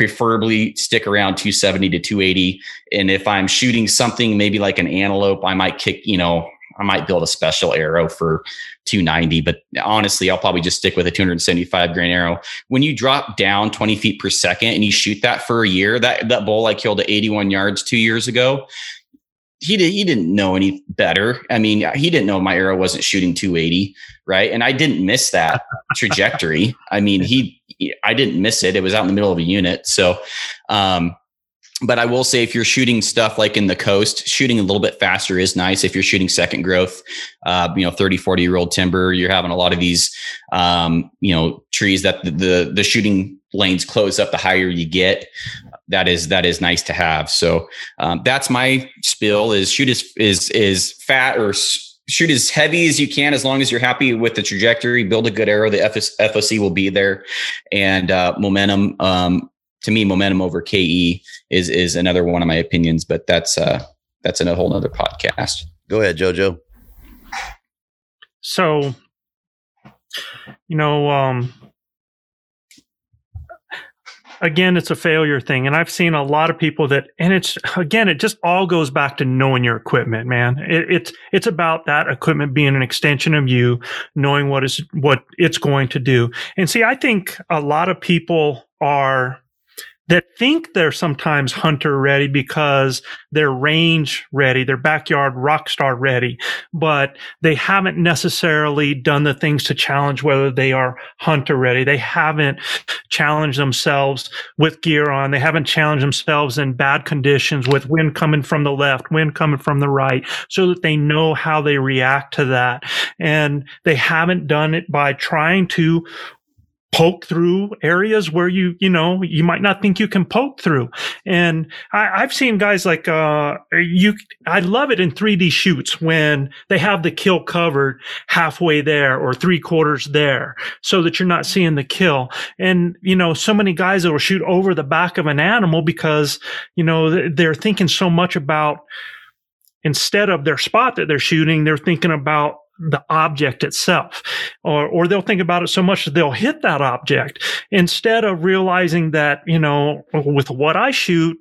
preferably stick around 270 to 280. And if I'm shooting something maybe like an antelope, I might kick, you know, I might build a special arrow for 290, but honestly, I'll probably just stick with a 275 grain arrow. When you drop down 20 feet per second and you shoot that for a year, that, that bull I killed at 81 yards two years ago, he did, he didn't know any better. I mean, he didn't know my arrow wasn't shooting 280, right? And I didn't miss that trajectory. I mean, he I didn't miss it. It was out in the middle of a unit. So, um, but I will say if you're shooting stuff like in the coast, shooting a little bit faster is nice. If you're shooting second growth, uh, you know, 30, 40 year old timber, you're having a lot of these, um, you know, trees that the, the, the shooting lanes close up the higher you get. That is, that is nice to have. So, um, that's my spill is shoot is, is, is fat or shoot as heavy as you can as long as you're happy with the trajectory build a good arrow the foc will be there and uh, momentum um, to me momentum over ke is is another one of my opinions but that's uh that's a whole nother podcast. Go ahead, Jojo. So, you know, um, again, it's a failure thing. And I've seen a lot of people that, and it's, again, it just all goes back to knowing your equipment, man. It, it's, it's about that equipment being an extension of you, knowing what is, what it's going to do. And see, I think a lot of people are, that think they're sometimes hunter ready because they're range ready, they're backyard rock star ready, but they haven't necessarily done the things to challenge whether they are hunter ready. They haven't challenged themselves with gear on. They haven't challenged themselves in bad conditions with wind coming from the left, wind coming from the right, so that they know how they react to that. And they haven't done it by trying to poke through areas where you you know you might not think you can poke through. And I, have seen guys like uh you i love it in 3d shoots when they have the kill covered halfway there or three quarters there so that you're not seeing the kill. And you know so many guys that will shoot over the back of an animal because you know they're thinking so much about instead of their spot that they're shooting they're thinking about the object itself. Or, or they'll think about it so much that they'll hit that object instead of realizing that, you know, with what I shoot,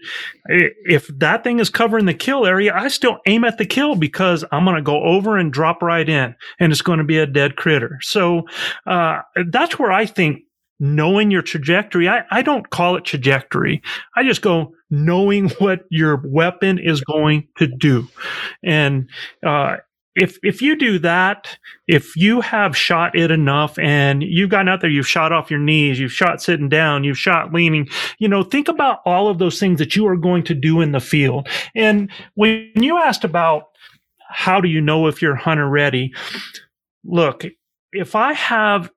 if that thing is covering the kill area, I still aim at the kill because I'm going to go over and drop right in and it's going to be a dead critter. So, uh, that's where I think knowing your trajectory, I, I don't call it trajectory. I just go knowing what your weapon is going to do. And, uh, if if you do that, if you have shot it enough and you've gotten out there, you've shot off your knees, you've shot sitting down, you've shot leaning, you know, think about all of those things that you are going to do in the field. And when you asked about how do you know if you're hunter ready, look, if I have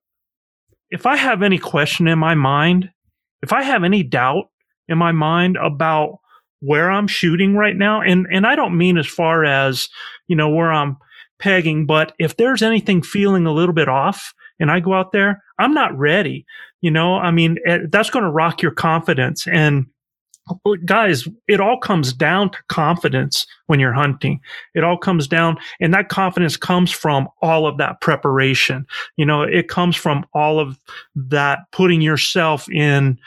if I have any question in my mind, if I have any doubt in my mind about where I'm shooting right now. And, and I don't mean as far as, you know, where I'm pegging, but if there's anything feeling a little bit off and I go out there, I'm not ready. You know, I mean, eh, that's going to rock your confidence. And guys, it all comes down to confidence when you're hunting. It all comes down and that confidence comes from all of that preparation. You know, it comes from all of that putting yourself in,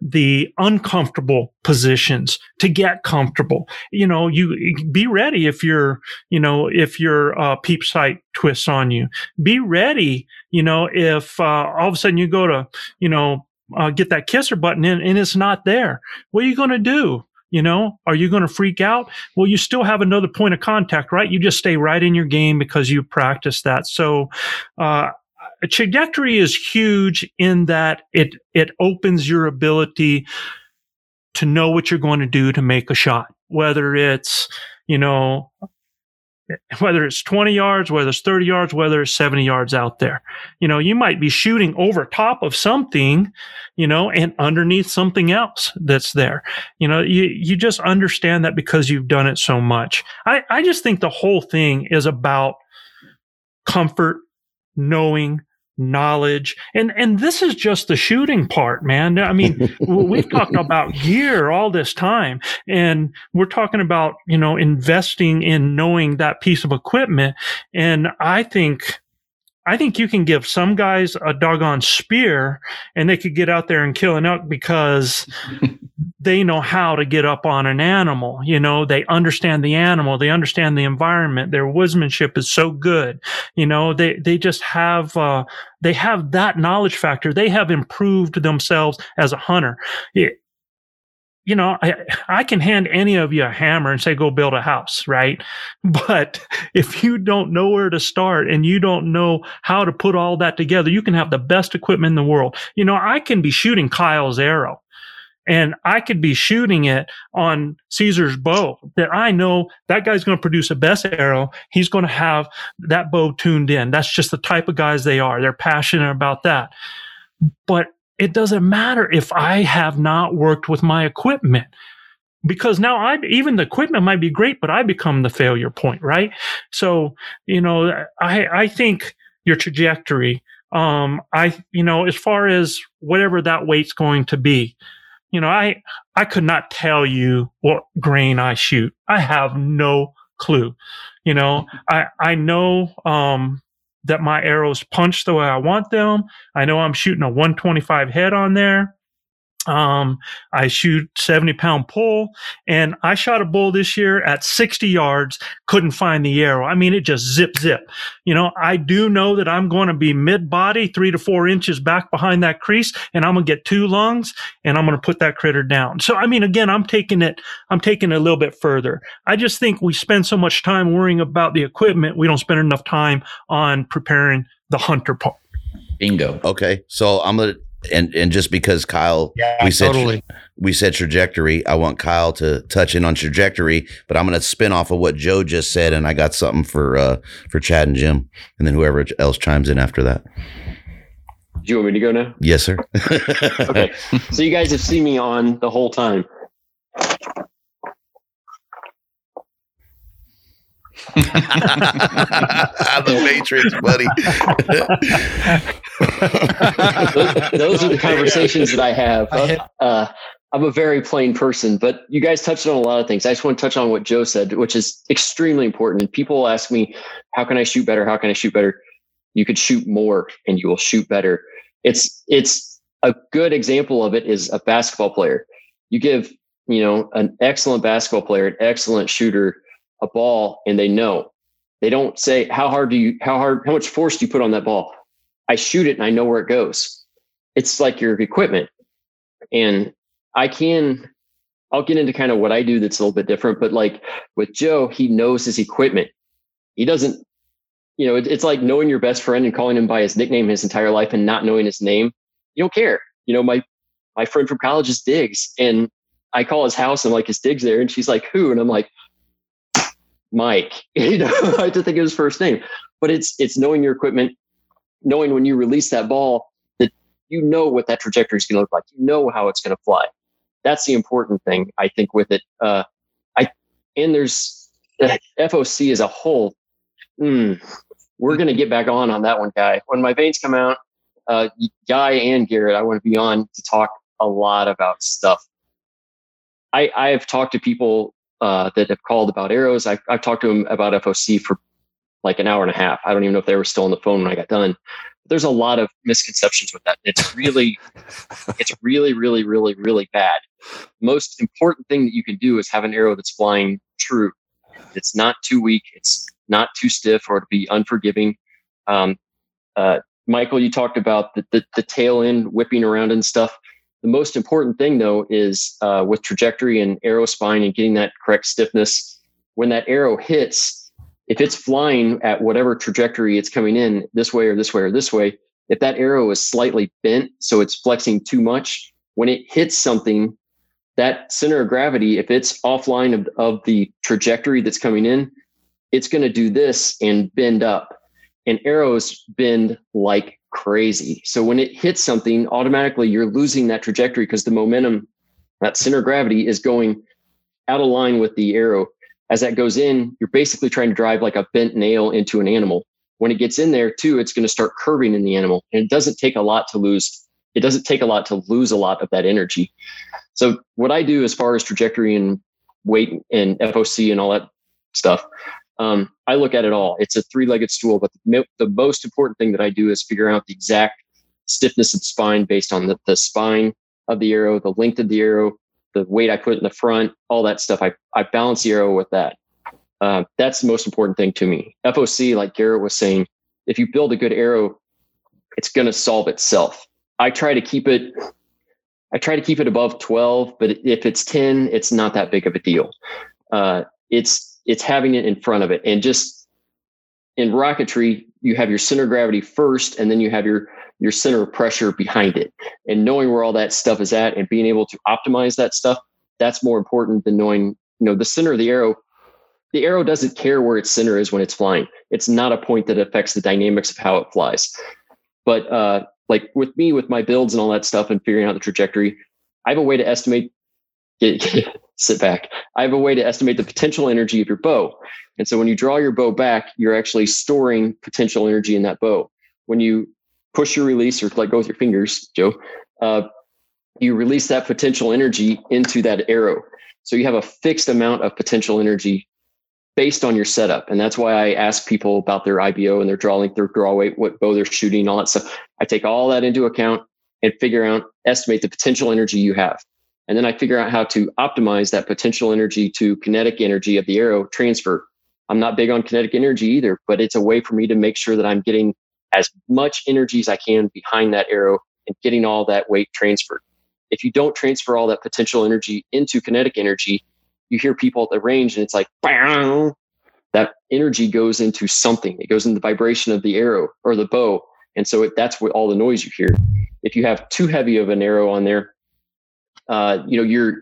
the uncomfortable positions to get comfortable. You know, you be ready if you're, you know, if your uh, peep sight twists on you. Be ready, you know, if uh, all of a sudden you go to, you know, uh, get that kisser button in and it's not there. What are you going to do? You know, are you going to freak out? Well, you still have another point of contact, right? You just stay right in your game because you practice that. So, uh, trajectory is huge in that it it opens your ability to know what you're going to do to make a shot. Whether it's you know whether it's 20 yards whether it's 30 yards whether it's 70 yards out there. You know you might be shooting over top of something you know and underneath something else that's there. You know you you just understand that because you've done it so much. I i just think the whole thing is about comfort knowing knowledge. And and this is just the shooting part man. I mean we've talked about gear all this time and we're talking about you know investing in knowing that piece of equipment. And i think I think you can give some guys a doggone spear and they could get out there and kill an elk because they know how to get up on an animal. You know, they understand the animal, they understand the environment. Their woodsmanship is so good. You know, they, they just have, uh, they have that knowledge factor. They have improved themselves as a hunter. It, you know, I, I can hand any of you a hammer and say, go build a house, right? But if you don't know where to start and you don't know how to put all that together, you can have the best equipment in the world. You know, I can be shooting Kyle's arrow and I could be shooting it on Caesar's bow that I know that guy's going to produce a best arrow. He's going to have that bow tuned in. That's just the type of guys they are. They're passionate about that. But it doesn't matter if I have not worked with my equipment because now I even the equipment might be great, but I become the failure point, right? So, you know, I, I think your trajectory, um, I, you know, as far as whatever that weight's going to be, you know, I I could not tell you what grain I shoot. I have no clue. You know, I I know um, that my arrows punch the way I want them. I know I'm shooting a 125 head on there. Um, I shoot 70 pound pull and I shot a bull this year at 60 yards, couldn't find the arrow. I mean, it just zip, zip. You know, I do know that I'm going to be mid body, three to four inches back behind that crease, and I'm going to get two lungs and I'm going to put that critter down. So, I mean, again, I'm taking it, I'm taking it a little bit further. I just think we spend so much time worrying about the equipment. We don't spend enough time on preparing the hunter part. Bingo. Okay. So I'm going to and and just because Kyle, Yeah, we said totally. we said trajectory. I want Kyle to touch in on trajectory, but I'm going to spin off of what Joe just said, and I got something for uh for Chad and Jim, and then whoever else chimes in after that. Do you want me to go now? Yes, sir. Okay. so you guys have seen me on the whole time. the Matrix, buddy. Those, those are the conversations that I have. Uh, I'm a very plain person, but you guys touched on a lot of things. I just want to touch on what Joe said, which is extremely important. And people ask me, how can I shoot better? How can I shoot better? You could shoot more and you will shoot better. It's, it's a good example of it is a basketball player. You give, you know, an excellent basketball player, an excellent shooter, a ball, and they know. They don't say, how hard do you, how hard, how much force do you put on that ball? I shoot it and I know where it goes. It's like your equipment. And I can, I'll get into kind of what I do that's a little bit different, but like with Joe, he knows his equipment. He doesn't, you know, it, it's like knowing your best friend and calling him by his nickname his entire life and not knowing his name. You don't care. You know, my, my friend from college is Diggs and I call his house and like his Diggs there and she's like, who? And I'm like, Mike, you know, I have to think of his first name, but it's, it's knowing your equipment, knowing when you release that ball that you know what that trajectory is going to look like. You know how it's going to fly. That's the important thing, I think, with it. Uh, I and there's uh, FOC as a whole. Mm, we're going to get back on on that one, guy. When my vanes come out, uh, Guy and Garrett, I want to be on to talk a lot about stuff. I I've talked to people uh, that have called about arrows. I've, I've talked to them about FOC for like an hour and a half. I don't even know if they were still on the phone when I got done. But there's a lot of misconceptions with that. It's really, it's really, really, really, really bad. Most important thing that you can do is have an arrow that's flying true. It's not too weak. It's not too stiff or to be unforgiving. Um, uh, Michael, you talked about the, the, the tail end whipping around and stuff. The most important thing, though, is uh, with trajectory and arrow spine and getting that correct stiffness. When that arrow hits, if it's flying at whatever trajectory it's coming in, this way or this way or this way, if that arrow is slightly bent, so it's flexing too much, when it hits something, that center of gravity, if it's offline of, of the trajectory that's coming in, it's going to do this and bend up. And arrows bend like crazy. So when it hits something, automatically you're losing that trajectory because the momentum, that center of gravity is going out of line with the arrow. As that goes in, you're basically trying to drive like a bent nail into an animal. When it gets in there too, it's going to start curving in the animal. And it doesn't take a lot to lose. It doesn't take a lot to lose a lot of that energy. So what I do as far as trajectory and weight and FOC and all that stuff, um, I look at it all. It's a three-legged stool, but the, the, most important thing that I do is figure out the exact stiffness of the spine based on the, the spine of the arrow, the length of the arrow, the weight I put in the front, all that stuff. I, I balance the arrow with that. Uh, that's the most important thing to me. FOC, like Garrett was saying, if you build a good arrow, it's going to solve itself. I try to keep it. I try to keep it above 12, but if it's 10, it's not that big of a deal. Uh, it's it's having it in front of it. And just in rocketry, you have your center of gravity first, and then you have your your center of pressure behind it. And knowing where all that stuff is at and being able to optimize that stuff, that's more important than knowing, you know, the center of the arrow. The arrow doesn't care where its center is when it's flying. It's not a point that affects the dynamics of how it flies. But uh, like with me, with my builds and all that stuff and figuring out the trajectory, I have a way to estimate sit back. I have a way to estimate the potential energy of your bow. And so when you draw your bow back, you're actually storing potential energy in that bow. When you push your release or let go with your fingers, Joe, uh, you release that potential energy into that arrow. So you have a fixed amount of potential energy based on your setup. And that's why I ask people about their IBO and their draw length, their draw weight, what bow they're shooting, all that stuff. I take all that into account and figure out, estimate the potential energy you have. And then I figure out how to optimize that potential energy to kinetic energy of the arrow transfer. I'm not big on kinetic energy either, but it's a way for me to make sure that I'm getting as much energy as I can behind that arrow and getting all that weight transferred. If you don't transfer all that potential energy into kinetic energy, you hear people at the range and it's like, Bam! that energy goes into something. It goes in the vibration of the arrow or the bow. And so it, that's what all the noise you hear. If you have too heavy of an arrow on there, uh, you know, you're,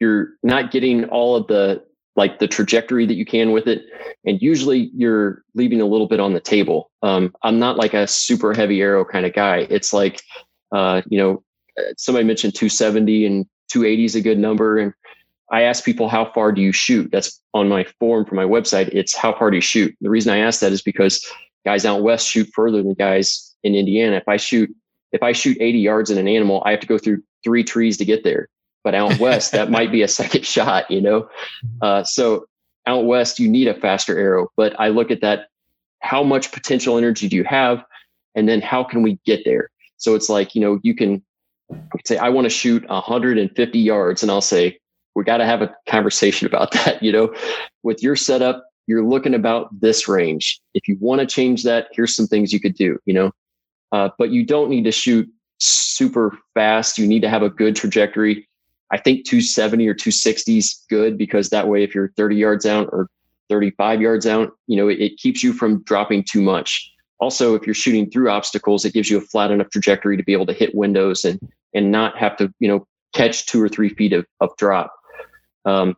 you're not getting all of the like the trajectory that you can with it. And usually you're leaving a little bit on the table. Um, I'm not like a super heavy arrow kind of guy. It's like, uh, you know, somebody mentioned 270 and 280 is a good number. And I ask people, how far do you shoot? That's on my form for my website. It's how far do you shoot? The reason I ask that is because guys out west shoot further than guys in Indiana. If I shoot, if I shoot 80 yards in an animal, I have to go through three trees to get there. But out west, that might be a second shot, you know? Uh, so out west, you need a faster arrow. But I look at that how much potential energy do you have? And then how can we get there? So it's like, you know, you can say, I want to shoot 150 yards. And I'll say, we got to have a conversation about that. You know, with your setup, you're looking about this range. If you want to change that, here's some things you could do, you know, uh, but you don't need to shoot super fast. You need to have a good trajectory. I think 270 or 260 is good because that way, if you're 30 yards out or 35 yards out, you know, it, it keeps you from dropping too much. Also, if you're shooting through obstacles, it gives you a flat enough trajectory to be able to hit windows and and not have to, you know, catch two or three feet of, of drop. Um,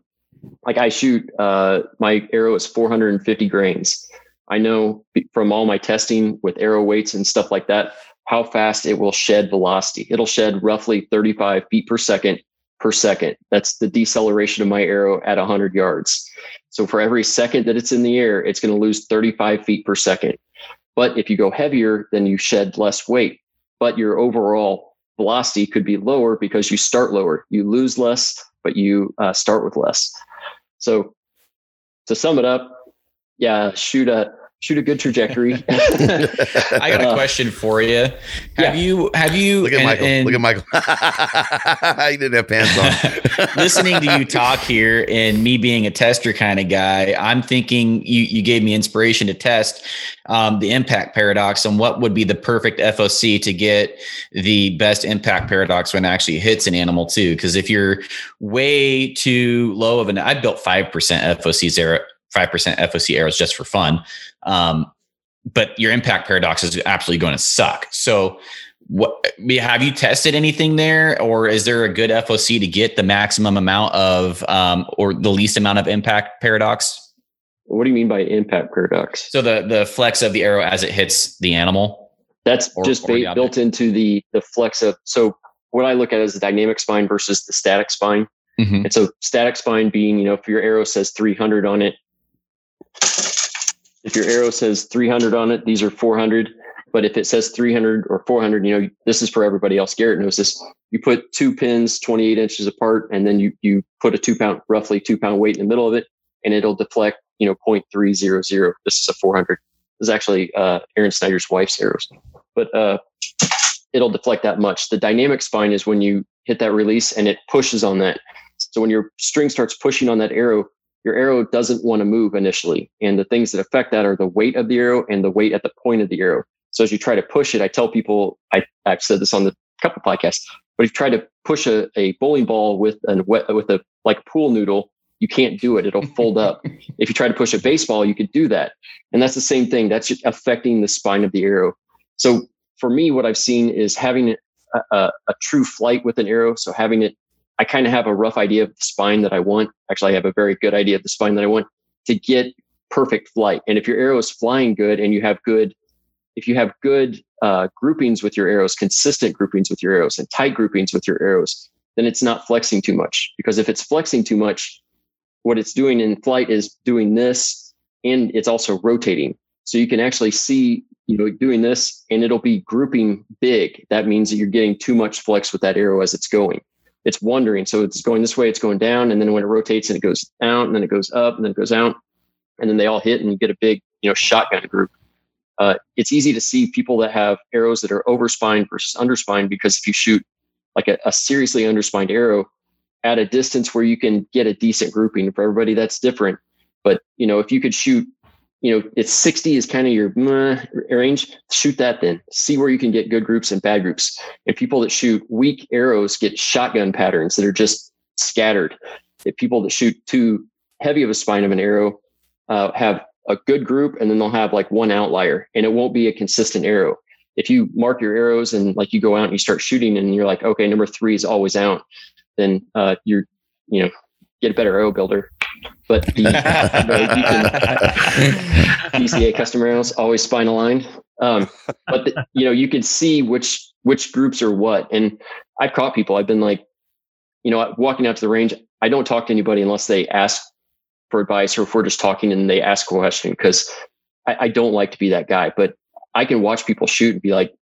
like I shoot, uh, my arrow is 450 grains. I know from all my testing with arrow weights and stuff like that, how fast it will shed velocity. It'll shed roughly 35 feet per second per second. That's the deceleration of my arrow at 100 yards. So for every second that it's in the air, it's going to lose 35 feet per second. But if you go heavier, then you shed less weight, but your overall velocity could be lower because you start lower. You lose less, but you uh, start with less. So to sum it up, yeah, shoot a shoot a good trajectory. I got a uh, question for you. Have yeah. you have you look at and, Michael? And look at Michael. he didn't have pants on. listening to you talk here and me being a tester kind of guy, I'm thinking you you gave me inspiration to test um, the impact paradox and what would be the perfect FOC to get the best impact paradox when it actually hits an animal too. Because if you're way too low of an, I built five percent FOC zero 5% FOC arrows just for fun. Um, but your impact paradox is absolutely going to suck. So, what have you tested anything there, or is there a good FOC to get the maximum amount of, um, or the least amount of impact paradox? What do you mean by impact paradox? So the the flex of the arrow as it hits the animal. That's or, just or built into the the flex of. So what I look at is the dynamic spine versus the static spine. Mm-hmm. And so static spine being, you know, if your arrow says 300 on it, if your arrow says 300 on it, these are 400. But if it says 300 or 400, you know, this is for everybody else. Garrett knows this. You put two pins 28 inches apart, and then you, you put a two pound, roughly two pound weight in the middle of it, and it'll deflect, you know, 0.300. This is a 400. This is actually uh, Aaron Snyder's wife's arrows. But uh, it'll deflect that much. The dynamic spine is when you hit that release and it pushes on that. So when your string starts pushing on that arrow, your arrow doesn't want to move initially. And the things that affect that are the weight of the arrow and the weight at the point of the arrow. So as you try to push it, I tell people, I, I've said this on the couple podcasts, but if you try to push a, a bowling ball with a with a like pool noodle, you can't do it. It'll fold up. if you try to push a baseball, you could do that. And that's the same thing. That's affecting the spine of the arrow. So for me, what I've seen is having a, a, a true flight with an arrow. So having it I kind of have a rough idea of the spine that I want. Actually, I have a very good idea of the spine that I want to get perfect flight. And if your arrow is flying good and you have good, if you have good uh, groupings with your arrows, consistent groupings with your arrows, and tight groupings with your arrows, then it's not flexing too much. Because if it's flexing too much, what it's doing in flight is doing this and it's also rotating. So you can actually see, you know, doing this and it'll be grouping big. That means that you're getting too much flex with that arrow as it's going. It's wandering. So it's going this way, it's going down. And then when it rotates and it goes out and then it goes up and then it goes out. And then they all hit and you get a big, you know, shotgun group. Uh, it's easy to see people that have arrows that are overspined versus underspined because if you shoot like a, a seriously underspined arrow at a distance where you can get a decent grouping for everybody, that's different. But you know, if you could shoot, you know, it's 60 is kind of your range. Shoot that then. See where you can get good groups and bad groups. And people that shoot weak arrows get shotgun patterns that are just scattered. If people that shoot too heavy of a spine of an arrow uh, have a good group and then they'll have like one outlier and it won't be a consistent arrow. If you mark your arrows and like you go out and you start shooting and you're like, okay, number three is always out, then uh, you're, you know, get a better arrow builder. But the, PCA custom arrows always spine aligned. Um, but the, you know, you can see which which groups are what. And I've caught people. I've been like, you know, walking out to the range. I don't talk to anybody unless they ask for advice or if we're just talking and they ask a question because I, I don't like to be that guy. But I can watch people shoot and be like,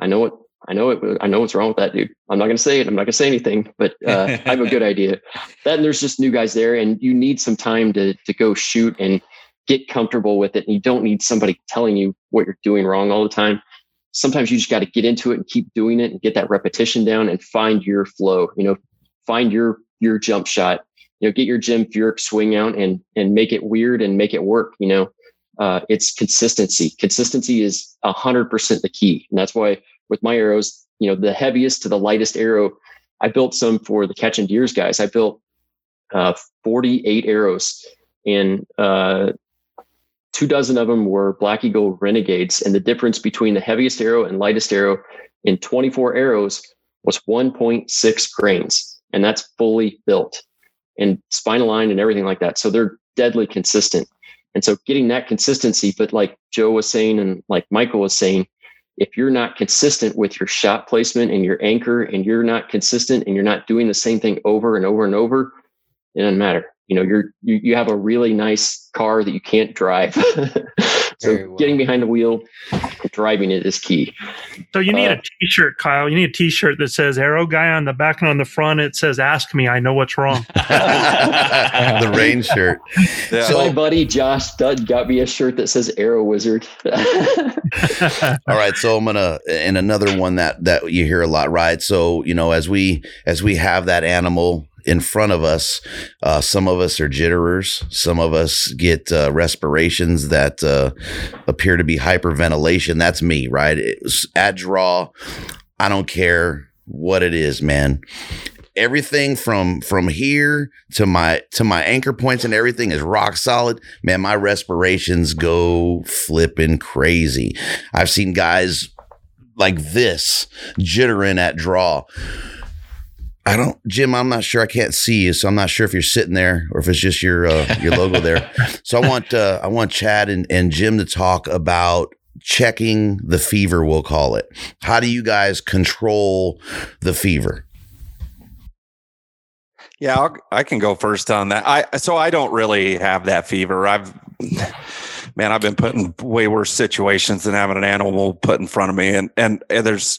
I know what I know it. I know what's wrong with that dude. I'm not going to say it. I'm not going to say anything, but uh, I have a good idea. That and there's just new guys there, and you need some time to to go shoot and get comfortable with it. And you don't need somebody telling you what you're doing wrong all the time. Sometimes you just got to get into it and keep doing it and get that repetition down and find your flow. You know, find your your jump shot. You know, get your Jim Furyk swing out and and make it weird and make it work. You know, uh, it's consistency. Consistency is a hundred percent the key, and that's why with my arrows, you know, the heaviest to the lightest arrow. I built some for the catching deers guys. I built uh, 48 arrows, and uh, two dozen of them were Black Eagle Renegades. And the difference between the heaviest arrow and lightest arrow in 24 arrows was 1.6 grains, and that's fully built and spine aligned and everything like that. So they're deadly consistent. And so getting that consistency, but like Joe was saying and like Michael was saying, if you're not consistent with your shot placement and your anchor and you're not consistent and you're not doing the same thing over and over and over, it doesn't matter. You know, you're you, you have a really nice car that you can't drive. so well. getting behind the wheel, driving it is key. So you need uh, a T-shirt, Kyle. You need a T-shirt that says "Arrow Guy" on the back and on the front. It says "Ask me, I know what's wrong." the rain shirt. Yeah. So my buddy Josh Dud got me a shirt that says "Arrow Wizard." All right, so I'm gonna and another one that that you hear a lot, right? So you know, as we as we have that animal in front of us. Uh, some of us are jitterers. Some of us get uh, respirations that uh, appear to be hyperventilation. That's me, right? It's at draw, I don't care what it is, man. Everything from from here to my to my anchor points and everything is rock solid. Man, my respirations go flipping crazy. I've seen guys like this jittering at draw I don't, Jim. I'm not sure. I can't see you, so I'm not sure if you're sitting there or if it's just your uh, your logo there. So I want uh, I want Chad and, and Jim to talk about checking the fever. We'll call it. How do you guys control the fever? Yeah, I'll, i can go first on that. I so I don't really have that fever. I've man, I've been put in way worse situations than having an animal put in front of me. And, and, and there's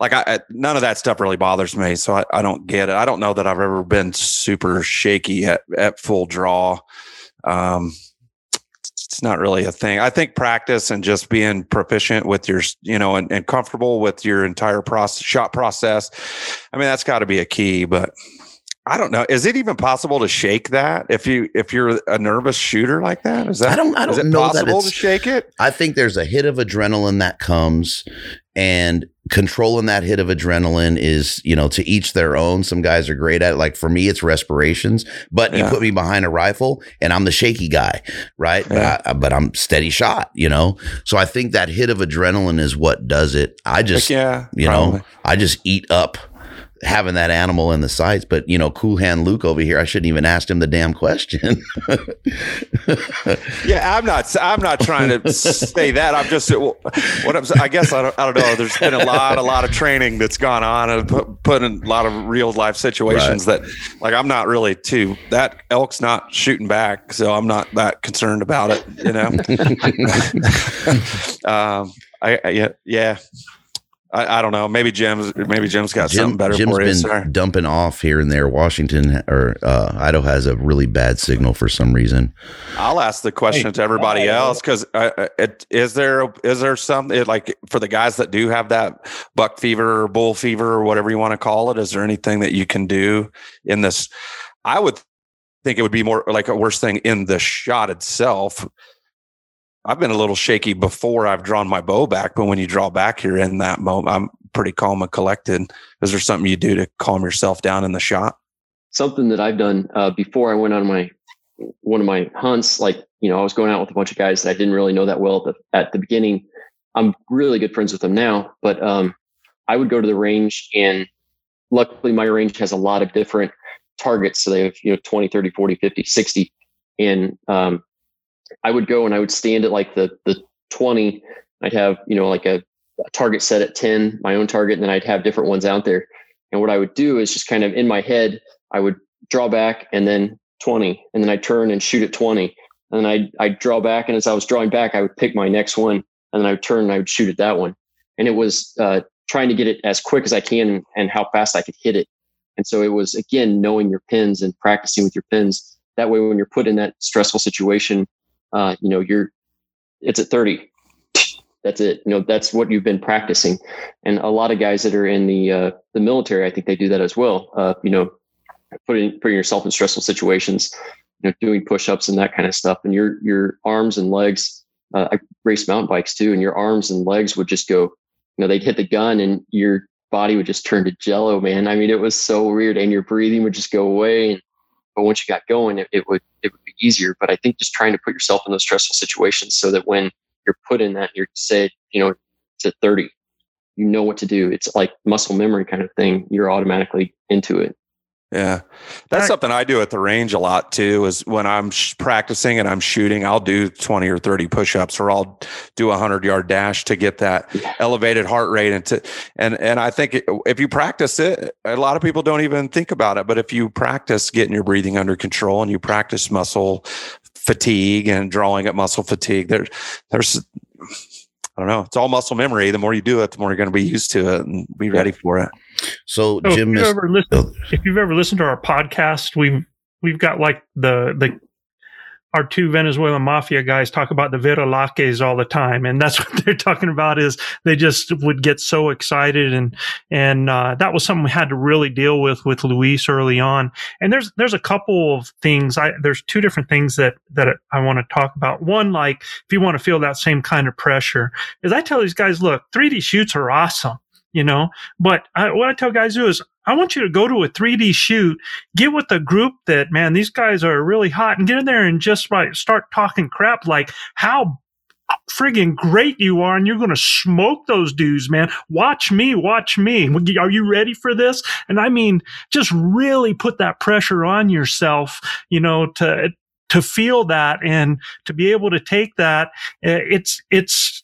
like, I, none of that stuff really bothers me. So I, I don't get it. I don't know that I've ever been super shaky at, at full draw. Um, it's not really a thing. I think practice and just being proficient with your, you know, and, and comfortable with your entire process, shot process. I mean, that's got to be a key, but I don't know. Is it even possible to shake that if you if you're a nervous shooter like that? Is that I don't I don't know possible to shake it? I think there's a hit of adrenaline that comes and controlling that hit of adrenaline is, you know, to each their own. Some guys are great at it. Like for me, it's respirations, but yeah. you put me behind a rifle and I'm the shaky guy, right? Yeah. But, I, but I'm steady shot, you know? So I think that hit of adrenaline is what does it. I just, like, yeah, you probably. know, I just eat up having that animal in the sights. But you know, cool hand Luke over here, I shouldn't even ask him the damn question. yeah, I'm not. I'm not trying to say that. I'm just what I'm. I guess I don't. I don't know. There's been a lot, a lot of training that's gone on and put, put in a lot of real life situations right. that, like, I'm not really too. That elk's not shooting back, so I'm not that concerned about it. You know. um, I, I yeah yeah. I, I, don't know. Maybe Jim's maybe Jim's got Jim, something better Jim's for you. Been sir. dumping off here and there. Washington or uh, Idaho has a really bad signal for some reason. I'll ask the question hey, to everybody else because uh, uh is there is there something like for the guys that do have that buck fever or bull fever or whatever you want to call it? Is there anything that you can do in this? I would think it would be more like a worse thing in the shot itself I've been a little shaky before I've drawn my bow back, but when you draw back here in that moment, I'm pretty calm and collected. Is there something you do to calm yourself down in the shot? Something that I've done uh, before I went on my one of my hunts, like you know, I was going out with a bunch of guys that I didn't really know that well at the, at the beginning. I'm really good friends with them now, but um, I would go to the range and luckily my range has a lot of different targets. So they have, you know, 20, 30, 40, 50, 60. And um, I would go and I would stand at like the the 20. I'd have, you know, like a, a target set at 10, my own target, and then I'd have different ones out there. And what I would do is just kind of in my head, I would draw back and then 20, and then I'd turn and shoot at 20. And then I'd, I'd draw back. And as I was drawing back, I would pick my next one and then I would turn and I would shoot at that one. And it was uh, trying to get it as quick as I can and how fast I could hit it. And so it was, again, knowing your pins and practicing with your pins. That way, when you're put in that stressful situation, uh, you know, you're it's at 30. That's it. You know, that's what you've been practicing. And a lot of guys that are in the uh, the military, I think they do that as well. Uh, you know, putting putting yourself in stressful situations, you know, doing push-ups and that kind of stuff. And your your arms and legs. Uh, I race mountain bikes too, and your arms and legs would just go. You know, they'd hit the gun, and your body would just turn to jello, man. I mean, it was so weird, and your breathing would just go away. But once you got going, it, it would it would be easier. But I think just trying to put yourself in those stressful situations so that when you're put in that, you're say, you know, to 30, you know what to do. It's like muscle memory kind of thing. You're automatically into it. Yeah. That's something I do at the range a lot too is when I'm sh- practicing and I'm shooting, I'll do 20 or 30 push-ups or I'll do a 100-yard dash to get that elevated heart rate and to, and and I think if you practice it, a lot of people don't even think about it, but if you practice getting your breathing under control and you practice muscle fatigue and drawing at muscle fatigue, there there's I don't know. It's all muscle memory. The more you do it, the more you're going to be used to it and be ready for it. So, so Jim, if, you've ever listened, oh. if you've ever listened to our podcast, we've we've got like the the our two Venezuelan mafia guys talk about the Veralaques all the time, and that's what they're talking about. Is they just would get so excited, and and uh, that was something we had to really deal with with Luis early on. And there's there's a couple of things. I there's two different things that that I want to talk about. One, like if you want to feel that same kind of pressure, is I tell these guys, look, 3D shoots are awesome you know. But I, what I tell guys do is, I want you to go to a 3D shoot, get with a group that, man, these guys are really hot, and get in there and just like start talking crap like how friggin' great you are, and you're to smoke those dudes, man. Watch me, watch me. Are you ready for this? And I mean, just really put that pressure on yourself, you know, to to feel that and to be able to take that. Eh, it's it's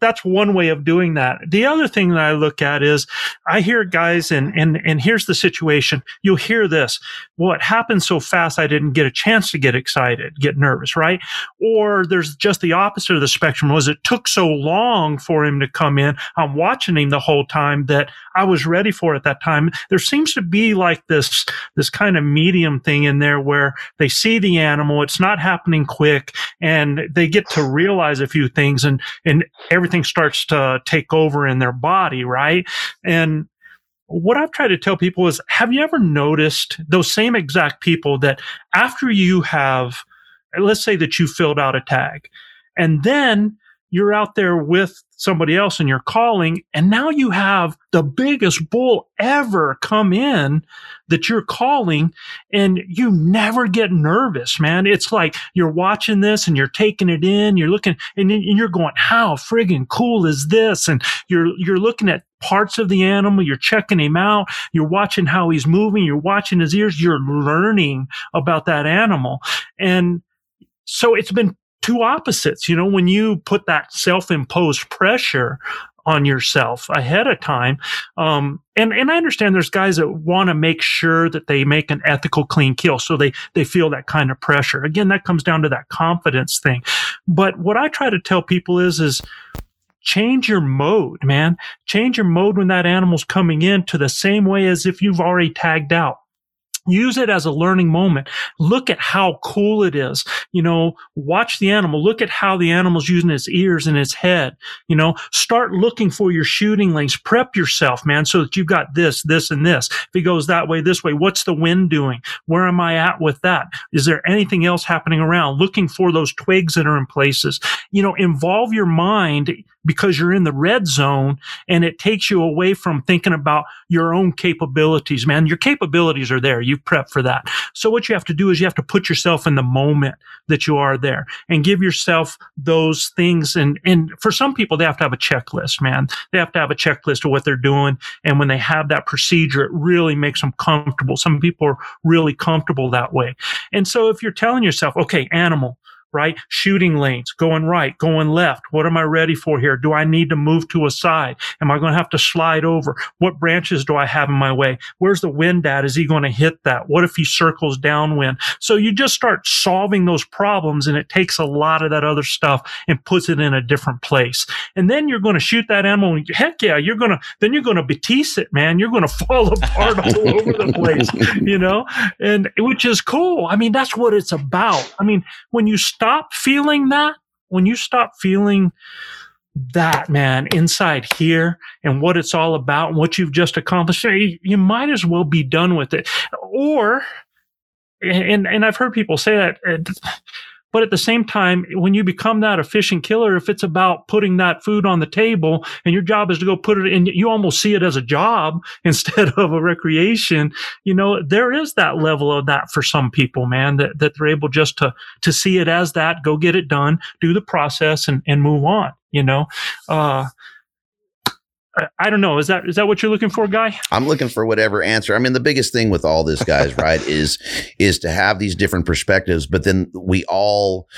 that's one way of doing that. The other thing that I look at is I hear guys and, and, and here's the situation. You'll hear this. Well, it happened so fast. I didn't get a chance to get excited, get nervous, right? Or there's just the opposite of the spectrum was it took so long for him to come in. I'm watching him the whole time that I was ready for at that time. There seems to be like this, this kind of medium thing in there where they see the animal. It's not happening quick and they get to realize a few things and, and everything starts to take over in their body, right? And what I've tried to tell people is have you ever noticed those same exact people that after you have, let's say that you filled out a tag and then you're out there with somebody else and you're calling and now you have the biggest bull ever come in that you're calling and you never get nervous, man. It's like you're watching this and you're taking it in, you're looking and, you're going, how friggin' cool is this? And you're, you're looking at parts of the animal. You're checking him out. You're watching how he's moving. You're watching his ears. You're learning about that animal. And so it's been two opposites. You know, when you put that self-imposed pressure on yourself ahead of time. Um, and, and I understand there's guys that want to make sure that they make an ethical, clean kill. So they, they feel that kind of pressure. Again, that comes down to that confidence thing. But what I try to tell people is, is change your mode, man. Change your mode when that animal's coming in to the same way as if you've already tagged out. Use it as a learning moment. Look at how cool it is. You know, watch the animal. Look at how the animal's using its ears and its head. You know, start looking for your shooting lanes. Prep yourself, man, so that you've got this, this, and this. If he goes that way, this way, what's the wind doing? Where am I at with that? Is there anything else happening around? Looking for those twigs that are in places. You know, involve your mind because you're in the red zone and it takes you away from thinking about your own capabilities, man. Your capabilities are there. You've prepped for that. So what you have to do is you have to put yourself in the moment that you are there and give yourself those things. And, and for some people, they have to have a checklist, man. They have to have a checklist of what they're doing. And when they have that procedure, it really makes them comfortable. Some people are really comfortable that way. And so if you're telling yourself, okay, animal, right? Shooting lanes, going right, going left. What am I ready for here? Do I need to move to a side? Am I going to have to slide over? What branches do I have in my way? Where's the wind at? Is he going to hit that? What if he circles downwind? So you just start solving those problems and it takes a lot of that other stuff and puts it in a different place. And then you're going to shoot that animal. And heck yeah, you're going to, then you're going to Batiste it, man. You're going to fall apart all over the place, you know, and which is cool. I mean, that's what it's about. I mean, when you start stop feeling that, when you stop feeling that man inside here and what it's all about and what you've just accomplished, you, you might as well be done with it. Or, and, and I've heard people say that eh, but at the same time, when you become that efficient killer, if it's about putting that food on the table and your job is to go put it in, you almost see it as a job instead of a recreation. You know, there is that level of that for some people, man, that, that they're able just to, to see it as that, go get it done, do the process and, and move on, you know? Uh, I don't know. Is that is that what you're looking for, guy? I'm looking for whatever answer. I mean, the biggest thing with all this, guys, right, is is to have these different perspectives, but then we all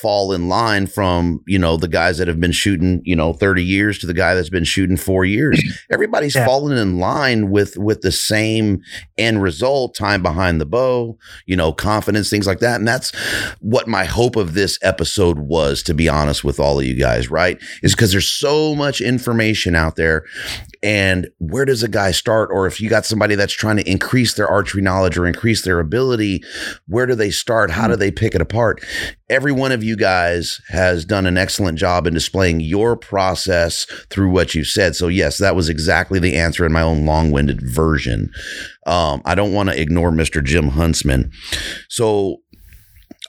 fall in line from you know the guys that have been shooting you know 30 years to the guy that's been shooting four years. Everybody's yeah. falling in line with with the same end result, time behind the bow, you know, confidence, things like that, and that's what my hope of this episode was. To be honest with all of you guys, right, is because there's so much information out there and where does a guy start? Or if you got somebody that's trying to increase their archery knowledge or increase their ability, where do they start? How do hmm. they pick it apart? Every one of you guys has done an excellent job in displaying your process through what you said. So, yes, that was exactly the answer in my own long winded version. Um, I don't want to ignore Mr. Jim Huntsman. So,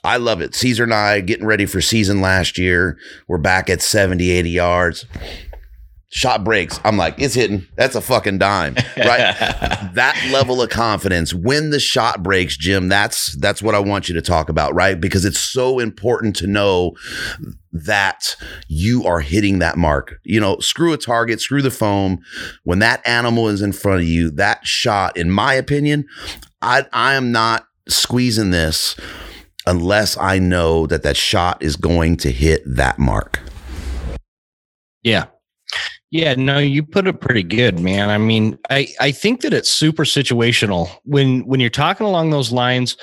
I love it. Caesar and I getting ready for season last year. We're back at 70, 80 yards shot breaks. I'm like, it's hitting. That's a fucking dime, right? that level of confidence when the shot breaks, Jim. That's that's what I want you to talk about, right? Because it's so important to know that you are hitting that mark. You know, screw a target, screw the foam. When that animal is in front of you, that shot, in my opinion, I I am not squeezing this unless I know that that shot is going to hit that mark. Yeah, yeah, no, you put it pretty good, man. I mean, I, I think that it's super situational when when you're talking along those lines.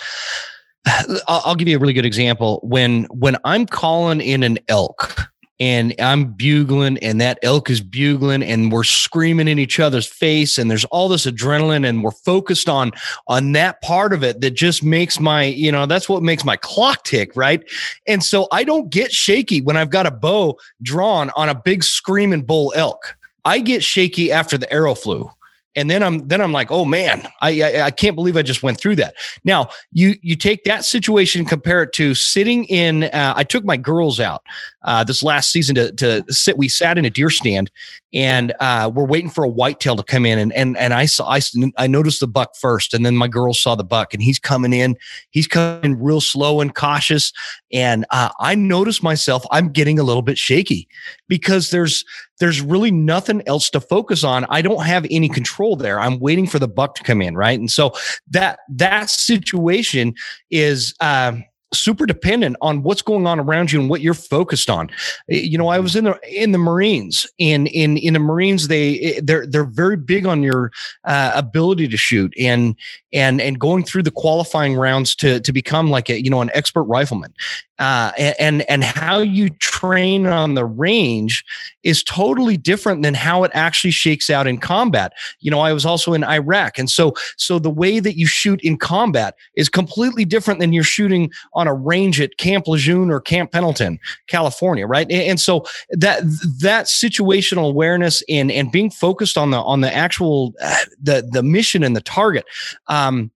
I'll, I'll give you a really good example. When when I'm calling in an elk, and I'm bugling and that elk is bugling and we're screaming in each other's face and there's all this adrenaline and we're focused on on that part of it that just makes my you know that's what makes my clock tick right and so I don't get shaky when I've got a bow drawn on a big screaming bull elk I get shaky after the arrow flew and then I'm then I'm like, oh man, I, I, I can't believe I just went through that. Now you you take that situation, compare it to sitting in. Uh, I took my girls out uh, this last season to to sit. We sat in a deer stand and uh, we're waiting for a whitetail to come in and and and I saw I, I noticed the buck first and then my girl saw the buck and he's coming in. He's coming real slow and cautious and uh, I noticed myself I'm getting a little bit shaky because there's there's really nothing else to focus on. I don't have any control there. I'm waiting for the buck to come in right? And so that that situation is um super dependent on what's going on around you and what you're focused on. Eh, you know, I was in the in the Marines. In in in the Marines, they eh, they're they're very big on your uh, ability to shoot and and and going through the qualifying rounds to to become like a you know an expert rifleman uh, and and how you train on the range is totally different than how it actually shakes out in combat. You know, I was also in Iraq, and so so the way that you shoot in combat is completely different than you're shooting on a range at Camp Lejeune or Camp Pendleton, California, right? And so that that situational awareness and and being focused on the on the actual uh, the the mission and the target. Um,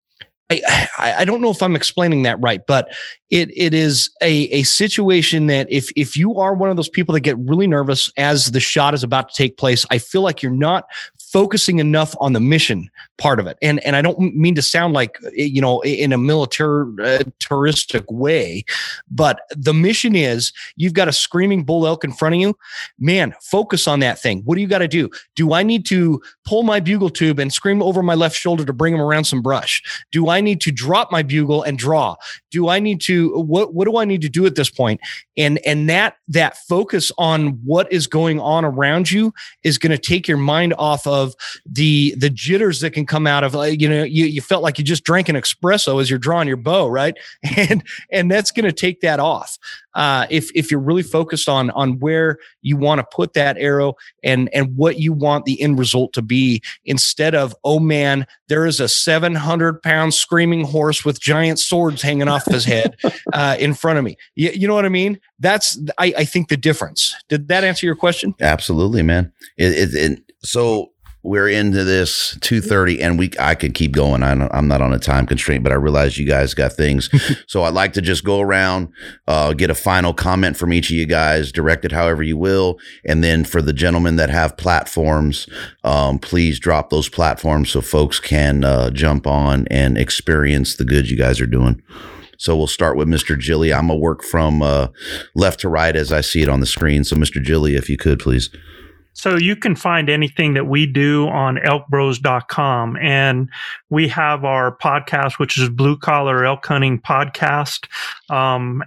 I, I don't know if I'm explaining that right, but it it is a, a situation that if if you are one of those people that get really nervous as the shot is about to take place, I feel like you're not focusing enough on the mission part of it. And and I don't mean to sound like eh, you know in a militaristic way, but the mission is you've got a screaming bull elk in front of you. Man, focus on that thing. What do you got to do? Do I need to pull my bugle tube and scream over my left shoulder to bring him around some brush? Do I need to drop my bugle and draw? Do I need to what what do I need to do at this point? And and that that focus on what is going on around you is going to take your mind off of the the jitters that can come out of like you know you, you felt like you just drank an espresso as you're drawing your bow right and and that's going to take that off uh, if if you're really focused on on where you want to put that arrow and and what you want the end result to be instead of oh man there is a 700 pound screaming horse with giant swords hanging off his head uh, in front of me. You, you know what i mean? That's I, I think the difference. Did that answer your question? Absolutely man. It, it, it so we're into this 2.30 and we i could keep going I am not on a time constraint but i realize you guys got things so i'd like to just go around uh, get a final comment from each of you guys direct it however you will and then for the gentlemen that have platforms um, please drop those platforms so folks can uh, jump on and experience the good you guys are doing so we'll start with Mr. Gilly. I'm gonna work from uh, left to right as I see it on the screen. So, Mr. Gilly, if you could please. So you can find anything that we do on elkbros.com. And we have our podcast, which is Blue Collar Elk Hunting Podcast, um,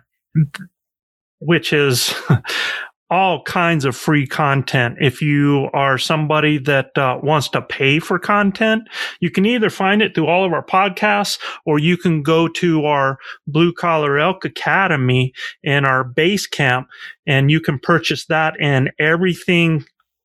which is all kinds of free content. If you are somebody that uh, wants to pay for content, you can either find it through all of our podcasts or you can go to our Blue Collar Elk Academy in our base camp and you can purchase that and everything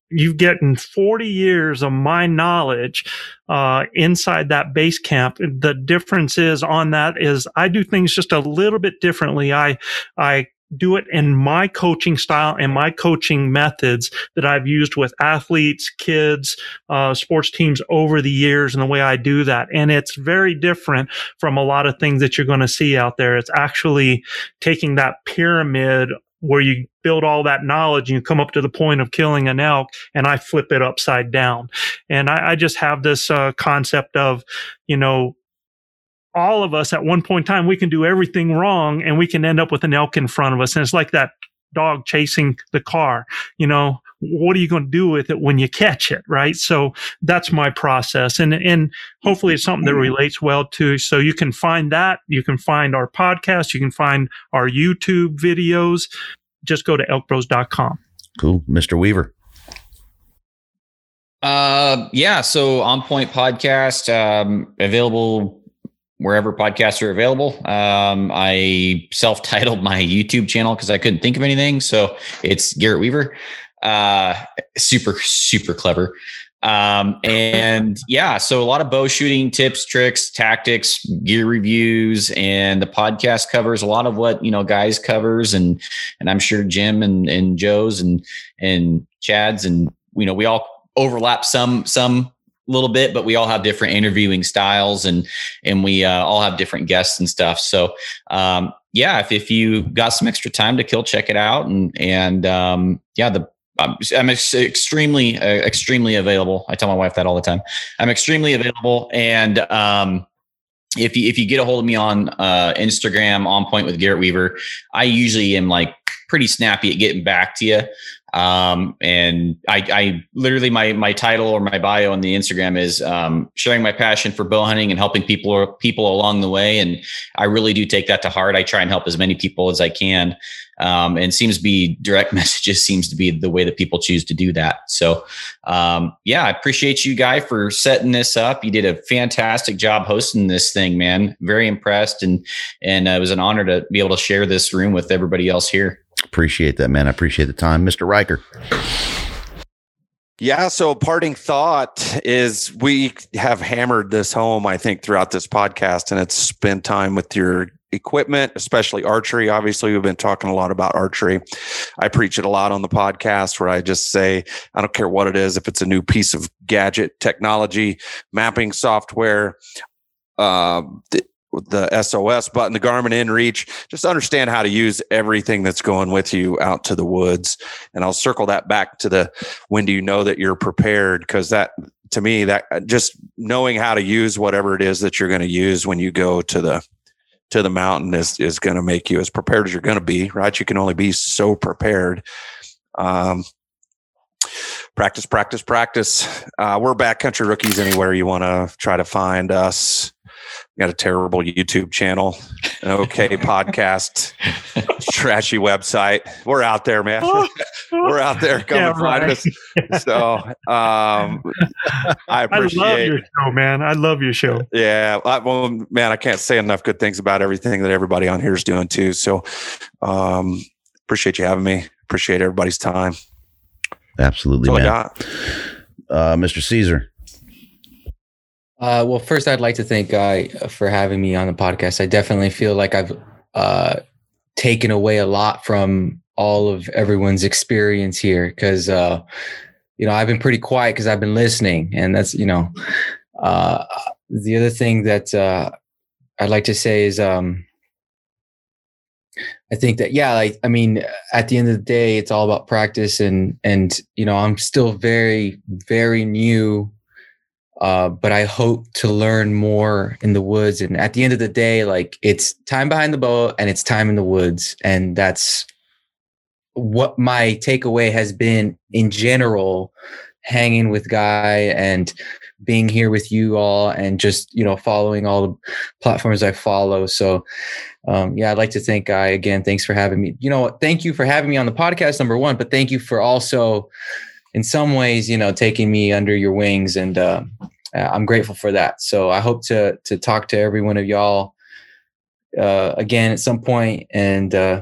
you've gotten 40 years of my knowledge uh, inside that base camp the difference is on that is i do things just a little bit differently i i do it in my coaching style and my coaching methods that I've used with athletes, kids, uh, sports teams over the years and the way I do that. And it's very different from a lot of things that you're going to see out there. It's actually taking that pyramid where you build all that knowledge and you come up to the point of killing an elk and I flip it upside down. And I, I just have this uh, concept of, you know, all of us at one point in time, we can do everything wrong and we can end up with an elk in front of us. And it's like that dog chasing the car, you know, what are you going to do with it when you catch it right so that's my process and and hopefully it's something that relates well to so you can find that you can find our podcast you can find our youtube videos just go to elkbros.com cool mr weaver uh yeah so on point podcast um available wherever podcasts are available. Um, I self-titled my YouTube channel because I couldn't think of anything. So it's Garrett Weaver. Uh, super, super clever. Um, and yeah, so a lot of bow shooting tips, tricks, tactics, gear reviews, and the podcast covers a lot of what, you know, guys covers and, and I'm sure Jim and, and Joe's and, and Chad's and, you know, we all overlap some, some little bit, but we all have different interviewing styles and and we uh, all have different guests and stuff. So um, yeah, if, if you got some extra time to kill, check it out. And, and, um, yeah, the, I'm, I'm ex- extremely, uh, extremely available. I tell my wife that all the time. I'm extremely available. And, um, if you, if you get a hold of me on uh, Instagram, on point with Garrett Weaver, I usually am like pretty snappy at getting back to you. Um, and I, I literally my my title or my bio on the Instagram is um, sharing my passion for bow hunting and helping people people along the way. And I really do take that to heart. I try and help as many people as I can. Um, and seems to be direct messages seems to be the way that people choose to do that. So, um, yeah, I appreciate you, guy, for setting this up. You did a fantastic job hosting this thing, man. Very impressed, and and uh, it was an honor to be able to share this room with everybody else here. Appreciate that, man. I appreciate the time, Mister Riker. Yeah. So, parting thought is we have hammered this home, I think, throughout this podcast, and it's spend time with your equipment, especially archery. Obviously, we've been talking a lot about archery. I preach it a lot on the podcast where I just say, I don't care what it is, if it's a new piece of gadget, technology, mapping software, uh, the SOS button, the Garmin InReach. Just understand how to use everything that's going with you out to the woods. And I'll circle that back to the when do you know that you're prepared? Because that to me, that just knowing how to use whatever it is that you're going to use when you go to the to the mountain is is going to make you as prepared as you're going to be. Right? You can only be so prepared. Um, practice, practice, practice. Uh, we're backcountry rookies anywhere you want to try to find us got a terrible YouTube channel, an okay podcast, trashy website. We're out there, man. We're out there. Come yeah, and find right. us. So um, I appreciate I love your show, man. I love your show. Yeah. I, well, man, I can't say enough good things about everything that everybody on here is doing too. So um, appreciate you having me. Appreciate everybody's time. Absolutely, man. Uh, Mr. Caesar. Uh, well, first, I'd like to thank Guy uh, for having me on the podcast. I definitely feel like I've uh, taken away a lot from all of everyone's experience here because, uh, you know, I've been pretty quiet because I've been listening. And that's, you know, uh, the other thing that uh, I'd like to say is um, I think that, yeah, like, I mean, at the end of the day, it's all about practice. And, and, you know, I'm still very, very new uh, but I hope to learn more in the woods. And at the end of the day, like it's time behind the bow and it's time in the woods. And that's what my takeaway has been in general, hanging with Guy and being here with you all and just, you know, following all the platforms I follow. So, um, yeah, I'd like to thank Guy again. Thanks for having me. You know, thank you for having me on the podcast, number one, but thank you for also, in some ways, you know, taking me under your wings, and uh, I'm grateful for that. So I hope to to talk to every one of y'all uh, again at some point, and uh,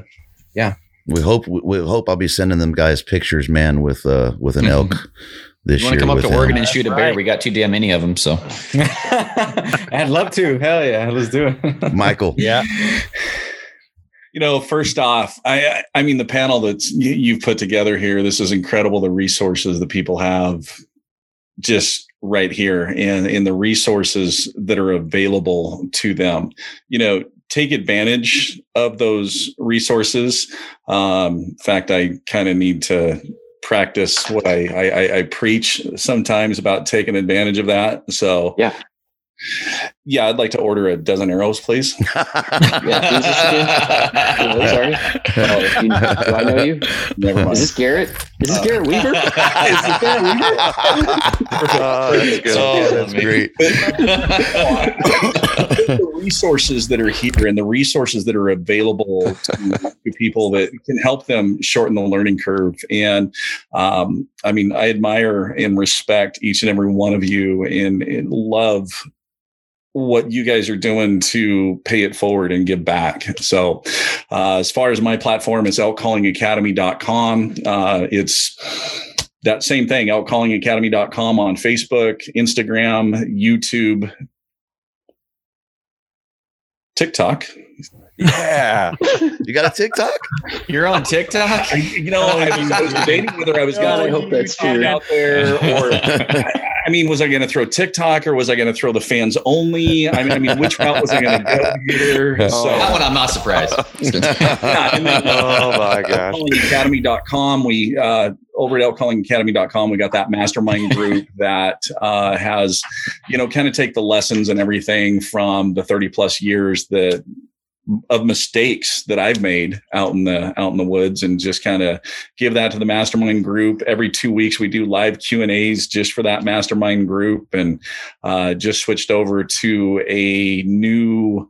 yeah. We hope we hope I'll be sending them guys pictures, man, with uh with an elk this you year. Come up to him. Oregon and shoot a bear. Right. We got too damn many of them, so I'd love to. Hell yeah, let's do it, Michael. Yeah. You know, first off, I I mean the panel that you, you've put together here. This is incredible. The resources that people have, just right here, and in the resources that are available to them. You know, take advantage of those resources. Um, in fact, I kind of need to practice what I, I, I preach sometimes about taking advantage of that. So yeah, yeah, I'd like to order a dozen arrows, please. yeah, oh, sorry. Oh, you, do I know you? Never mind. Is this Garrett? Is this uh, Garrett Weaver? is this Garrett Weaver? oh, that's good. Oh, that's great. the resources that are here and the resources that are available to, to people that can help them shorten the learning curve. And um, I mean, I admire and respect each and every one of you and, and love what you guys are doing to pay it forward and give back. So, uh, as far as my platform is elkcallingacademy.com. Uh, it's that same thing, elkcallingacademy.com on Facebook, Instagram, YouTube, TikTok. Yeah. you got a TikTok? You're on TikTok? you know, I, was debating whether I was going to hope that's true. out there or I mean, was I going to throw TikTok or was I going to throw the fans only? I mean, I mean which route was I going to go here? Oh, so, that one I'm not surprised. yeah, and then, uh, oh my gosh. Academy.com. We, uh, over at elkcallingacademy.com, we got that mastermind group that uh, has, you know, kind of take the lessons and everything from the 30 plus years that of mistakes that I've made out in the out in the woods and just kind of give that to the mastermind group. Every two weeks we do live Q and A's just for that mastermind group and uh, just switched over to a new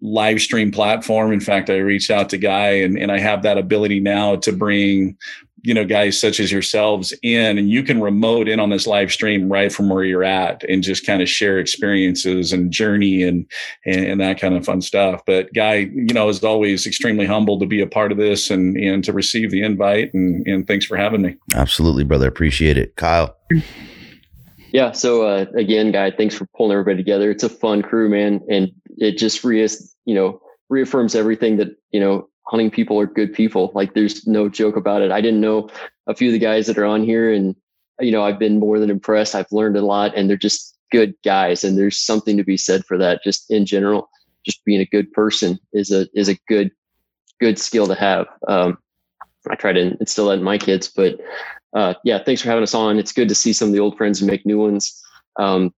live stream platform. In fact I reached out to Guy and, and I have that ability now to bring you know guys such as yourselves in and you can remote in on this live stream right from where you're at and just kind of share experiences and journey and, and and, that kind of fun stuff. But guy you know is always extremely humbled to be a part of this and and to receive the invite and and thanks for having me. Absolutely brother. Appreciate it. Kyle. Yeah so uh, again guy thanks for pulling everybody together. It's a fun crew man and it just re you know reaffirms everything that you know hunting people are good people. Like there's no joke about it. I didn't know a few of the guys that are on here and you know, I've been more than impressed. I've learned a lot and they're just good guys and there's something to be said for that just in general. Just being a good person is a is a good good skill to have. Um, I try to instill that in my kids, but uh, yeah, thanks for having us on. It's good to see some of the old friends and make new ones. Um,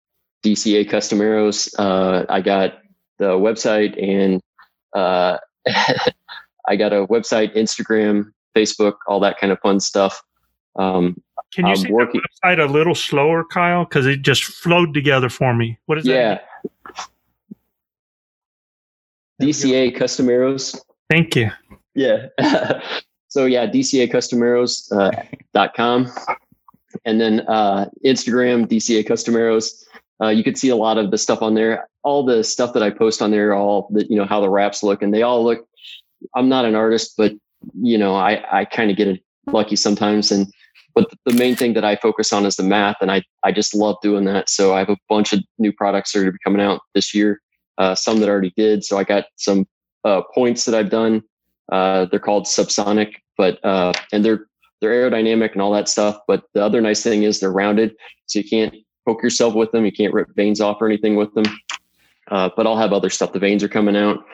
DCA Custom Arrows. Uh, I got the website and uh, I got a website, Instagram, Facebook, all that kind of fun stuff. Um, Can you I'm say working- the website a little slower, Kyle? Because it just flowed together for me. What is yeah. that? Yeah. DCA Custom Arrows. Thank you. Yeah. so yeah, DCA Custom Arrows uh, dot com, and then uh, Instagram DCA Custom Arrows. Uh, you could see a lot of the stuff on there. All the stuff that I post on there, all the you know how the wraps look, and they all look I'm not an artist, but you know, I, I kind of get lucky sometimes. And, but the main thing that I focus on is the math. And I, I just love doing that. So I have a bunch of new products that are coming out this year. Uh, some that already did. So I got some uh, points that I've done. Uh, they're called subsonic, but, uh, and they're, they're aerodynamic and all that stuff. But the other nice thing is they're rounded. So you can't poke yourself with them. You can't rip vanes off or anything with them. Uh, but I'll have other stuff. The vanes are coming out.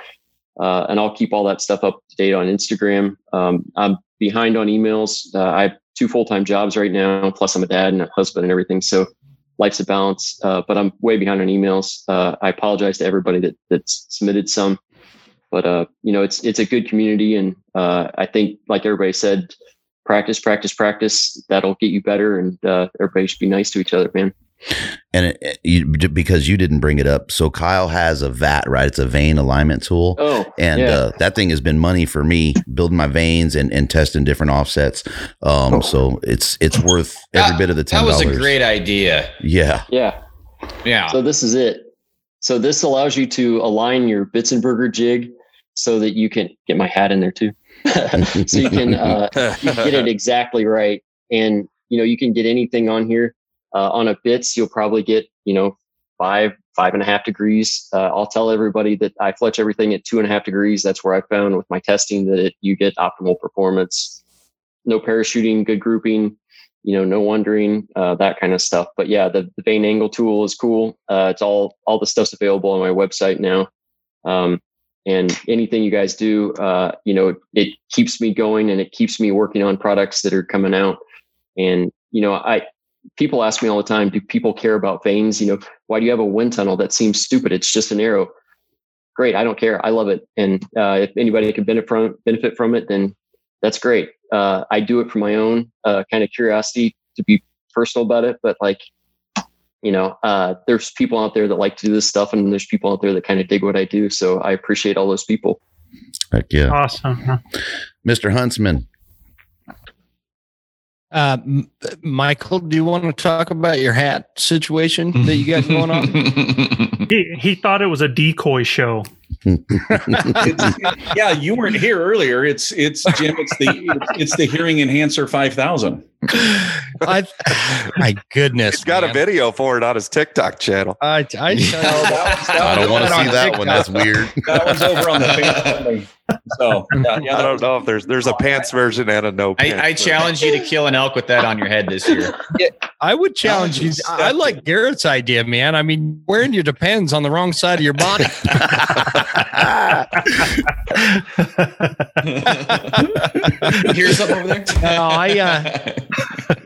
Uh, and I'll keep all that stuff up to date on Instagram. Um, I'm behind on emails. Uh, I have two full time jobs right now, plus I'm a dad and a husband and everything. So life's a balance, uh, but I'm way behind on emails. Uh, I apologize to everybody that that's submitted some, but uh, you know it's it's a good community, and uh, I think like everybody said, practice, practice, practice. That'll get you better, and everybody should be nice to each other, man. And it, you, because you didn't bring it up, so Kyle has a VAT, right? It's a vane alignment tool. Oh, and yeah. uh, that thing has been money for me building my vanes and, and testing different offsets. Um, oh. so it's it's worth every that, bit of the ten. That was a great idea. Yeah, yeah, yeah. So this is it. So this allows you to align your Bitzenburger jig so that you can get my hat in there too. so you can uh, you get it exactly right, and you know you can get anything on here uh, on a bits, you'll probably get, you know, five, five and a half degrees. Uh, I'll tell everybody that I fletch everything at two and a half degrees. That's where I found with my testing that it, you get optimal performance. No parachuting, good grouping, you know, no wondering, uh, that kind of stuff. But yeah, the, the vane angle tool is cool. Uh, it's all, all the stuff's available on my website now. Um, and anything you guys do, uh, you know, it keeps me going and it keeps me working on products that are coming out. And, you know, I, people ask me all the time, do people care about vanes? You know, why do you have a wind tunnel that seems stupid? It's just an arrow. Great. I don't care. I love it. And uh, if anybody can benefit from, benefit from it, then that's great. Uh, I do it for my own uh, kind of curiosity to be personal about it. But like, you know, uh, there's people out there that like to do this stuff, and there's people out there that kind of dig what I do. So I appreciate all those people. Heck yeah. Awesome. Mr. Huntsman, uh, Michael, do you want to talk about your hat situation that you got going on? he, he thought it was a decoy show. It's- yeah, you weren't here earlier. It's it's Jim. It's the it's the hearing enhancer five thousand. My goodness, He's got a video for it on his TikTok channel. I, I tell you, oh, I don't want to see that one. That's weird. That one's over on the family. So yeah, yeah I don't was- know if there's there's a oh, pants version and a no pants. I, I challenge you to kill an elk with that on your head this year. I would challenge you. I I like Garrett's idea, man. I mean, wearing your depends on the wrong side of your body. Here's something over there. No, I, uh,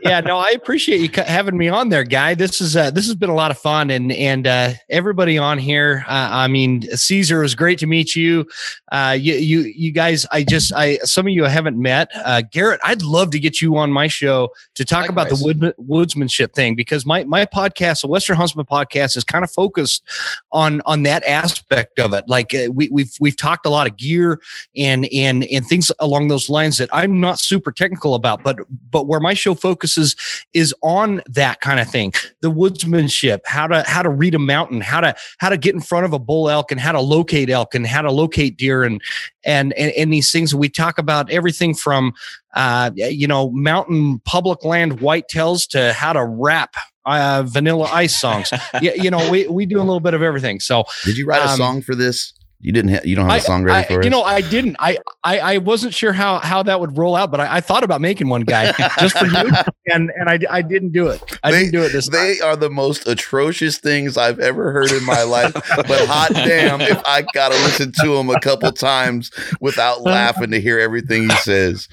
yeah, no, I appreciate you having me on there, guy. This is uh, this has been a lot of fun, and and uh, everybody on here. Uh, I mean, Caesar, it was great to meet you. Uh, you you you guys, I just I some of you I haven't met. Uh, Garrett, I'd love to get you on my show to talk about the wood, woodsmanship thing because my my podcast, the Western Huntsman podcast, is kind of focused on on that aspect of it. Like uh, we we've we've talked a lot of gear and and and things along those lines that I'm not super technical about, but but where my show focuses is on that kind of thing, the woodsmanship, how to how to read a mountain, how to how to get in front of a bull elk, and how to locate elk, and how to locate deer, and and and, and these things. We talk about everything from uh, you know mountain public land whitetails to how to rap uh, vanilla ice songs. yeah, you know we we do a little bit of everything. So Did you write a Um, song for this? You didn't. Ha- you don't have a song ready I- for it. You know, I didn't. I, I I wasn't sure how how that would roll out, but I, I thought about making one guy just for you, and and I, I didn't do it. I They- didn't do it this time. They are the most atrocious things I've ever heard in my life. But hot damn, if I gotta listen to him a couple times without laughing to hear everything he says.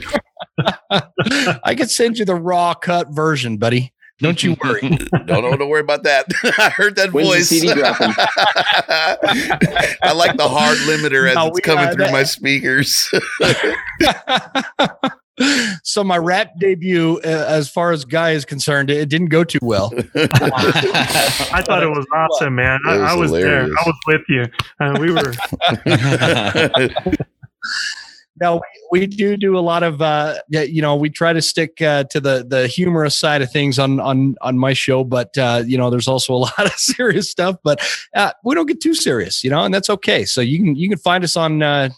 I could send you the raw cut version, buddy. Don't you worry. Don't, don't, don't worry about that. I heard that When's the voice. CD dropping? I like the hard limiter as No, it's coming through that- my speakers. so my rap debut, uh, as far as guy is concerned, it didn't go too well. I thought it was awesome, man. I, It was I was there. I was with you. Uh, we were. Now we, we do do a lot of uh, you know we try to stick uh, to the the humorous side of things on on on my show, but uh, you know there's also a lot of serious stuff, but uh, we don't get too serious, you know, and that's okay. So you can you can find us on uh,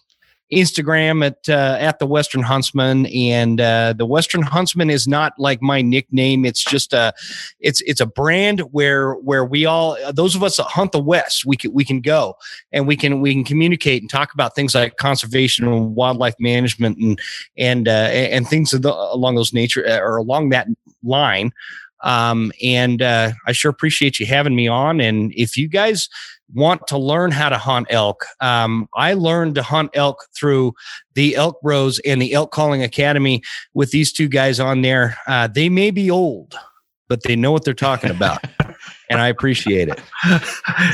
Instagram at uh, at the Western Huntsman, and uh, the Western Huntsman is not like my nickname. It's just a it's it's a brand where where we all those of us that hunt the West we can we can go and we can we can communicate and talk about things like conservation and wildlife management and and uh, and things along those nature uh, or along that line. Um, and uh, I sure appreciate you having me on. And if you guys want to learn how to hunt elk, um, I learned to hunt elk through the Elk Bros and the Elk Calling Academy with these two guys on there. Uh, they may be old, but they know what they're talking about, and I appreciate it.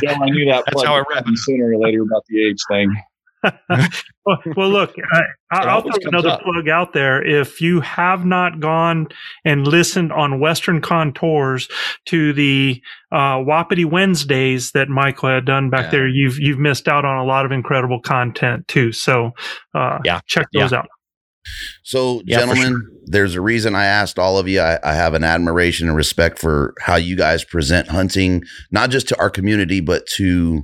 Yeah, I knew that. That's how I rap. Sooner or later about the age thing. Well, well, look, I, I- It I'll always throw another up. plug out there. If you have not gone and listened on Western Contours to the uh, Wapiti Wednesdays that Michael had done back Yeah. there, you've you've missed out on a lot of incredible content too. So, uh, Yeah. check those out. So, Yeah, for gentlemen, there's a reason I asked all of you. I, I have an admiration and respect for how you guys present hunting, not just to our community, but to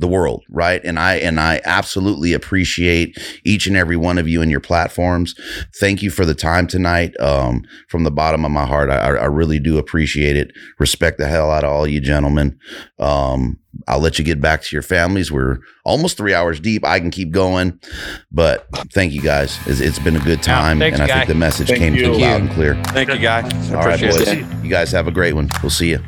the world, right? And I and I absolutely appreciate each and every one of you and your platforms. Thank you for the time tonight. Um, from the bottom of my heart, I, I really do appreciate it. Respect the hell out of all you gentlemen. Um, I'll let you get back to your families. We're almost three hours deep. I can keep going, but thank you guys. It's, it's been a good time, thanks, and I Guy. think the message Thank came through loud and clear. Thank you, guys. All right, boys. it. You guys have a great one. We'll see you.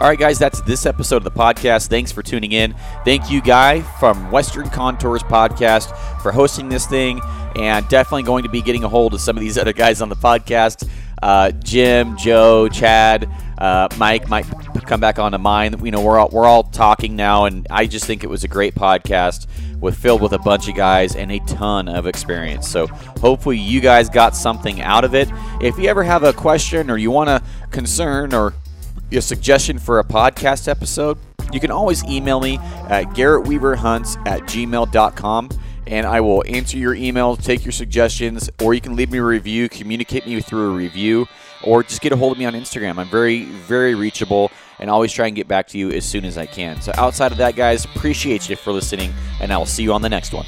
All right, guys, that's this episode of the podcast. Thanks for tuning in. Thank you, Guy from Western Contours Podcast, for hosting this thing, and definitely going to be getting a hold of some of these other guys on the podcast. Uh, Jim, Joe, Chad, uh, Mike might come back onto mine. You know, we're all we're all talking now, and I just think it was a great podcast with filled with a bunch of guys and a ton of experience. So hopefully you guys got something out of it. If you ever have a question or you want a concern or a suggestion for a podcast episode, you can always email me at garrettweaverhunts at gmail.com and I will answer your email, take your suggestions, or you can leave me a review, communicate me through a review. or just get a hold of me on Instagram. I'm very, very reachable and always try and get back to you as soon as I can. So, outside of that, guys, appreciate you for listening, and I will see you on the next one.